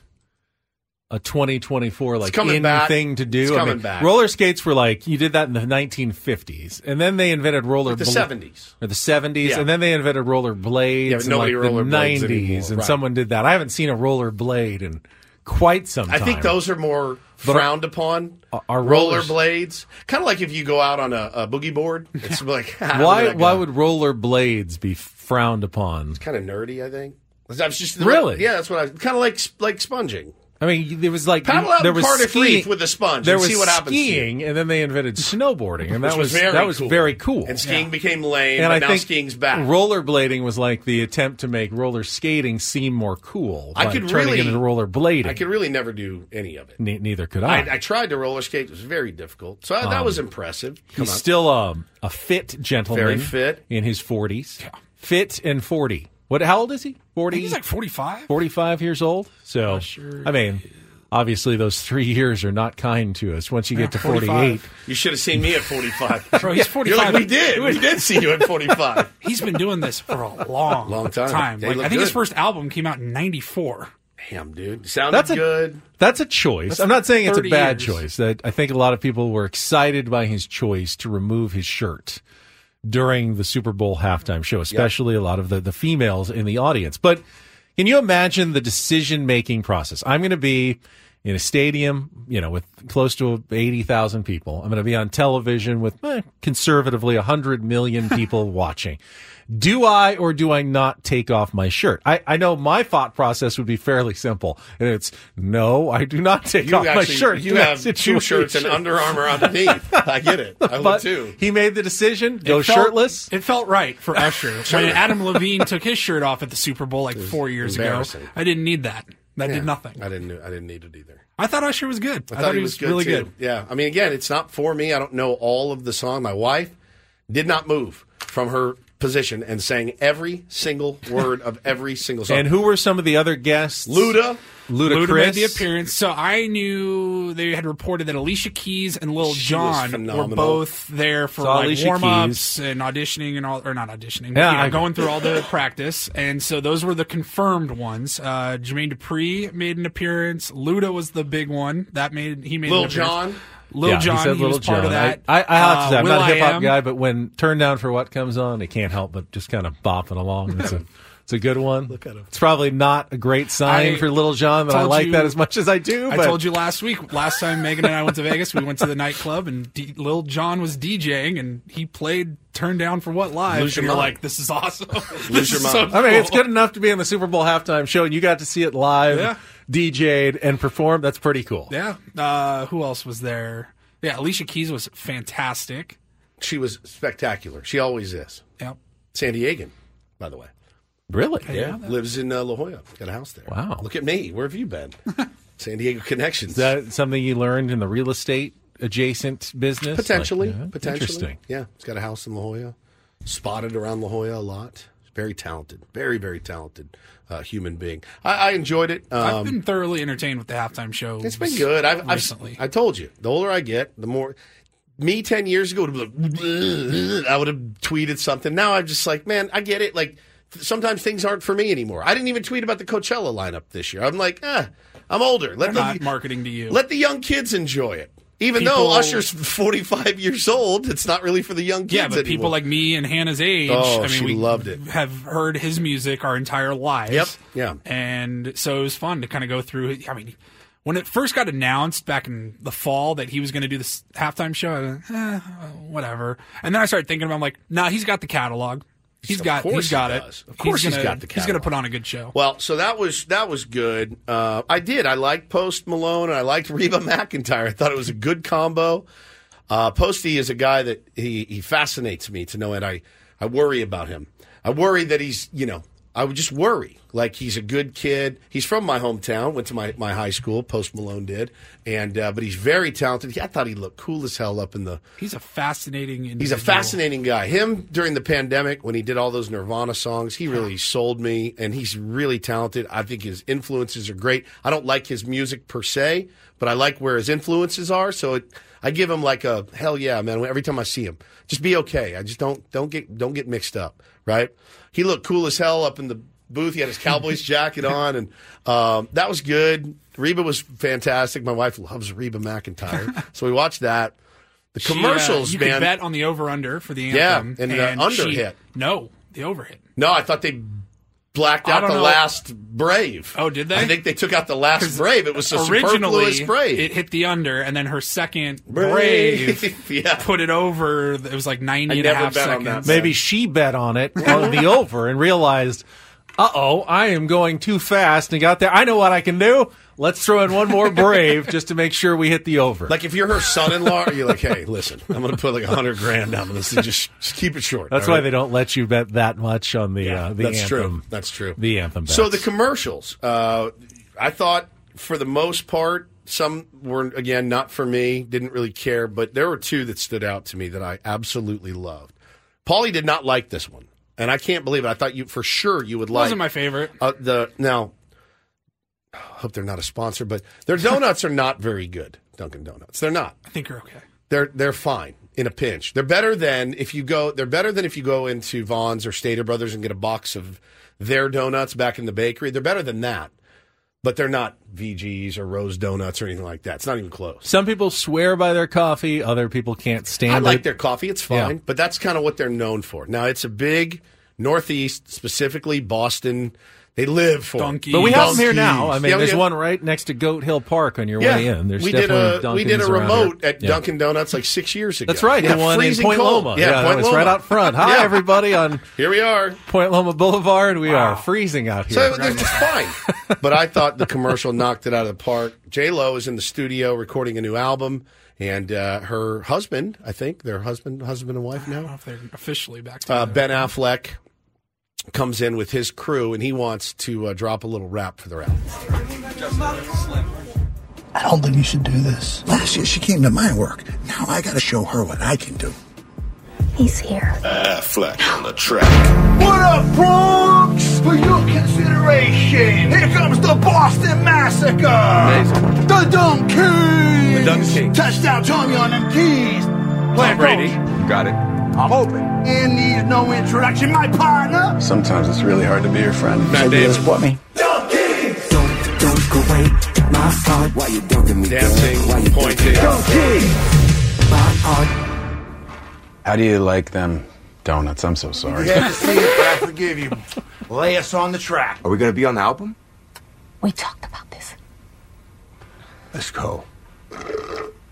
a 2024 like coming in thing to do. It's I mean, back. Roller skates were like you did that in the 1950s, and then they invented roller Like the bl- 70s. or the 70s, Yeah. and then they invented roller blades Yeah, in like the 90s, anymore, and right. someone did that. I haven't seen a roller blade in quite some I think those are more But frowned upon. are roller blades kind of like if you go out on a, a boogie board? It's like why why would roller blades be frowned upon? kind of nerdy? I think. I was just Really? yeah. That's what I kind of like like sponging. I mean, there was like Paddle out there was Cardiff skiing, Reef with a sponge There and was see what happens skiing, and then they invented snowboarding, and that was, was very that was cool. very cool. And skiing became lame, and I now think skiing's back. rollerblading was like the attempt to make roller skating seem more cool. I could turning really it into rollerblading. I could really never do any of it. Ne- neither could I. I, I tried to roller skate; it was very difficult. So that Um, was impressive. Come He's on. still um, a fit gentleman, Very fit. in his forties, fit and forty. What? How old is he? Forty. he's like 45. 45 years old. So, sure. I mean, obviously those three years are not kind to us. Once you get to 48, You should have seen me at 45. Bro, he's 45. You're like, we did. We did see you at 45. He's been doing this for a long, Long time. Yeah, Like, I looked think his good. first album came out in '94. Damn, dude. Sounded That's a- good. that's a choice. That's I'm not saying it's a 30 bad years. choice. That I think a lot of people were excited by his choice to remove his shirt during the Super Bowl halftime show, especially a lot of the, the females in the audience. But can you imagine the decision making process? I'm going to be in a stadium, you know, with close to 80,000 people. I'm going to be on television with eh, conservatively 100 million people watching. Do I or do I not take off my shirt? I, I know my thought process would be fairly simple, and it's no, I do not take You off my shirt. you in that have two shirts and situation. Under Armour underneath. I get it. I would But too. He made the decision, go It felt- shirtless. It felt right for Usher. Sure. When Adam Levine took his shirt off at the Super Bowl like four years ago. I didn't need that. That Yeah, did nothing. I didn't. I didn't need it either. I thought Usher was good. I, thought, he was, good really too. good. Yeah, I mean, again, it's not for me. I don't know all of the song. My wife did not move from her position and sang every single word of every single song. And who were some of the other guests? Luda. Ludacris. Luda made the appearance. So I knew they had reported that Alicia Keys and Lil She was Jon were both there for Saw like warm ups and auditioning and all, or not auditioning, but, Yeah, you know, going through all the practice. And so those were the confirmed ones. Uh, Jermaine Dupri made an appearance. Luda was the big one that made he made Lil an appearance. Jon? Lil yeah, Jon, he, said he Little was part John. of that. I, I, I have to say, I'm Uh, not a hip hop guy, but when Turn Down for What comes on, I can't help but just kind of bopping along. It's a, it's a good one. Look at him. It's probably not a great sign I for Little John but I like you- that as much as I do. I told you last week. Last time Megan and I went to Vegas, we went to the nightclub and D- Lil Jon was DJing and he played "Turn Down for What" live. Lose and you're like, "This is awesome." Lose This your mind. so I mean, it's good enough to be in the Super Bowl halftime show, and you got to see it live, Yeah. DJ'd, and performed. That's pretty cool. Yeah. Uh, who else was there? Yeah, Alicia Keys was fantastic. She was spectacular. She always is. Yep. San Diegan, by the way. Really? Yeah, lives in uh, La Jolla. Got a house there. Wow. Look at me. Where have you been? San Diego connections. Is that something you learned in the real estate adjacent business? Potentially, Like, yeah, potentially. Interesting. Yeah, he's got a house in La Jolla. Spotted around La Jolla a lot. Very talented, very very talented uh, human being. I, I enjoyed it. Um, I've been thoroughly entertained with the halftime show. it's been good. I've, I've recently. I told you, the older I get, the more. Me ten years ago would have been like, I would have tweeted something. Now I'm just like, man, I get it. Like sometimes things aren't for me anymore. I didn't even tweet about the Coachella lineup this year. I'm like, ah, I'm older. Let They're the not marketing to you. let the young kids enjoy it. Even People- though Usher's 45 years old, it's not really for the young kids yeah, but anymore. people like me and Hannah's age, Oh, I mean, we loved it. have heard his music our entire lives. Yep. Yeah. And so it was fun to kind of go through. I mean, when it first got announced back in the fall that he was going to do this halftime show, I was, eh, whatever. And then I started thinking about, I'm like, nah, he's got the catalog. He's Of got, he's got he it. Of course he's gonna, got the He's going to put on a good show. Well, so that was that was good. Uh, I did. I liked Post Malone and I liked Reba McEntire. I thought it was a good combo. Uh, Posty is a guy that he, he fascinates me to know, and I, I worry about him. I worry that he's, you know, I would just worry. Like he's a good kid. He's from my hometown. Went to my, my high school. Post Malone did, and uh, but he's very talented. I thought he looked cool as hell up in the He's a fascinating individual. He's a fascinating guy. Him during the pandemic when he did all those Nirvana songs, he really sold me, and he's really talented. I think his influences are great. I don't like his music per se, but I like where his influences are. So it, I give him like a hell yeah, man. Every time I see him, just be okay. I just don't don't get don't get mixed up, right? He looked cool as hell up in the booth. He had his Cowboys jacket on, and um, that was good. Reba was fantastic. My wife loves Reba McEntire, so we watched that. The She, uh, commercials, you man. bet on the over under for the Yeah, anthem. and the under she- hit. No, the over hit. No, I thought they blacked out the know. last Brave. Oh, did they? I think they took out the last Brave. It was a originally superfluous Brave. it hit the under, and then her second Brave. brave, Yeah. put it over. It was like 90 I and a half bet on seconds. that. Maybe she bet on it on the over and realized, uh oh, I am going too fast and got there. I know what I can do. Let's throw in one more brave just to make sure we hit the over. like if you're her son-in-law, you're like, hey, listen, I'm going to put like a hundred grand down on this. And just, just keep it short. That's why right? they don't let you bet that much on the uh, the That's anthem. true. That's true. The anthem. Bets. So the commercials, uh, I thought for the most part, some were again not for me. Didn't really care, but there were two that stood out to me that I absolutely loved. Paulie did not like this one, and I can't believe it. I thought you for sure you would like. wasn't my favorite. Uh, the now, I hope they're not a sponsor, but their donuts are not very good. Dunkin' Donuts, they're not. I think you're okay. They're they're fine in a pinch. They're better than if you go. They're better than if you go into Vons or Stater Brothers and get a box of their donuts back in the bakery. They're better than that, but they're not VGs or Rose Donuts or anything like that. It's not even close. Some people swear by their coffee. Other people can't stand it. I like it. their coffee. It's fine, Yeah. but that's kind of what they're known for. Now it's a big Northeast, specifically Boston. They live for it. Donkey. But we have them here now. I mean, Yeah, there's yeah. one right next to Goat Hill Park on your Yeah, way in. There's we did definitely a we did a remote at Yeah. Dunkin' Donuts like six years ago. That's right. Yeah, the one in Point cold. Loma. Yeah, that Point Loma. right out front. Hi, Yeah. everybody on Here we are. Point Loma Boulevard. We are freezing out here. So it's fine. but I thought the commercial knocked it out of the park. J Lo is in the studio recording a new album, and uh, her husband, I think, their husband, husband and wife I don't know now, if they're officially back uh, together. Ben Affleck, comes in with his crew, and he wants to uh, drop a little rap for their album. I don't think you should do this. Last year she came to my work. Now I gotta show her what I can do. He's here. Affleck on the track. What up, Bronx? For your consideration, here comes the Boston Massacre. Amazing. The Dunk Kings. The Dunk Kings. Touchdown, Tommy on them keys. Tom Brady. Got it. I'm open. And needs no introduction, my partner. Sometimes it's really hard to be your friend. Matt Damon. Support me. Dunk away my fault. Why you dunking me? Dancing, pointing. How do you like them donuts? I'm so sorry. You had to see it, but I forgive you. Lay us on the track. Are we going to be on the album? We talked about this. Let's go.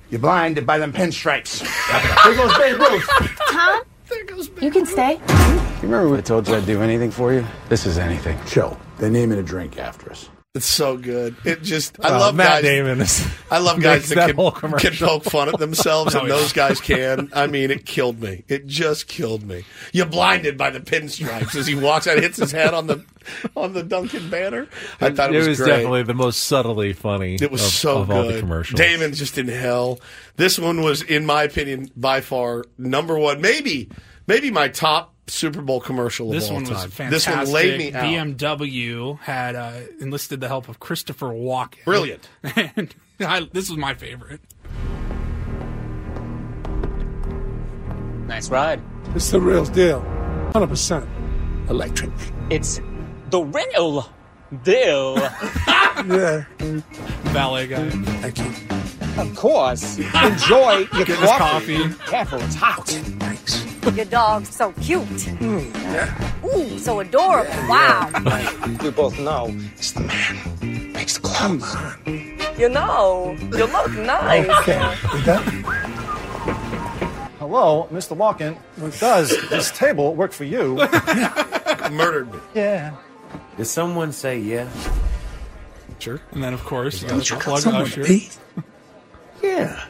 You're blinded by them pinstripes. there goes Babe Ruth. Tom, you can stay. You remember when I told you I'd do anything for you? This is anything. Chill. They're naming a drink after us. It's so good. It just I Uh, love Matt guys. Damon is- I love guys that that, can, can poke fun at themselves, Oh, and yeah. those guys can. I mean, it killed me. It just killed me. You're blinded by the pinstripes as he walks out, and hits his head on the on the Dunkin' banner. I thought it, it was great. definitely the most subtly funny. It was of, so of good. all the commercials. Damon's just in hell. This one was, in my opinion, by far number one. Maybe, maybe my top Super Bowl commercial of This all one time. was fantastic. This one laid me out. BMW had uh, enlisted the help of Christopher Walken. Brilliant. And I, this was my favorite. Nice ride. It's the real deal. 100% electric. It's the real deal. Yeah. Ballet guy. Thank you. of course. Enjoy your coffee. coffee. Careful, it's hot. Your dog's so cute. Hmm, Ooh, so adorable. Wow. We both know it's the man. Makes the clothes. You know, you look nice. Hello, Mr. Walken. Does this table work for you? Murdered me. Yeah. Did someone say yeah? Sure. And then, of course, you got you plug someone Usher. to eat? Yeah.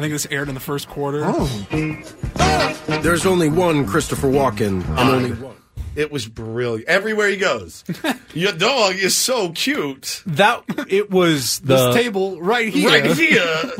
I think this aired in the first quarter. Oh. There's only one Christopher Walken, and only one. It was brilliant. Everywhere he goes, your dog is so cute. That it was the This table right here. Right here.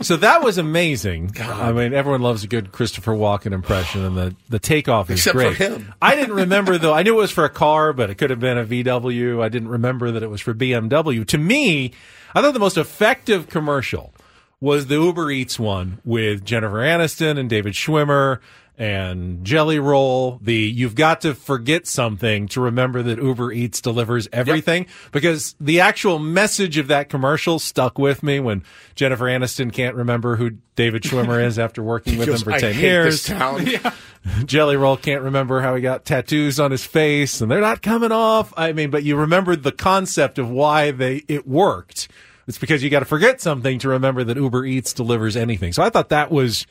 So that was amazing. I mean, everyone loves a good Christopher Walken impression, and the, the takeoff is Except for great. him. I didn't remember though. I knew it was for a car, but it could have been a VW. I didn't remember that it was for BMW. To me, I thought the most effective commercial was the Uber Eats one with Jennifer Aniston and David Schwimmer and Jelly Roll. The you've got to forget something to remember that Uber Eats delivers everything because the actual message of that commercial stuck with me when Jennifer Aniston can't remember who David Schwimmer is after working with him for "I 10 hate years. this town. Jelly Roll can't remember how he got tattoos on his face and they're not coming off. I mean, but you remembered the concept of why they it worked. It's because you got to forget something to remember that Uber Eats delivers anything. So I thought that was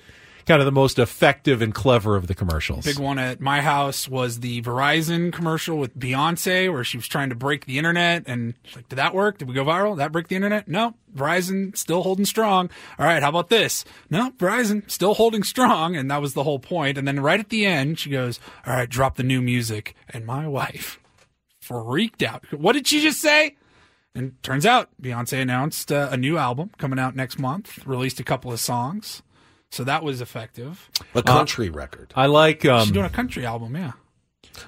kind of the most effective and clever of the commercials. Big one at my house was the Verizon commercial with Beyonce, where she was trying to break the internet, and like, "Did that work? Did we go viral? Did that break the internet? No, Verizon still holding strong. All right, how about this? No, Verizon still holding strong, and that was the whole point. And then right at the end, she goes, "All right, drop the new music," and my wife freaked out. What did she just say? And turns out Beyonce announced uh, a new album coming out next month, released a couple of songs. So that was effective. A country record. I like. She's Um, doing a country album, yeah.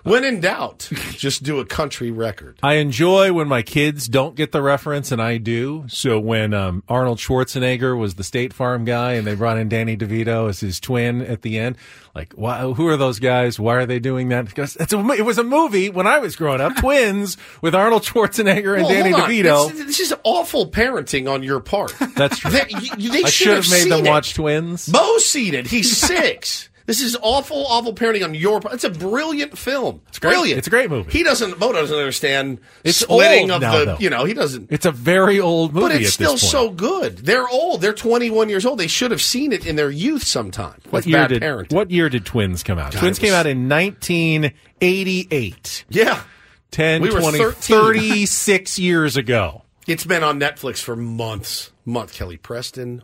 When in doubt, just do a country record. I enjoy when my kids don't get the reference and I do. So when um, Arnold Schwarzenegger was the State Farm guy and they brought in Danny DeVito as his twin at the end, like, why, who are those guys? Why are they doing that? Because a, it was a movie when I was growing up, Twins with Arnold Schwarzenegger and Well, Danny. DeVito. This, this is awful parenting on your part. That's true. They, you- they I should should have made them it. watch Twins. Seen it. He's six. This is awful, awful parenting on your part. It's a brilliant film. It's great. Brilliant. It's a great movie. He doesn't. Bo doesn't understand It's splitting old of now, the. though. You know, he doesn't. It's a very old movie. But it's still so good. They're old. They're 21 years old. They should have seen it in their youth sometime. What year bad did parenting. What year did Twins come out? God, Twins it came out in 1988. Yeah. 10, We 20, 13. 36 years ago. It's been on Netflix for months. Month. Kelly Preston.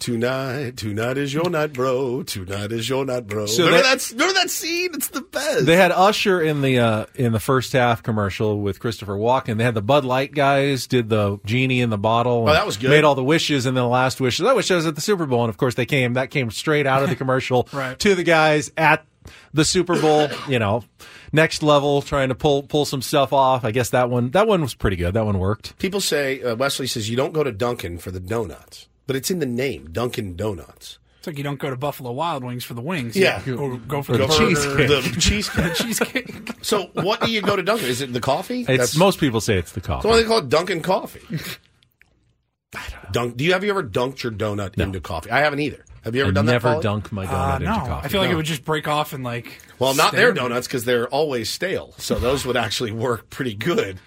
Tonight, tonight is your night, bro. Tonight is your night, bro. So remember that? Remember that scene? It's the best. They had Usher in the uh, in the first half commercial with Christopher Walken. They had the Bud Light guys did the genie in the bottle. Oh, that was good. Made all the wishes, and then the last wishes. I wish I was at the Super Bowl, and of course they came. That came straight out of the commercial Right. to the guys at the Super Bowl. You know, next level, trying to pull pull some stuff off. I guess that one that one was pretty good. That one worked. People say uh, Wesley says you don't go to Dunkin' for the donuts, but it's in the name, Dunkin' Donuts. It's like you don't go to Buffalo Wild Wings for the wings. Yeah. You go, go for the, the burger, cheesecake. The cheesecake. cheesecake. So, what do you go to Dunkin'? Is it the coffee? It's most people say it's the coffee. So why do they call it Dunkin' Coffee? Dunk. Do you have you ever dunked your donut into coffee? I haven't either. Have you ever I done never that? Pauly? dunk my donut Uh, into no, coffee. I feel like No. it would just break off and like. Well, not their donuts because they're always stale. So those would actually work pretty good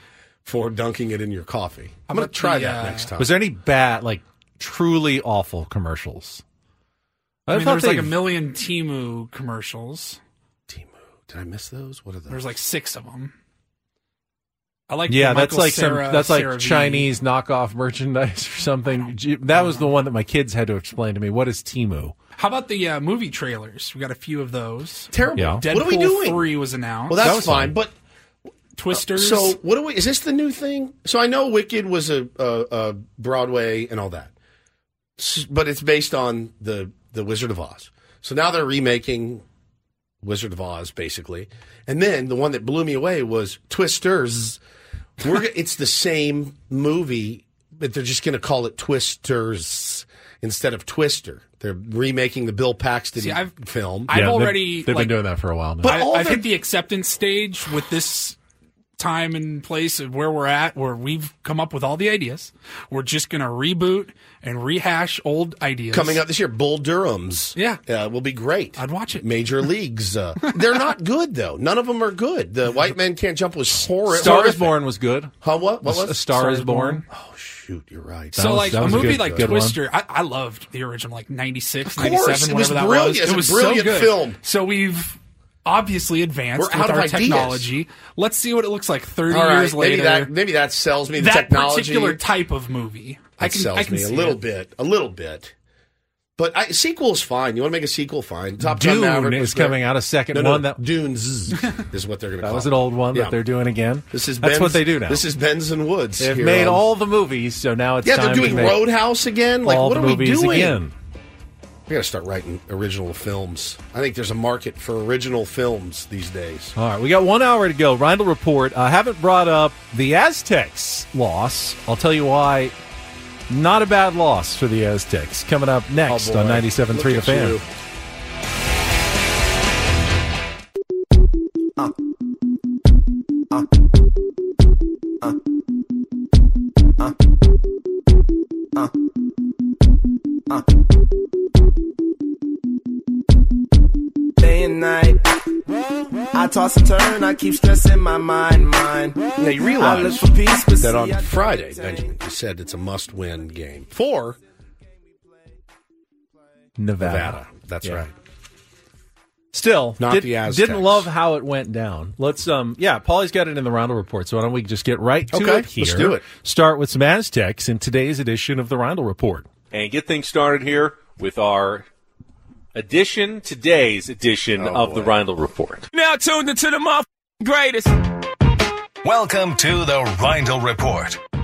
for dunking it in your coffee. I'm going to try the, that uh, next time. Was there any bad, like truly awful commercials? I mean, thought there's like a million Temu commercials. Temu, did I miss those? What are those? There's like six of them. I like. yeah, the that's like Cera- some that's like V. Chinese knockoff merchandise or something. That was the one that my kids had to explain to me. What is Temu? How about the uh, movie trailers? We got a few of those. Terrible. Yeah. Deadpool What are we doing? Three was announced. well, that's That was fine, fine. but Twisters. So what do we? Is this the new thing? So I know Wicked was a, a, a Broadway and all that, S- but it's based on the the Wizard of Oz. So now they're remaking Wizard of Oz basically, and then the one that blew me away was Twisters. We're, it's the same movie, but they're just going to call it Twisters instead of Twister. They're remaking the Bill Paxton See, I've- film. I've Yeah, they've- already they've, like, been doing that for a while now. But I, all I've their- hit the acceptance stage with this time and place of where we're at, where we've come up with all the ideas. We're just going to reboot and rehash old ideas. Coming up this year, Bull Durham's. Yeah. uh, will be great. I'd watch it. Major Leagues. Uh, they're not good though. None of them are good. The White Men Can't Jump was horrible. Star is Born was good. Huh? What? What was? A Star is Born. Oh shoot, you're right. So, was- like a movie good- like good. Twister, I, I loved the original, like 96, Of course, 97, it was whatever that brilliant. was. It was brilliant so good. film. So we've obviously advanced We're out with of our ideas. technology. Let's see what it looks like 30 All right, years later. maybe that maybe that sells me the that technology. particular type of movie. I can, sells I can me a little it. bit, a little bit. But I, sequel's fine. You want to make a sequel? Fine. Top Gun Dune Maverick was is coming out a second No, no, one that Dunes is what they're going to that was an old one Yeah. that they're doing again. This is that's Ben's, what they do now. This is Ben's and Woods. They've here made on- all the movies, so now it's Yeah, time they're doing to make Roadhouse again. Like, all what the are we movies doing? again. We got to start writing original films. I think there's a market for original films these days. All right, we got one hour to go. Rindle report. I haven't brought up the Aztecs loss. I'll tell you why. Not a bad loss for the Aztecs. Coming up next Oh, on 97.3 Look The Fan. you. Ah. Ah. Ah. Day and night. I toss and turn, I keep stressing my mind, mind. Now you realize for peace, but that on Friday, Benjamin, you said it's a must-win game for Nevada. Nevada. That's Yeah. right. Still, Not did, the Aztecs. didn't love how it went down. Let's um yeah, Paulie's got it in the Roundel report, so why don't we just get right to Okay, it here. let's do it. Start with some Aztecs in today's edition of the Roundel report. and get things started here with our edition, today's edition Oh, of the Rindle Report. Now tuned into the motherfucking greatest. Welcome to the Rindle Report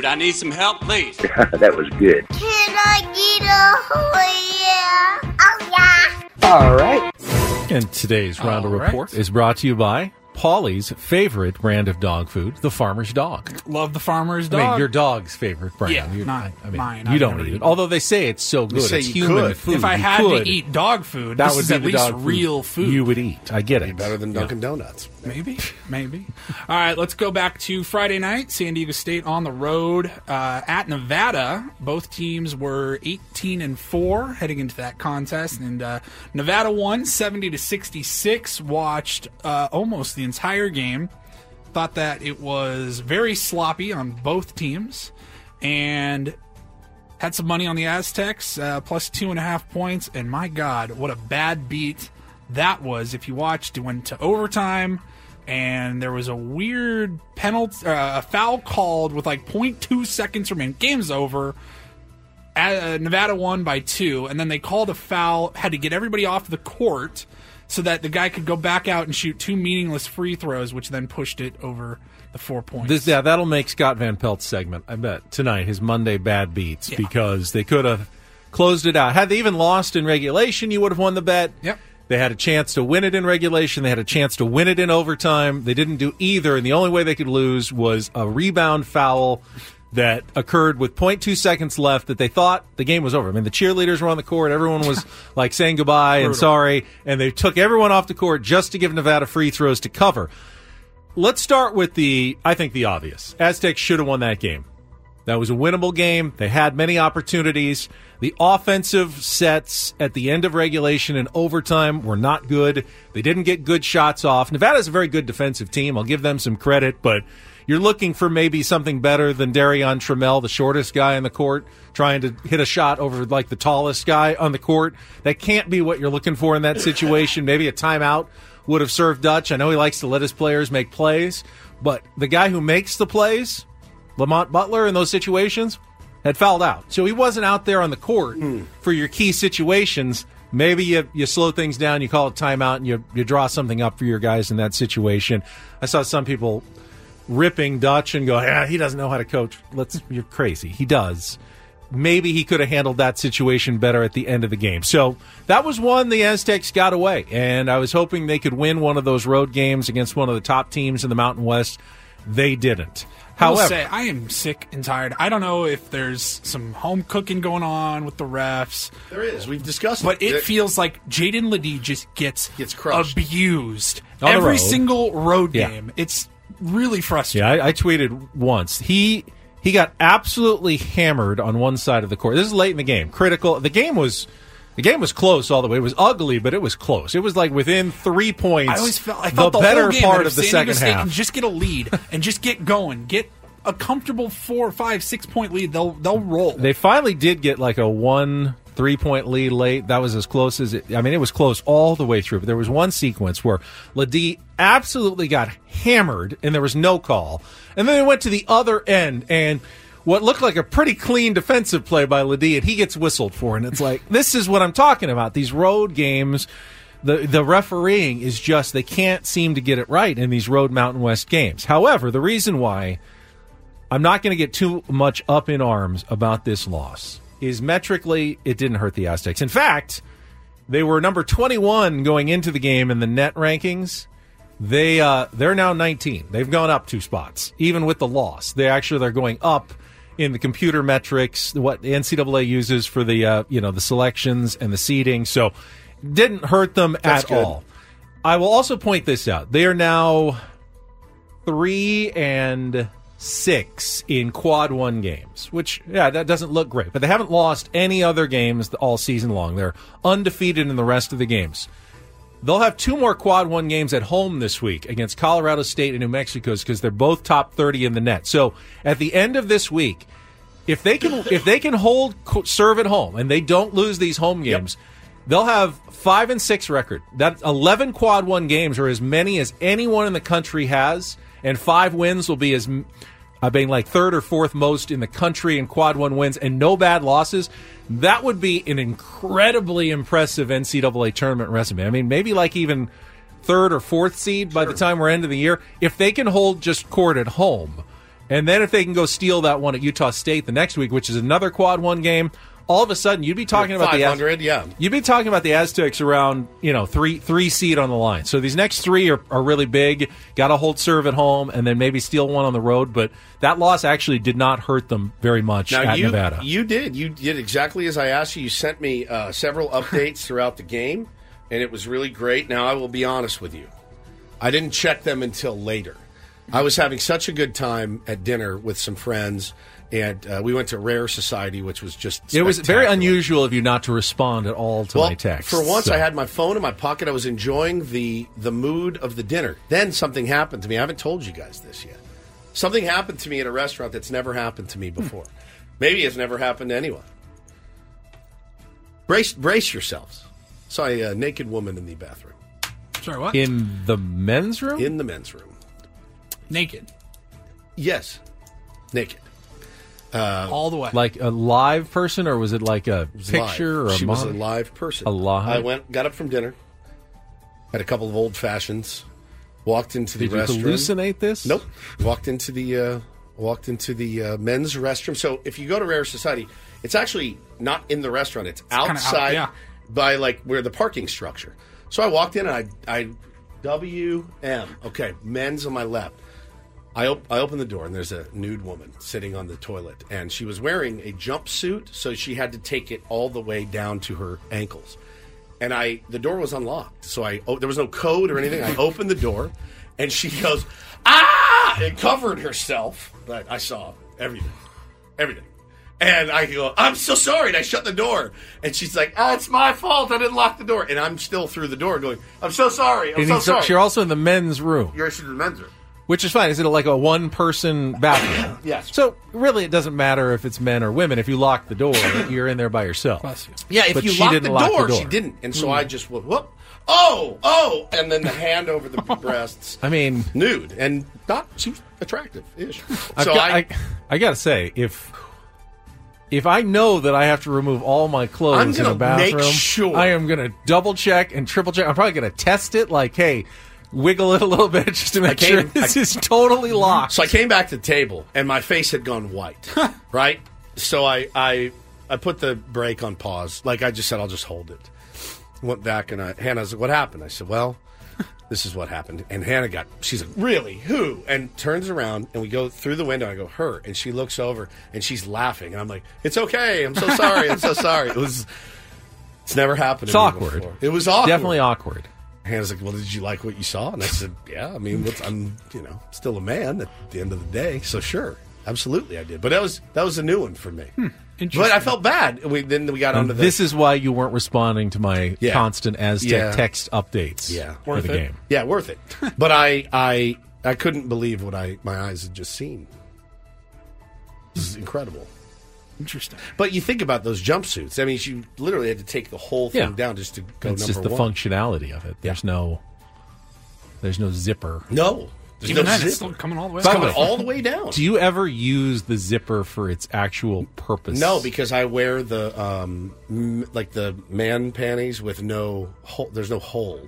mood? I need some help, please. that was good. Can I get a oh yeah? Oh yeah. All right. And today's Roundel All right. report is brought to you by Paulie's favorite brand of dog food, the farmer's dog. Love the farmer's I dog. mean, your dog's favorite brand. Yeah, You- not I mean, mine. You I've don't eat it. eaten Although they say it's so good. say it's you human could. food. if I You had could. to eat dog food, that this would is be at the least dog food real food. You would eat. I get it. Better than Dunkin' Donuts. Maybe, maybe. All right, let's go back to Friday night. San Diego State on the road uh, at Nevada. Both teams were 18 and four heading into that contest, and uh, Nevada won 70 to 66. Watched uh, almost the entire game. Thought that it was very sloppy on both teams, and had some money on the Aztecs, uh, plus two and a half points. And my God, what a bad beat that was. If you watched, it went to overtime, and there was a weird penalty, uh, a foul called with like 0.2 seconds remaining. Game's over. Uh, Nevada won by two, and then they called a foul, had to get everybody off the court so that the guy could go back out and shoot two meaningless free throws, which then pushed it over the four points. This, yeah, that'll make Scott Van Pelt's segment, I bet, tonight, his Monday bad beats, because they could have closed it out. Had they even lost in regulation, you would have won the bet. Yep. They had a chance to win it in regulation. They had a chance to win it in overtime. They didn't do either, and the only way they could lose was a rebound foul that occurred with 0.2 seconds left that they thought the game was over. I mean, the cheerleaders were on the court. Everyone was like saying goodbye and sorry, and they took everyone off the court just to give Nevada free throws to cover. Let's start with the, I think, the obvious. Aztecs should have won that game. That was a winnable game. They had many opportunities. The offensive sets at the end of regulation and overtime were not good. They didn't get good shots off. Nevada's a very good defensive team. I'll give them some credit, but you're looking for maybe something better than Darion Trammell, the shortest guy in the court, trying to hit a shot over like the tallest guy on the court. That can't be what you're looking for in that situation. Maybe a timeout would have served Dutch. I know he likes to let his players make plays, but the guy who makes the plays, Lamont Butler, in those situations, had fouled out. So he wasn't out there on the court hmm. for your key situations. Maybe you, you slow things down, you call a timeout, and you, you draw something up for your guys in that situation. I saw some people ripping Dutch and go, yeah, he doesn't know how to coach. Let's, you're crazy. He does. Maybe he could have handled that situation better at the end of the game. So that was one the Aztecs got away, and I was hoping they could win one of those road games against one of the top teams in the Mountain West. They didn't. I will However, say I am sick and tired. I don't know if there's some home cooking going on with the refs. There is. We've discussed but it. But it feels like Jaden LeDee just gets Gets crushed. abused On every road. single road Yeah. game. It's really frustrating. Yeah, I, I tweeted once. He he got absolutely hammered on one side of the court. This is late in the game. Critical. The game was the game was close all the way. It was ugly, but it was close. It was like within three points. I always felt I thought the, the, better part of the second half. just get a lead and just get going, get a comfortable four, five, six point lead, they'll they'll roll. They finally did get like a one three point lead late. That was as close as it. I mean, it was close all the way through. But there was one sequence where LeDee absolutely got hammered, and there was no call. And then they went to the other end, and what looked like a pretty clean defensive play by LeDee, and he gets whistled for. And it's like this is what I'm talking about. These road games. The, the refereeing is just they can't seem to get it right in these road Mountain West games. However, the reason why I'm not going to get too much up in arms about this loss. Is metrically, it didn't hurt the Aztecs. In fact, they were number 21 going into the game in the net rankings. They uh, they're now 19. They've gone up two spots, even with the loss. They actually they're going up in the computer metrics, what the NCAA uses for the uh, you know the selections and the seeding. So didn't hurt them That's at good. all. I will also point this out. They are now three and six in quad one games, which, yeah, that doesn't look great. But they haven't lost any other games all season long. They're undefeated in the rest of the games. They'll have two more quad one games at home this week against Colorado State and New Mexico because they're both top 30 in the net. So at the end of this week, if they can if they can hold serve at home and they don't lose these home games, they'll have five and six record. That eleven quad one games are as many as anyone in the country has, and five wins will be as uh, being like third or fourth most in the country in quad one wins and no bad losses. That would be an incredibly impressive NCAA tournament resume. I mean, maybe like even third or fourth seed by the time we're end of the year if they can hold just court at home. And then if they can go steal that one at Utah State the next week, which is another quad one game, all of a sudden you'd be talking about the Az- 500, yeah. You'd be talking about the Aztecs around, you know, three three seed on the line. So these next three are, are really big. Got to hold serve at home and then maybe steal one on the road. But that loss actually did not hurt them very much Now at you Nevada. you did you did exactly as I asked you. You sent me uh, several updates throughout the game, and it was really great. Now I will be honest with you, I didn't check them until later. I was having such a good time at dinner with some friends, and uh, we went to Rare Society, which was just it was very unusual of you not to respond at all to well, my text. For once, so. I had my phone in my pocket. I was enjoying the the mood of the dinner. Then something happened to me. I haven't told you guys this yet. Something happened to me at a restaurant that's never happened to me before. Maybe it's never happened to anyone. Brace brace yourselves. Saw a uh, naked woman in the bathroom. Sorry, what? in the men's room. In the men's room. Naked. Yes, naked. Uh, All the way. Like a live person, or was it like a It picture live. or a she was a mon- live person. A live. I went, got up from dinner, had a couple of old fashions, walked into the Did you restroom. hallucinate this? Nope. Walked into the uh, walked into the uh, men's restroom. So if you go to Rare Society, it's actually not in the restaurant. It's, kinda out, outside yeah. by like where the parking structure. So I walked in and I I W M. Okay, men's on my left. I, op- I opened the door and there's a nude woman sitting on the toilet and she was wearing a jumpsuit so she had to take it all the way down to her ankles. And I the door was unlocked so I oh, there was no code or anything. I opened the door and she goes ah! And covered herself but I saw everything everything. And I go I'm so sorry and I shut the door. And she's like ah it's my fault I didn't lock the door. And I'm still through the door going I'm so sorry I'm And so sorry. you're also in the men's room, you're in the men's room which is fine. Is it like a one-person bathroom? Yes. So really, it doesn't matter if it's men or women. If you lock the door, you're in there by yourself. Yeah, if But you she locked didn't the, lock door, she didn't, and so Hmm. I just went, whoop, oh, oh, and then the hand over the breasts, I mean, nude, and not she was attractive ish. I've So got- I, I, I gotta say, if if I know that I have to remove all my clothes in gonna a bathroom, make sure- I am gonna double check and triple check. I'm probably gonna test it, like, hey, wiggle it a little bit just to make came- sure this I- is totally locked. so I came back to the table, and my face had gone white, right? So I, I, I put the break on pause, like I just said, I'll just hold it. Went back, and I, Hannah's like, "What happened?" I said, "Well." This is what happened. And Hannah got, she's like, really? Who? And turns around and we go through the window. I go, her. And she looks over and she's laughing. And I'm like, it's okay. I'm so sorry. I'm so sorry. It was, it's never happened It's to me awkward. before. It was awkward. Definitely awkward. Hannah's like, well, did you like what you saw? And I said, yeah. I mean, I'm, you know, still a man at the end of the day. So sure. Absolutely I did. But that was, that was a new one for me. Hmm, but. I felt bad. We, then we got And onto the, this is why you weren't responding to my Yeah. constant Aztec Yeah. text updates Yeah, for worth the it. game. Yeah, worth it. but I, I, I couldn't believe what I my eyes had just seen. This is incredible. Interesting. But you think about those jumpsuits. I mean, you literally had to take the whole thing Yeah. down just to go number one. It's number just the one. functionality of it. There's no, there's no zipper. No, there's Even no then, zipper. it's still coming all the way. It's coming all the way down. Do you ever use the zipper for its actual purpose? No, because I wear the um, m- like the man panties with no hole. There's no hole,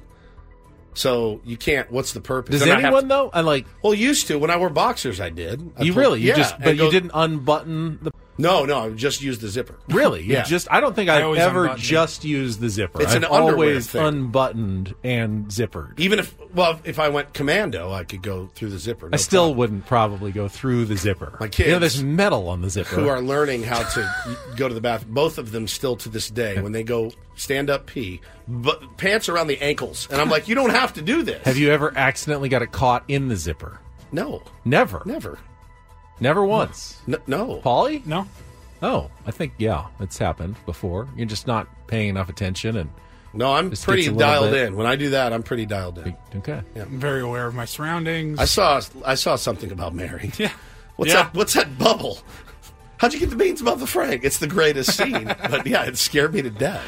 so you can't. What's the purpose? Does Then I have anyone to- though? I like Well, used to when I wore boxers, I did. I you put- really you yeah, just and but you didn't unbutton the No, no, I just used the zipper. really you Yeah. just I don't think I I've always ever unbutton it. just used the zipper. It's I've an underwear always thing. unbuttoned and zippered. Even if well, if I went commando, I could go through the zipper. I still problem. wouldn't probably go through the zipper. My you know, kids there's metal on the zipper. who are learning how to go to the bathroom. Both of them still to this day when they go stand up pee, but pants around the ankles, and I'm like, you don't have to do this. Have you ever accidentally got it caught in the zipper? No, Never. never. Never once. No, no. Polly? No. Oh, I think yeah, it's happened before. You're just not paying enough attention and No, I'm Just pretty gets a little dialed bit- in. When I do that, I'm pretty dialed in. okay. I'm very aware of my surroundings. I saw I saw something about Mary. Yeah. What's Yeah. that? What's that bubble? How'd you get the beans above the Frank? It's the greatest scene. but yeah, it scared me to death.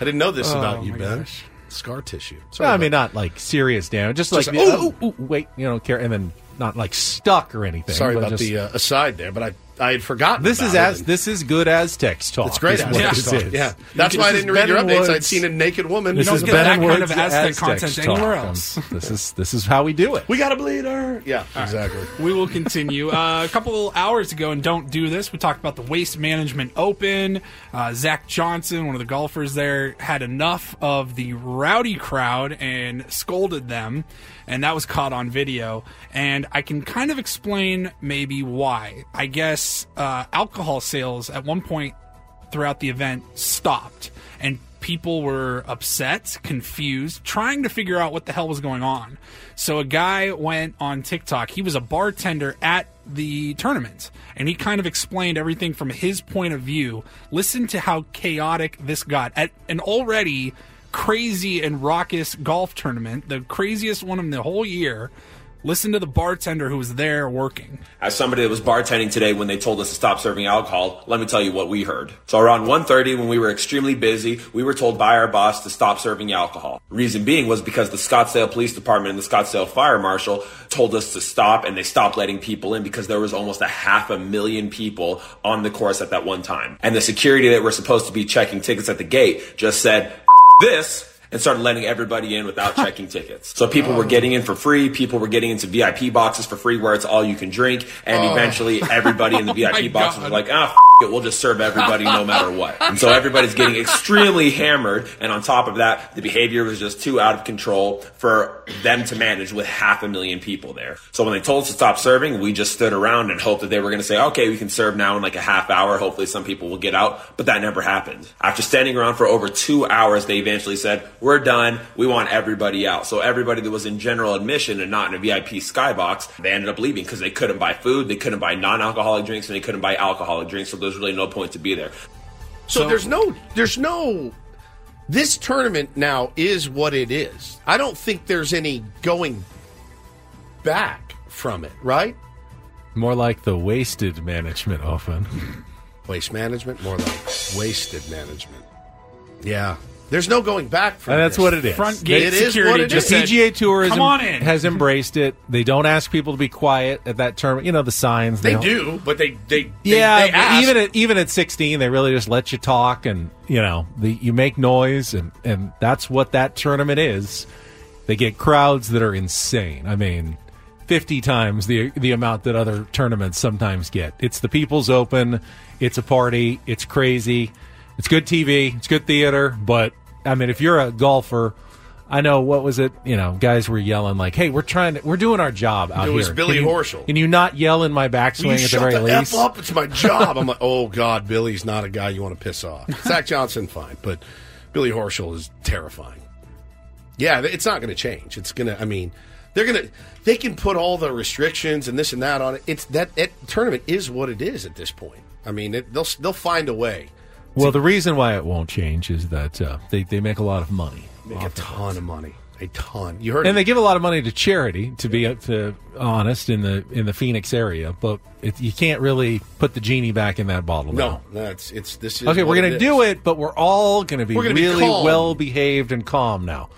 I didn't know this Oh, about you, my Ben. gosh. Scar tissue. No, Sorry I mean not like serious damage, just, Just, like oh, ooh, ooh, ooh, wait, you know, care, and then not like stuck or anything. Sorry about just- the uh, aside there, but I I had forgotten. This is about it. as this is good Aztecs talk. It's great is what Aztecs talk. is. Yeah, that's why I didn't read your Ben updates. I'd seen a naked woman. This You is don't get Ben that kind Woods of Aztec Aztecs content talk. anywhere else. This is this is how we do it. We got to bleed her. Yeah, exactly. We will continue. Uh, a couple hours ago, and don't do this. We talked about the Waste Management Open. Uh, Zach Johnson, one of the golfers there, had enough of the rowdy crowd and scolded them, and that was caught on video. And I can kind of explain maybe why. I guess uh, alcohol sales at one point throughout the event stopped and people were upset, confused, trying to figure out what the hell was going on. So a guy went on TikTok. He was a bartender at the tournament and he kind of explained everything from his point of view. Listen to how chaotic this got at an already crazy and raucous golf tournament, the craziest one in the whole year. Listen to the bartender who was there working. As somebody that was bartending today when they told us to stop serving alcohol, let me tell you what we heard. So around 1.30 when we were extremely busy, we were told by our boss to stop serving alcohol. Reason being was because the Scottsdale Police Department and the Scottsdale Fire Marshal told us to stop and they stopped letting people in because there was almost a half a million people on the course at that one time. And the security that were supposed to be checking tickets at the gate just said, this and started letting everybody in without checking tickets. So people were getting in for free. People were getting into VIP boxes for free where it's all you can drink. And Oh. eventually everybody in the My VIP boxes God. was like, ah, f- it, we'll just serve everybody no matter what. And so everybody's getting extremely hammered. And on top of that, the behavior was just too out of control for them to manage with half a million people there. So when they told us to stop serving, we just stood around and hoped that they were going to say, okay, we can serve now in like a half hour. Hopefully some people will get out. But that never happened. After standing around for over two hours, they eventually said, we're done. We want everybody out. So everybody that was in general admission and not in a VIP skybox, they ended up leaving because they couldn't buy food, they couldn't buy non-alcoholic drinks, and they couldn't buy alcoholic drinks. So there's really no point to be there. So, there's no, there's no. This tournament now is what it is. I don't think there's any going back from it, right? More like the wasted management often. Waste management, more like wasted management. Yeah, there's no going back from. And that's this. what it is. Front gate It is security what it The is. PGA Tour has, "Come on in." has embraced it. They don't ask people to be quiet at that tournament. You know the signs. They don't- do, but they they they- Yeah, they but ask. even at even at 16, they really just let you talk, and you know, the, you make noise, and and that's what that tournament is. They get crowds that are insane. I mean, 50 times the the amount that other tournaments sometimes get. It's the People's Open. It's a party. It's crazy. It's good TV. It's good theater. But I mean, if you're a golfer. I know what was it? You know, guys were yelling like, "Hey, we're trying to, we're doing our job out here." It here." was Billy Can you- Horschel. Can you not yell in my backswing at the shut very the least? F up? It's my job. I'm like, oh God, Billy's not a guy you want to piss off. Zach Johnson, fine, but Billy Horschel is terrifying. Yeah, it's not going to change. It's going to. I mean, they're going to. They can put all the restrictions and this and that on it. It's that it, tournament is what it is at this point. I mean, it, they'll they'll find a way. Well, the reason why it won't change is that uh, they they make a lot of money, Make a ton of money, a ton. You heard and it. they give a lot of money to charity. To be uh, to honest, in the in the Phoenix area, but it, you can't really put the genie back in that bottle. no, now. that's it's this. Is Okay, we're going to it do it, but we're all going to be We're gonna really calm. well behaved and calm now.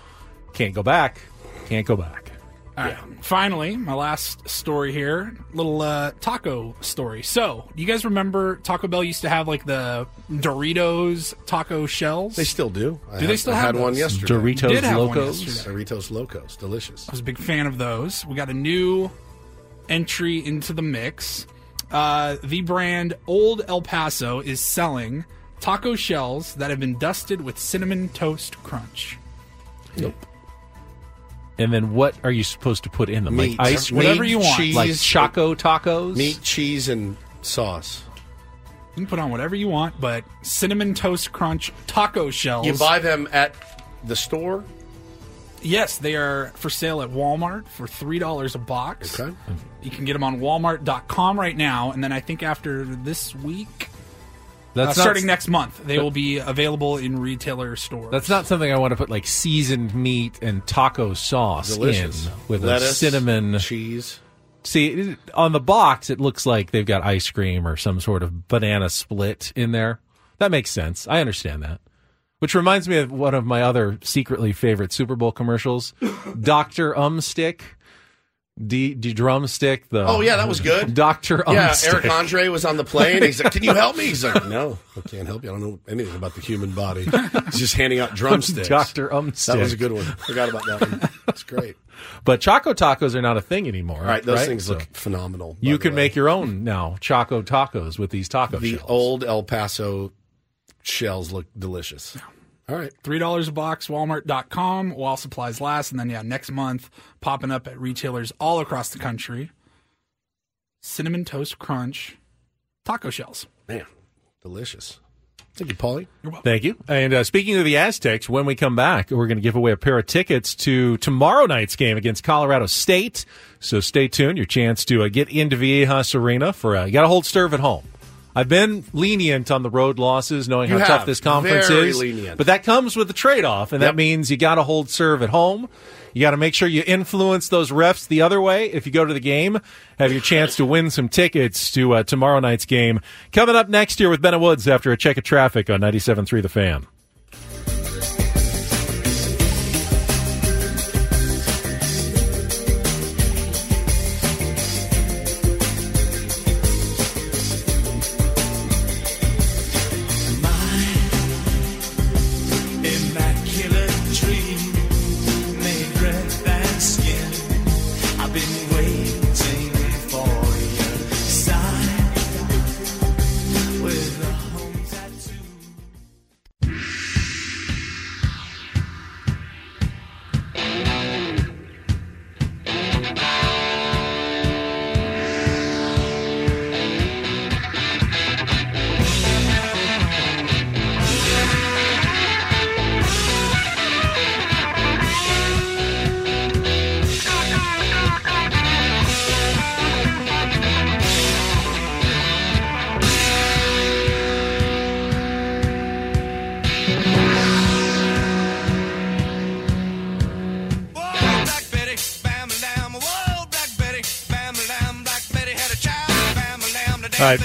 Can't go back. Can't go back. All right. Finally, my last story here, little uh, taco story. So, you guys remember Taco Bell used to have like the Doritos taco shells? They still do. I Do had- they still I have had one those? yesterday. Doritos Did have one Locos? yesterday. Doritos Locos, delicious. I was a big fan of those. We got a new entry into the mix. Uh, the brand Old El Paso is selling taco shells that have been dusted with cinnamon toast crunch. And then what are you supposed to put in them? Meat. Like ice, Whatever Meat, you want. cheese, like Choco tacos. meat, cheese, and sauce. You can put on whatever you want, but cinnamon toast crunch taco shells. You buy them at the store. Yes, they are for sale at Walmart for three dollars a box. Okay. You can get them on Walmart.com right now, and then I think after this week, uh, That's not- starting next month, they that- will be available in retailer stores. That's not something I want to put like seasoned meat and taco sauce Delicious. in with a cinnamon cheese. See, on the box, it looks like they've got ice cream or some sort of banana split in there. That makes sense. I understand that. Which reminds me of one of my other secretly favorite Super Bowl commercials, Dr. Umstick. D, D drumstick. The Oh yeah, that was good. Doctor. Yeah, Eric Andre was on the plane. He's like, "Can you help me?" He's like, "No, I can't help you. I don't know anything about the human body." He's just handing out drumsticks. Doctor Umstick. That was a good one. Forgot about that one. That's great. But Choco tacos are not a thing anymore. All right, those right? things So look phenomenal. by You the can way. make your own now Choco tacos with these taco the shells. old El Paso shells look delicious. All right. $3 a box, walmart.com while supplies last. And then, yeah, next month, popping up at retailers all across the country. Cinnamon Toast Crunch taco shells. Man, delicious. Thank you, Paulie. You're welcome. Thank you. And uh, speaking of the Aztecs, when we come back, we're going to give away a pair of tickets to tomorrow night's game against Colorado State. So stay tuned. Your chance to uh, get into Viejas Arena for uh, you got to hold serve at home. I've been lenient on the road losses, knowing You how tough this conference Very is. lenient. But that comes with a trade off, and Yep. that means you got to hold serve at home. You got to make sure you influence those refs the other way. If you go to the game, have your chance to win some tickets to uh, tomorrow night's game. Coming up next year with Bennett Woods after a check of traffic on 97.3 The Fan.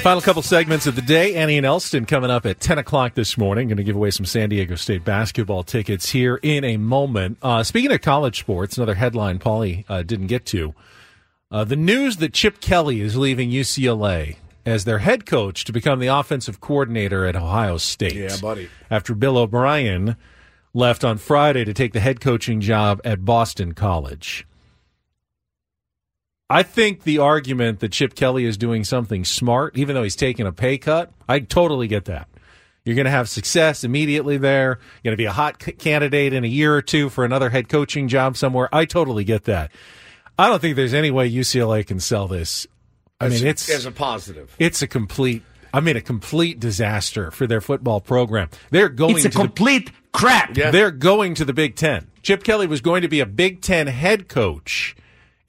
Final couple segments of the day. Annie and Elston coming up at 10 o'clock this morning. Going to give away some San Diego State basketball tickets here in a moment. Uh, speaking of college sports, another headline Paulie uh, didn't get to. Uh, the news that Chip Kelly is leaving UCLA as their head coach to become the offensive coordinator at Ohio State. Yeah, buddy. After Bill O'Brien left on Friday to take the head coaching job at Boston College. I think the argument that Chip Kelly is doing something smart, even though he's taking a pay cut, I totally get that. You're going to have success immediately there. You're going to be a hot c- candidate in a year or two for another head coaching job somewhere. I totally get that. I don't think there's any way UCLA can sell this. I As- mean, it's as a positive. It's a complete. I mean, a complete disaster for their football program. They're going It's a to the- complete crap. they're going to the Big Ten. Chip Kelly was going to be a Big Ten head coach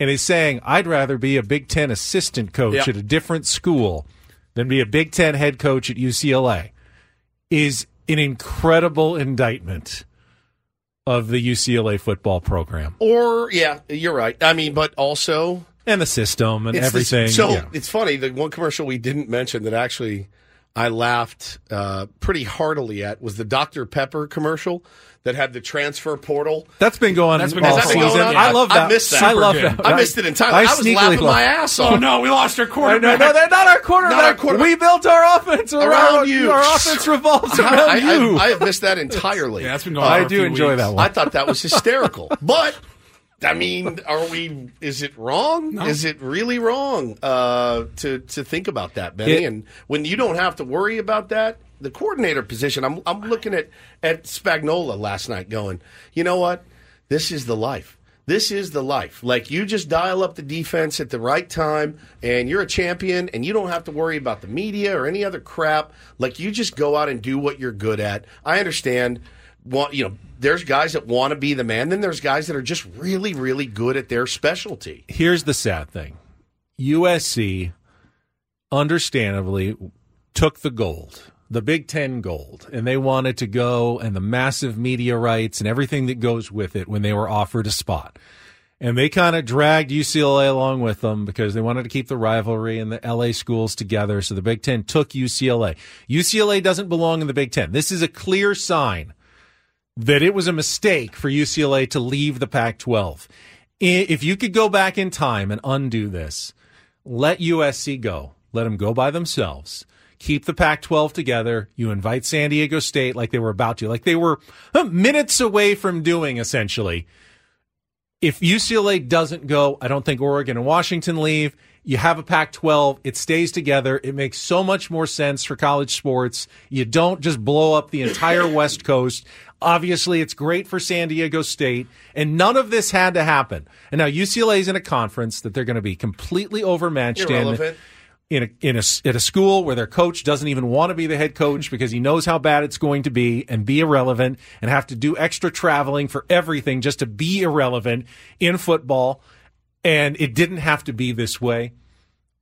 and is saying, I'd rather be a Big Ten assistant coach Yeah. at a different school than be a Big Ten head coach at UCLA is an incredible indictment of the UCLA football program Or yeah, you're right. I mean, but also and the system and everything. so Yeah. it's funny. The one commercial we didn't mention that actually I laughed uh, pretty heartily at was the Dr Pepper commercial that had the transfer portal. That's been going That's been all has been season. going on? I love that. I missed that. I love Super that. I missed it entirely. I, was sneakily laughing love- my ass off. Oh, no, we lost our I know, quarterback. no, they're not our quarterback. Not our quarterback. We built our offense around, Around you. Our offense revolves around I, you. I, I have missed that entirely. Yeah, that's been going I on for a do enjoy weeks. that one. I thought that was hysterical. but I mean, are we? Is it wrong? No. Is it really wrong uh, to to think about that, Benny? It- and when you don't have to worry about that, the coordinator position. I'm I'm looking at at Spagnuolo last night, going, you know what? This is the life. This is the life. Like you just dial up the defense at the right time, and you're a champion, and you don't have to worry about the media or any other crap. Like you just go out and do what you're good at. I understand. Want you know? There's guys that want to be the man. Then there's guys that are just really, really good at their specialty. Here's the sad thing USC, understandably, took the gold, the Big Ten gold, and they wanted to go and the massive media rights and everything that goes with it when they were offered a spot. And they kind of dragged UCLA along with them because they wanted to keep the rivalry and the LA schools together. So the Big Ten took UCLA. UCLA doesn't belong in the Big Ten. This is a clear sign that it was a mistake for UCLA to leave the Pac 12. If you could go back in time and undo this, let USC go. Let them go by themselves. Keep the Pac 12 together. You invite San Diego State like they were about to, like they were minutes away from doing, essentially. If UCLA doesn't go, I don't think Oregon and Washington leave. You have a Pac 12. It stays together. It makes so much more sense for college sports. You don't just blow up the entire West Coast. Obviously, it's great for San Diego State, and none of this had to happen. And now UCLA is in a conference that they're going to be completely overmatched in Irrelevant. in a in a at a school where their coach doesn't even want to be the head coach because he knows how bad it's going to be and be irrelevant and have to do extra traveling for everything just to be irrelevant in football and it didn't have to be this way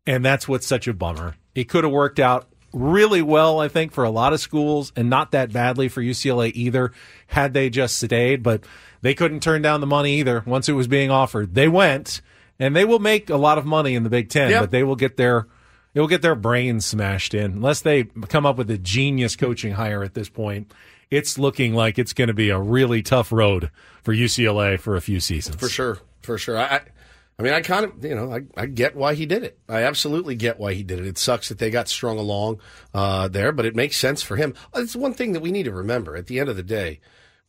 and that's what's such a bummer. It could have worked out really well I think for a lot of schools and not that badly for UCLA either had they just stayed but they couldn't turn down the money either once it was being offered. They went and they will make a lot of money in the Big 10 Yep. but they will get their they will get their brains smashed in unless they come up with a genius coaching hire at this point. It's looking like it's going to be a really tough road for UCLA for a few seasons. For sure, for sure. I, I- I mean, I kind of, you know, I, I get why he did it. I absolutely get why he did it. It sucks that they got strung along uh, there, but it makes sense for him. It's one thing that we need to remember. At the end of the day,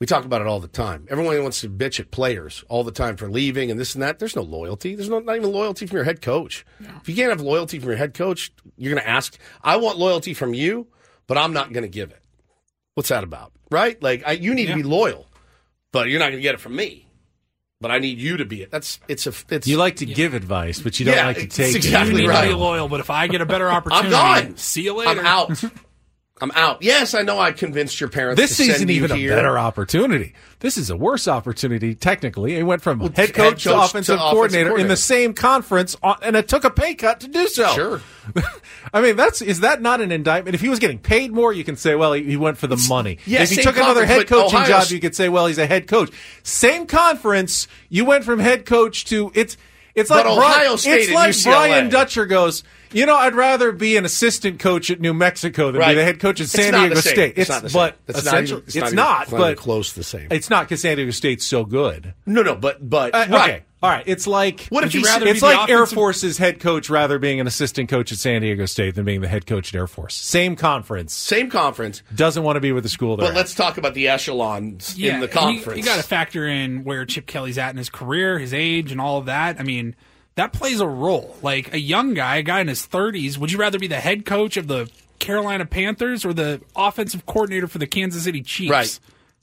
we talk about it all the time. Everyone wants to bitch at players all the time for leaving and this and that. There's no loyalty. There's no, not even loyalty from your head coach. If you can't have loyalty from your head coach, you're going to ask, I want loyalty from you, but I'm not going to give it. What's that about? Right? Like, I, you need to be loyal, but you're not going to get it from me. But I need you to be it. That's it's a it's You like to give advice, but you don't Yeah, like to it's take exactly it. You need right. to be loyal, but if I get a better opportunity, I'm gone. see you later. I'm out. I'm out. Yes, I know I convinced your parents. This to send isn't even here. a better opportunity. This is a worse opportunity, technically. He went from head head coach, to coach to offensive offensive coordinator, in the same conference, on- and it took a pay cut to do so. Sure. I mean, that's is that not an indictment? If he was getting paid more, you can say, well, he, he went for the money. yeah, if he took another head coaching Ohio's- job, you could say, well, he's a head coach. Same conference, you went from head coach to it's. It's But like Ohio Brian, State it's like. Brian Dutcher goes. You know, I'd rather be an assistant coach at New Mexico than Right. be the head coach at San Diego. State. It's not the same. but It's not essentially, even- it's, it's not even- it's not even but close to the same. It's not because San Diego State's so good. No, no, but but Uh, right. Okay, all right. It's like What if you rather it's the like Air Force's head coach rather being an assistant coach at San Diego State than being the head coach at Air Force. Same conference, Same conference. doesn't want to be with the school there. But let's talk about the echelons Yeah, in the and conference. You, got to factor in where Chip Kelly's at in his career, his age, and all of that. I mean, that plays a role. Like a young guy, a guy in his 30s, would you rather be the head coach of the Carolina Panthers or the offensive coordinator for the Kansas City Chiefs? Right.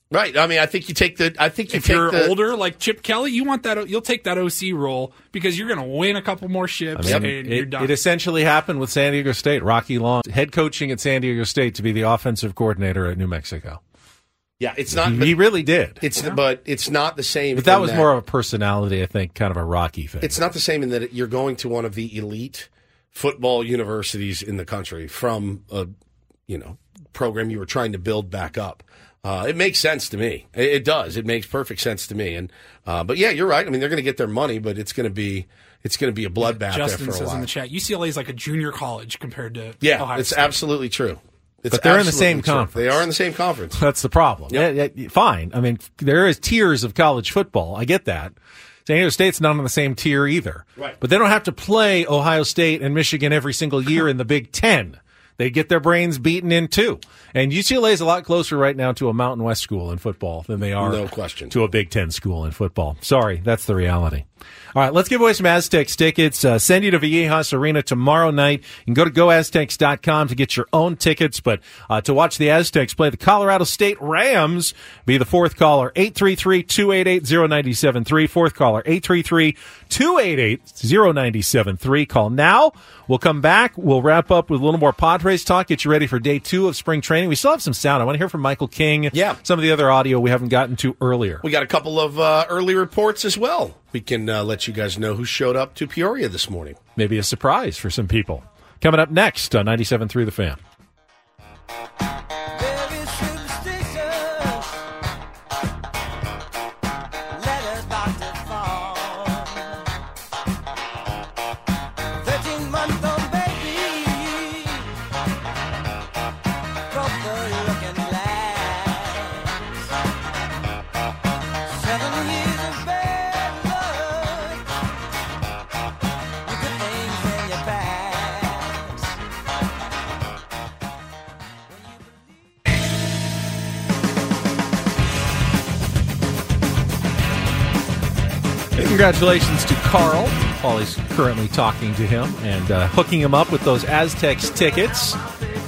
Right. I mean, I think you take the. I think you If take you're the, older, like Chip Kelly, you want that. You'll take that OC role because you're going to win a couple more ships I mean, and you're done. it essentially happened with San Diego State. Rocky Long, head coaching at San Diego State to be the offensive coordinator at New Mexico. Yeah, it's not. He, he really did. It's but it's not the same. But that in was more of a personality, I think, kind of a Rocky thing. It's not the same in that you're going to one of the elite football universities in the country from a you know program you were trying to build back up. Uh, it makes sense to me. It, it does. It makes perfect sense to me. And uh, but yeah, you're right. I mean, they're going to get their money, but it's going to be it's going to be a bloodbath Justin there for a says while. in the chat, UCLA is like a junior college compared to yeah, Ohio it's State. absolutely true. It's But they're in the absolutely same true. conference. They are in the same conference. That's the problem. Yeah, yeah, fine. I mean, there is tiers of college football. I get that. San Diego State's not on the same tier either. Right. But they don't have to play Ohio State and Michigan every single year in the Big Ten. They get their brains beaten in too. And UCLA is a lot closer right now to a Mountain West school in football than they are No question. to a Big Ten school in football. Sorry, that's the reality. All right, let's give away some Aztecs tickets. Uh, send you to Viejas Arena tomorrow night. You can go to goaztecs.com to get your own tickets. But uh, to watch the Aztecs play the Colorado State Rams, be the fourth caller, 833-288-0973. Fourth caller, 833-288-0973. Call now. We'll come back. We'll wrap up with a little more Padres talk, get you ready for day two of spring training. We still have some sound. I want to hear from Michael King. Yeah. Some of the other audio we haven't gotten to earlier. We got a couple of uh, early reports as well. We can uh, let you guys know who showed up to Peoria this morning. maybe a surprise for some people. Coming up next on 97.3 The Fan. Congratulations to Carl. Paulie's currently talking to him and uh, hooking him up with those Aztecs tickets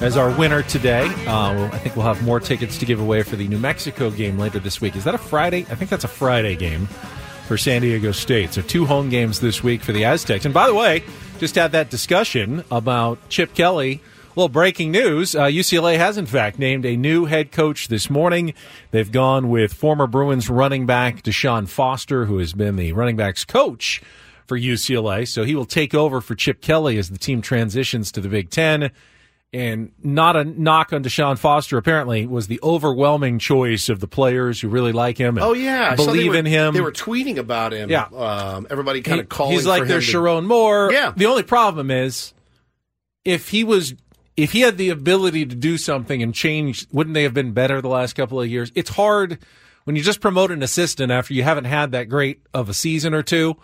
as our winner today. Uh, I think we'll have more tickets to give away for the New Mexico game later this week. Is that a Friday? I think that's a Friday game for San Diego State. So two home games this week for the Aztecs. And by the way, just had that discussion about Chip Kelly. Well, breaking news uh, UCLA has, in fact, named a new head coach this morning. They've gone with former Bruins running back Deshaun Foster, who has been the running backs coach for UCLA. So he will take over for Chip Kelly as the team transitions to the Big Ten. And not a knock on Deshaun Foster, apparently, was the overwhelming choice of the players who really like him and Oh yeah, I saw they believe were- in him. They were tweeting about him. Yeah. um, everybody kind He- of calling. He's like their to- Sherrone Moore. Yeah. The only problem is if he was if he had the ability to do something and change, wouldn't they have been better the last couple of years? It's hard when you just promote an assistant after you haven't had that great of a season or two.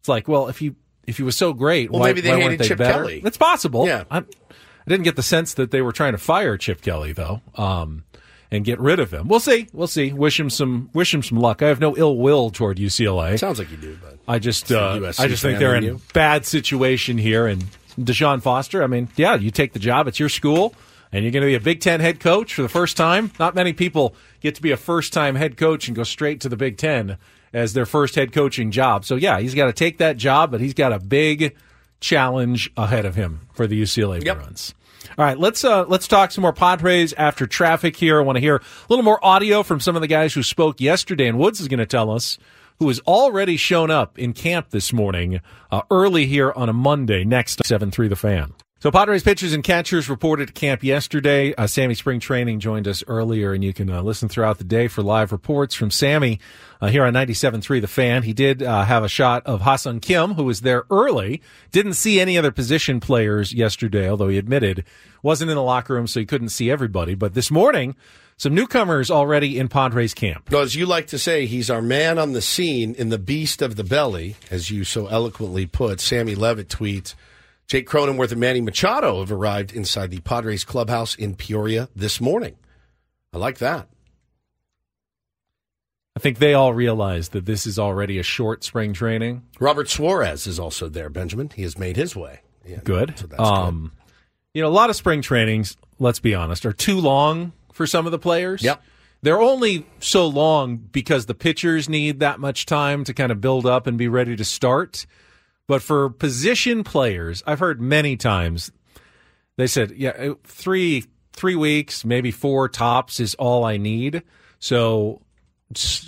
It's like, well, if he if he was so great, Well, why, maybe they why hated they Chip better? Kelly. It's possible. Yeah. I'm, I didn't get the sense that they were trying to fire Chip Kelly though, um, and get rid of him. We'll see. We'll see. Wish him some wish him some luck. I have no ill will toward UCLA. Sounds like you do, but I just uh, I just think they're in in a bad situation here. And Deshaun Foster, I mean, yeah, you take the job. It's your school, and you're going to be a Big Ten head coach for the first time. Not many people get to be a first time head coach and go straight to the Big Ten as their first head coaching job. So yeah, he's got to take that job, but he's got a big challenge ahead of him for the UCLA Bruins. All right, let's uh, let's talk some more Padres after traffic here. I want to hear a little more audio from some of the guys who spoke yesterday, and Woods is going to tell us who has already shown up in camp this morning uh, early here on a Monday. Next, seven three the fan. So Padres pitchers and catchers reported to camp yesterday. Uh, Sammy Spring Training joined us earlier, and you can uh, listen throughout the day for live reports from Sammy uh, here on 97.3 The Fan. He did uh, have a shot of Ha Sung Kim, who was there early. Didn't see any other position players yesterday, although he admitted wasn't in the locker room, so he couldn't see everybody. But this morning, some newcomers already in Padres camp. Well, as you like to say, he's our man on the scene in the beast of the belly, as you so eloquently put. Sammy Levitt tweets Jake Cronenworth and Manny Machado have arrived inside the Padres clubhouse in Peoria this morning. I like that. I think they all realize that this is already a short spring training. Robert Suarez is also there, Benjamin. He has made his way. Yeah, Good. So um, You know, a lot of spring trainings, let's be honest, are too long for some of the players. Yep. They're only so long because the pitchers need that much time to kind of build up and be ready to start. But for position players, I've heard many times they said, "Yeah, uh, three three weeks, maybe four tops is all I need." So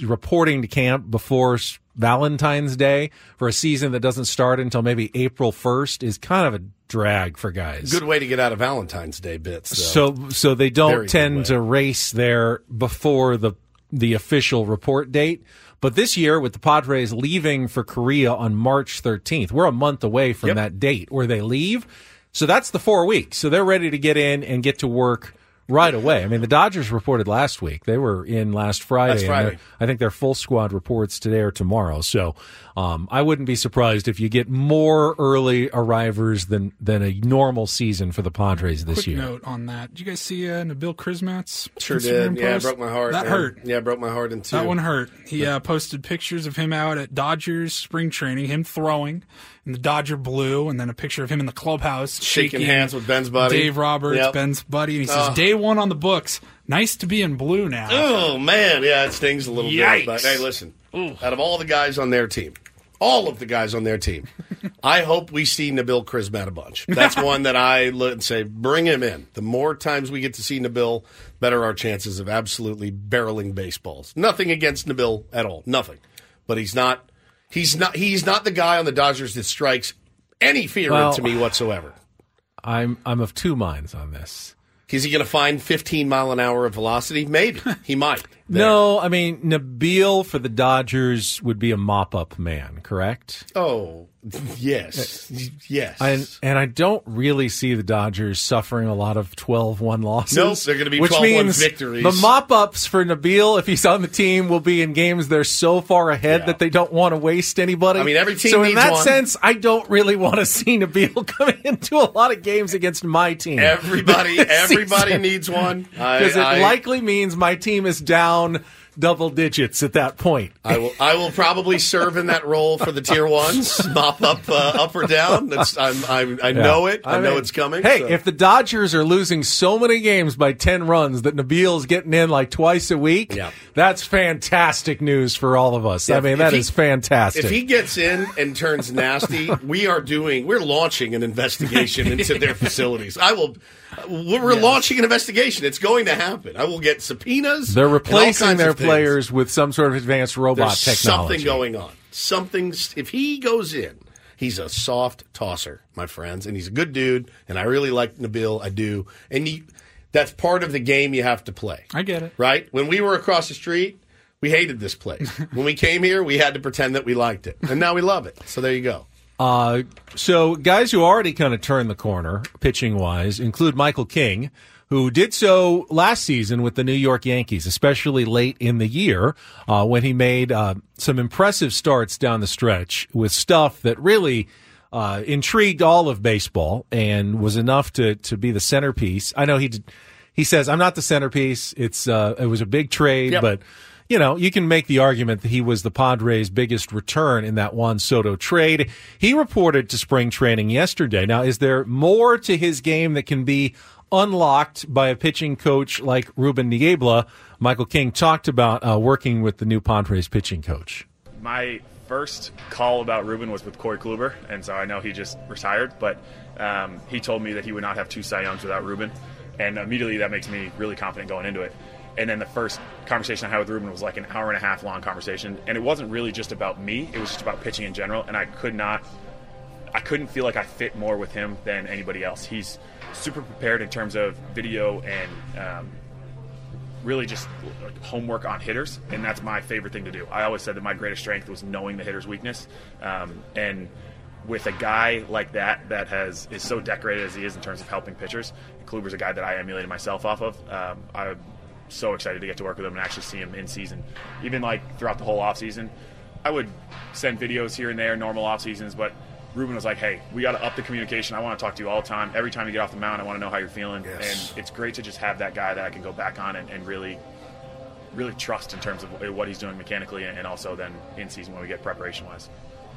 reporting to camp before Valentine's Day for a season that doesn't start until maybe April first is kind of a drag for guys. Good way to get out of Valentine's Day bits. Though. So so they don't Very tend to race there before the the official report date. But this year, with the Padres leaving for Korea on March 13th, we're a month away from Yep. that date where they leave. So that's the four weeks. So they're ready to get in and get to work right away. I mean, the Dodgers reported last week. They were in last Friday. Last Friday. I think their full squad reports today or tomorrow. So um, I wouldn't be surprised if you get more early arrivers than than a normal season for the Padres this Quick year. note on that. Did you guys see uh, Nabil Crismatt's Sure Instagram did. Yeah, it post? broke my heart. That man. hurt. Yeah, it broke my heart in two. That one hurt. He uh, posted pictures of him out at Dodgers spring training, him throwing in the Dodger blue, and then a picture of him in the clubhouse Shaking hands with Ben's buddy. Dave Roberts, Yep. Ben's buddy, and he says, Oh. "Day one on the books. Nice to be in blue now." Oh man, yeah, it stings a little Yikes. bit. But hey, listen, out of all the guys on their team, all of the guys on their team, I hope we see Nabil Crismatt a bunch. That's one that I look and say, bring him in. The more times we get to see Nabil, better our chances of absolutely barreling baseballs. Nothing against Nabil at all, nothing. But he's not. He's not. He's not the guy on the Dodgers that strikes any fear Well- into me whatsoever. I'm I'm of two minds on this. Is he going to find 15 mile an hour of velocity? Maybe he might. No, I mean Nabil for the Dodgers would be a mop up man, correct? Oh, yes, yes. And and I don't really see the Dodgers suffering a lot of 12-1 losses. Nope, they're gonna be which 12-1 means victories. The mop ups for Nabil, if he's on the team, will be in games they're so far ahead that they don't want to waste anybody. I mean, every team So in that one. sense, I don't really want to see Nabil come into a lot of games against my team. Everybody, everybody needs one. Because it I- likely means my team is down double digits at that point. I will. I will probably serve in that role for the tier ones, mop up, uh, up or down. That's, I'm, I'm, I know it. I, know mean, it's coming. Hey, so. if the Dodgers are losing so many games by 10 runs that Nabil's getting in like twice a week, Yeah. that's fantastic news for all of us. I mean, if that he- is fantastic. If he gets in and turns nasty, we are doing. We're launching an investigation into their facilities. I will. We're launching an investigation. It's going to happen. I will get subpoenas. They're replacing their of things. Players with some sort of advanced robot There's technology. something going on. Something's if he goes in, he's a soft tosser, my friends, and he's a good dude. And I really like Nabil. I do, and you, that's part of the game you have to play. I get it. Right? When we were across the street, we hated this place. when we came here, we had to pretend that we liked it, and now we love it. So there you go. Uh, so guys who already kind of turned the corner pitching wise include Michael King, who did so last season with the New York Yankees, especially late in the year uh, when he made uh, some impressive starts down the stretch with stuff that really. Uh, intrigued all of baseball and was enough to, to be the centerpiece. I know he did, he says I'm not the centerpiece. It's uh, it was a big trade, Yep. but you know, you can make the argument that he was the Padres' biggest return in that Juan Soto trade. He reported to spring training yesterday. Now, is there more to his game that can be unlocked by a pitching coach like Ruben Niebla? Michael King talked about uh, working with the new Padres pitching coach. my first call about Ruben was with Corey Kluber, and so I know he just retired, but um, he told me that he would not have two Cy Youngs without Ruben, and immediately that makes me really confident going into it. And then the first conversation I had with Ruben was like an hour and a half long conversation, and it wasn't really just about me; it was just about pitching in general, and I could not I couldn't feel like I fit more with him than anybody else. He's super prepared in terms of video and um, really just homework on hitters, and that's my favorite thing to do. I always said that my greatest strength was knowing the hitter's weakness, um, and with a guy like that that has is so decorated as he is in terms of helping pitchers, Kluber's a guy that I emulated myself off of. Um, I'm so excited to get to work with him and actually see him in season, even like throughout the whole off season. I would send videos here and there, normal off seasons, but Ruben was like, "Hey, we got to up the communication. I want to talk to you all the time. Every time you get off the mound, I want to know how you're feeling." Yes. And it's great to just have that guy that I can go back on and, and really, really trust in terms of what he's doing mechanically, and also then in season when we get preparation wise.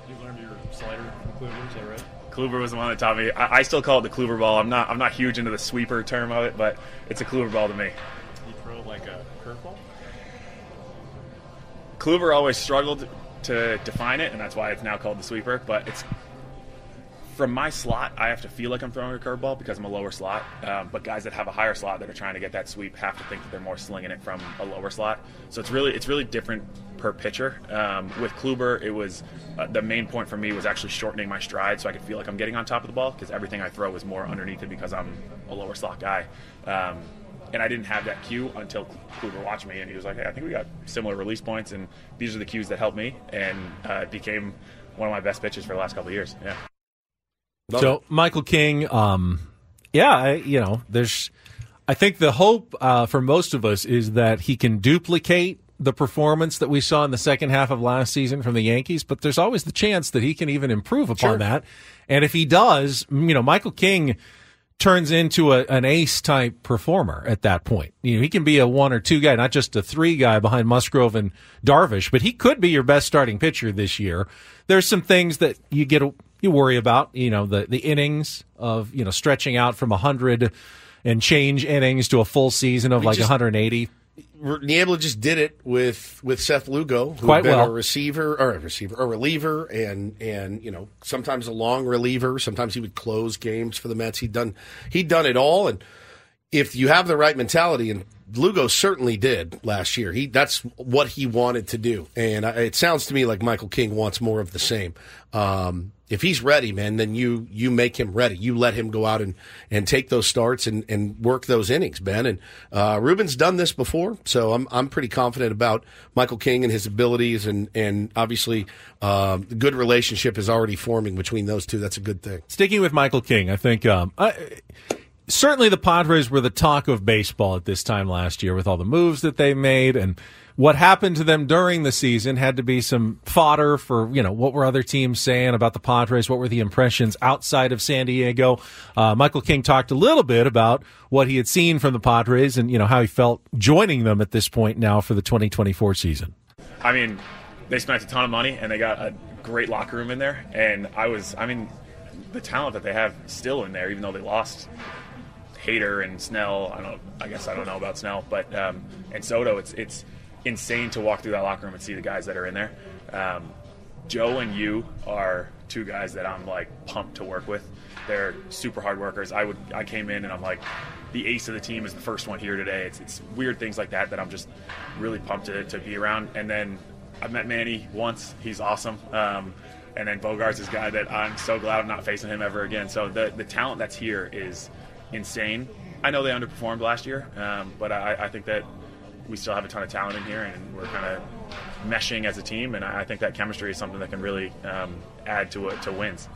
You learned your slider from Kluber, is that right? Kluber was the one that taught me. I, I still call it the Kluber ball. I'm not. I'm not huge into the sweeper term of it, but it's a Kluber ball to me. You throw like a curveball? Kluber always struggled to define it, and that's why it's now called the sweeper. But it's from my slot, I have to feel like I'm throwing a curveball because I'm a lower slot. Um, but guys that have a higher slot that are trying to get that sweep have to think that they're more slinging it from a lower slot. So it's really it's really different per pitcher. Um, with Kluber, it was uh, the main point for me was actually shortening my stride so I could feel like I'm getting on top of the ball because everything I throw is more underneath it because I'm a lower slot guy. Um, and I didn't have that cue until Kluber watched me, and he was like, "Hey, I think we got similar release points, and these are the cues that helped me." And uh, it became one of my best pitches for the last couple of years. Yeah. So Michael King, um, yeah, I, you know, there's, I think the hope uh, for most of us is that he can duplicate the performance that we saw in the second half of last season from the Yankees, but there's always the chance that he can even improve upon Sure. that. And if he does, you know, Michael King turns into a, an ace type performer at that point. You know, he can be a one or two guy, not just a three guy behind Musgrove and Darvish, but he could be your best starting pitcher this year. There's some things that you get you worry about, you know, the the innings of, you know, stretching out from 100 and change innings to a full season of We like just- 180. Niebla just did it with with Seth Lugo, who Quite had been well. a receiver or a receiver, a reliever, and and you know sometimes a long reliever. Sometimes he would close games for the Mets. He'd done he'd done it all, and if you have the right mentality, and Lugo certainly did last year. He that's what he wanted to do, and I, it sounds to me like Michael King wants more of the same. Um, if he's ready, man, then you you make him ready. You let him go out and, and take those starts and, and work those innings, Ben. And uh, Ruben's done this before, so I'm I'm pretty confident about Michael King and his abilities, and and obviously um, the good relationship is already forming between those two. That's a good thing. Sticking with Michael King, I think um, I, certainly the Padres were the talk of baseball at this time last year with all the moves that they made and what happened to them during the season had to be some fodder for, you know, what were other teams saying about the Padres? What were the impressions outside of San Diego? Uh, Michael King talked a little bit about what he had seen from the Padres and, you know, how he felt joining them at this point now for the 2024 season. I mean, they spent a ton of money and they got a great locker room in there. And I was, I mean, the talent that they have still in there, even though they lost Hader and Snell. I don't, I guess I don't know about Snell, but um, and Soto. It's it's insane to walk through that locker room and see the guys that are in there. Um, Joe and Yu are two guys that I'm like pumped to work with. They're super hard workers. I would I came in and I'm like the ace of the team is the first one here today. It's, it's weird things like that that I'm just really pumped to, to be around. And then I met Manny once. He's awesome. Um, and then Bogaerts this guy that I'm so glad I'm not facing him ever again. So the the talent that's here is insane. I know they underperformed last year, um, but I, I think that we still have a ton of talent in here, and we're kind of meshing as a team. And I I think that chemistry is something that can really um, add to it to wins.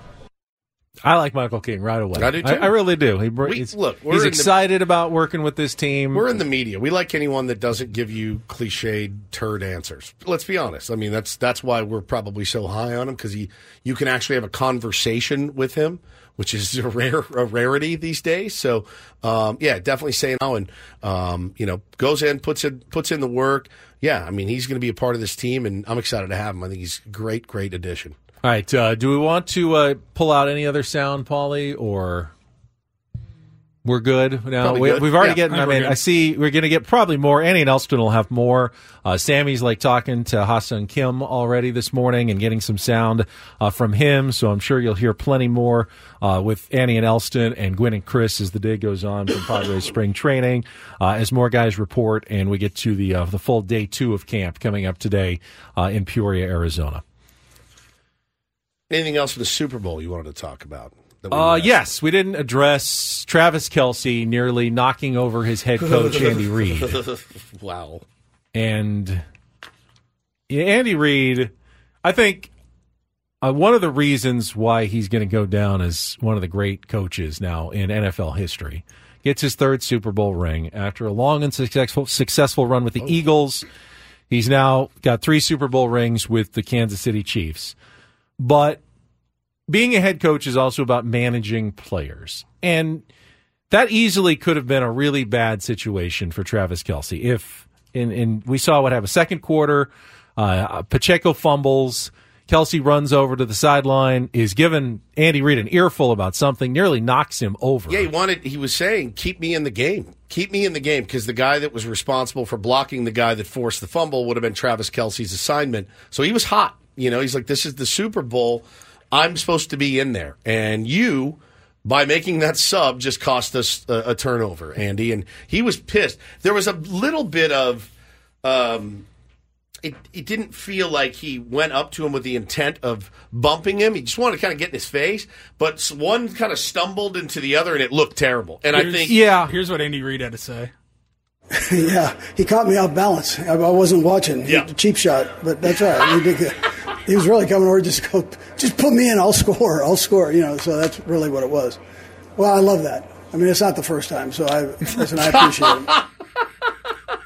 I like Michael King right away. I do, too. I, really do. He, br- We- he's, look, he's in the- excited about working with this team. We're in the media. We like anyone that doesn't give you cliched turd answers. Let's be honest. I mean, that's that's why we're probably so high on him because he you can actually have a conversation with him, which is a rare a rarity these days. So, um, yeah, definitely saying now and um, you know goes in puts in puts in the work. Yeah, I mean he's going to be a part of this team, and I'm excited to have him. I think he's a great, great addition. All right. Uh, do we want to uh, pull out any other sound, Paulie, or we're good now? We, good. We've already Yeah, getting. I I think we're mean, good. I see we're going to get probably more. Annie and Elston will have more. Uh, Sammy's like talking to Ha Sung Kim already this morning and getting some sound uh, from him. So I'm sure you'll hear plenty more uh, with Annie and Elston and Gwen and Chris as the day goes on from Padres spring training. Uh, as more guys report and we get to the uh, the full day two of camp coming up today uh, in Peoria, Arizona. Anything else for the Super Bowl you wanted to talk about? Uh, yes, we didn't address Travis Kelce nearly knocking over his head coach Andy Reid, wow. and yeah, Andy Reid. I think uh, one of the reasons why he's going to go down as one of the great coaches now in NFL history gets his third Super Bowl ring after a long and successful successful run with the Eagles. He's now got three Super Bowl rings with the Kansas City Chiefs, but being a head coach is also about managing players. And that easily could have been a really bad situation for Travis Kelce. If, and, and we saw what happened. Second quarter, uh, Pacheco fumbles. Kelce runs over to the sideline, is given Andy Reid an earful about something, nearly knocks him over. Yeah, he wanted. He was saying, "Keep me in the game. Keep me in the game," because the guy that was responsible for blocking the guy that forced the fumble would have been Travis Kelce's assignment. So he was hot. You know, he's like, "This is the Super Bowl. I'm supposed to be in there, and you." By making that sub, just cost us a, a turnover, Andy, and he was pissed. There was a little bit of, um, it, it didn't feel like he went up to him with the intent of bumping him. He just wanted to kind of get in his face, but one kind of stumbled into the other, and it looked terrible. And I think, yeah, Here's what Andy Reid had to say. yeah, he caught me off balance. I, I wasn't watching. He- cheap shot, but that's all right. He, did good. he was really coming over, just go, just put me in. I'll score. I'll score. You know, so that's really what it was. Well, I love that. I mean, it's not the first time, so I listen. I appreciate it.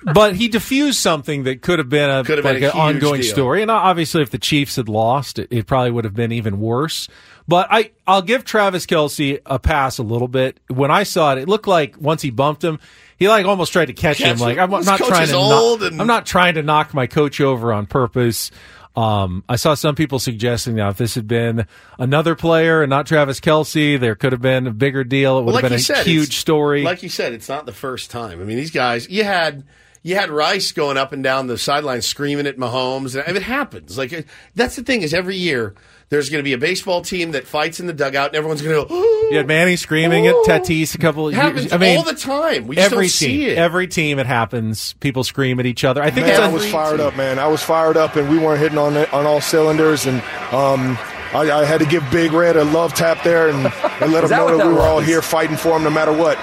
but he diffused something that could have been a, Could have like been a an ongoing deal. story. And obviously, if the Chiefs had lost, it, it probably would have been even worse. But I, I'll give Travis Kelce a pass a little bit. When I saw it, it looked like once he bumped him, he like almost tried to catch, Catch him. Like. I'm His not trying to, old knock, and- I'm not trying to knock my coach over on purpose. Um, I saw some people suggesting now if this had been another player and not Travis Kelce, there could have been a bigger deal. It would well, like have been a said, huge story. Like you said, it's not the first time. I mean, these guys, you had you had Rice going up and down the sideline screaming at Mahomes. And it happens. Like that's the thing is every year there's going to be a baseball team that fights in the dugout, and everyone's going to go. You had Manny screaming at Tatis a couple of It happens years. I mean, all the time. We just every don't see team, it. every team, it happens. People scream at each other. I think man, it's I was fired up, man. I was fired up, and we weren't hitting on it, on all cylinders. And um, I, I had to give Big Red a love tap there, and, and let Is him that know what that we that were all here fighting for him, no matter what.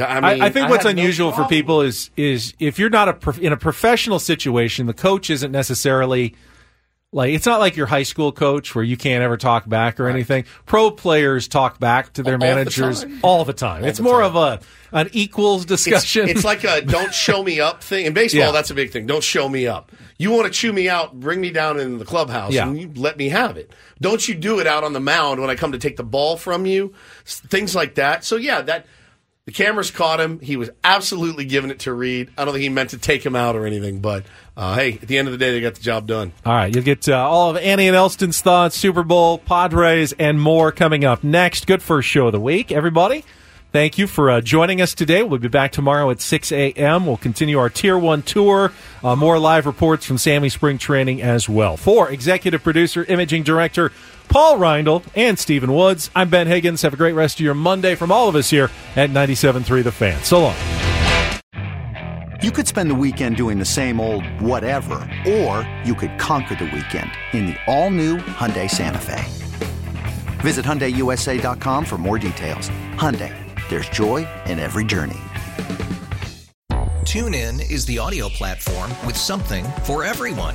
I, I think what's unusual for people is is if you're not a prof- in a professional situation, the coach isn't necessarily Like it's not like your high school coach where you can't ever talk back or anything. Pro players talk back to their All managers time? all the time. All it's the more time. of a an equals discussion. It's, like a don't show me up thing. In baseball, Yeah. that's a big thing. Don't show me up. You want to chew me out, bring me down in the clubhouse, Yeah. and you let me have it. Don't you do it out on the mound when I come to take the ball from you. Things like that. So yeah, that the cameras caught him. He was absolutely giving it to Reid. I don't think he meant to take him out or anything, but uh, hey, at the end of the day, they got the job done. All right, you'll get uh, all of Annie and Elston's thoughts, Super Bowl, Padres, and more coming up next. Good first show of the week, everybody. Thank you for uh, joining us today. We'll be back tomorrow at 6 a.m. We'll continue our Tier 1 tour. Uh, more live reports from Sammy Spring Training as well. For executive producer, imaging director Paul Reindl, and Stephen Woods, I'm Ben Higgins. Have a great rest of your Monday from all of us here at 97.3 The Fan. So long. You could spend the weekend doing the same old whatever, or you could conquer the weekend in the all-new Hyundai Santa Fe. Visit HyundaiUSA.com for more details. Hyundai, there's joy in every journey. Tune in is the audio platform with something for everyone.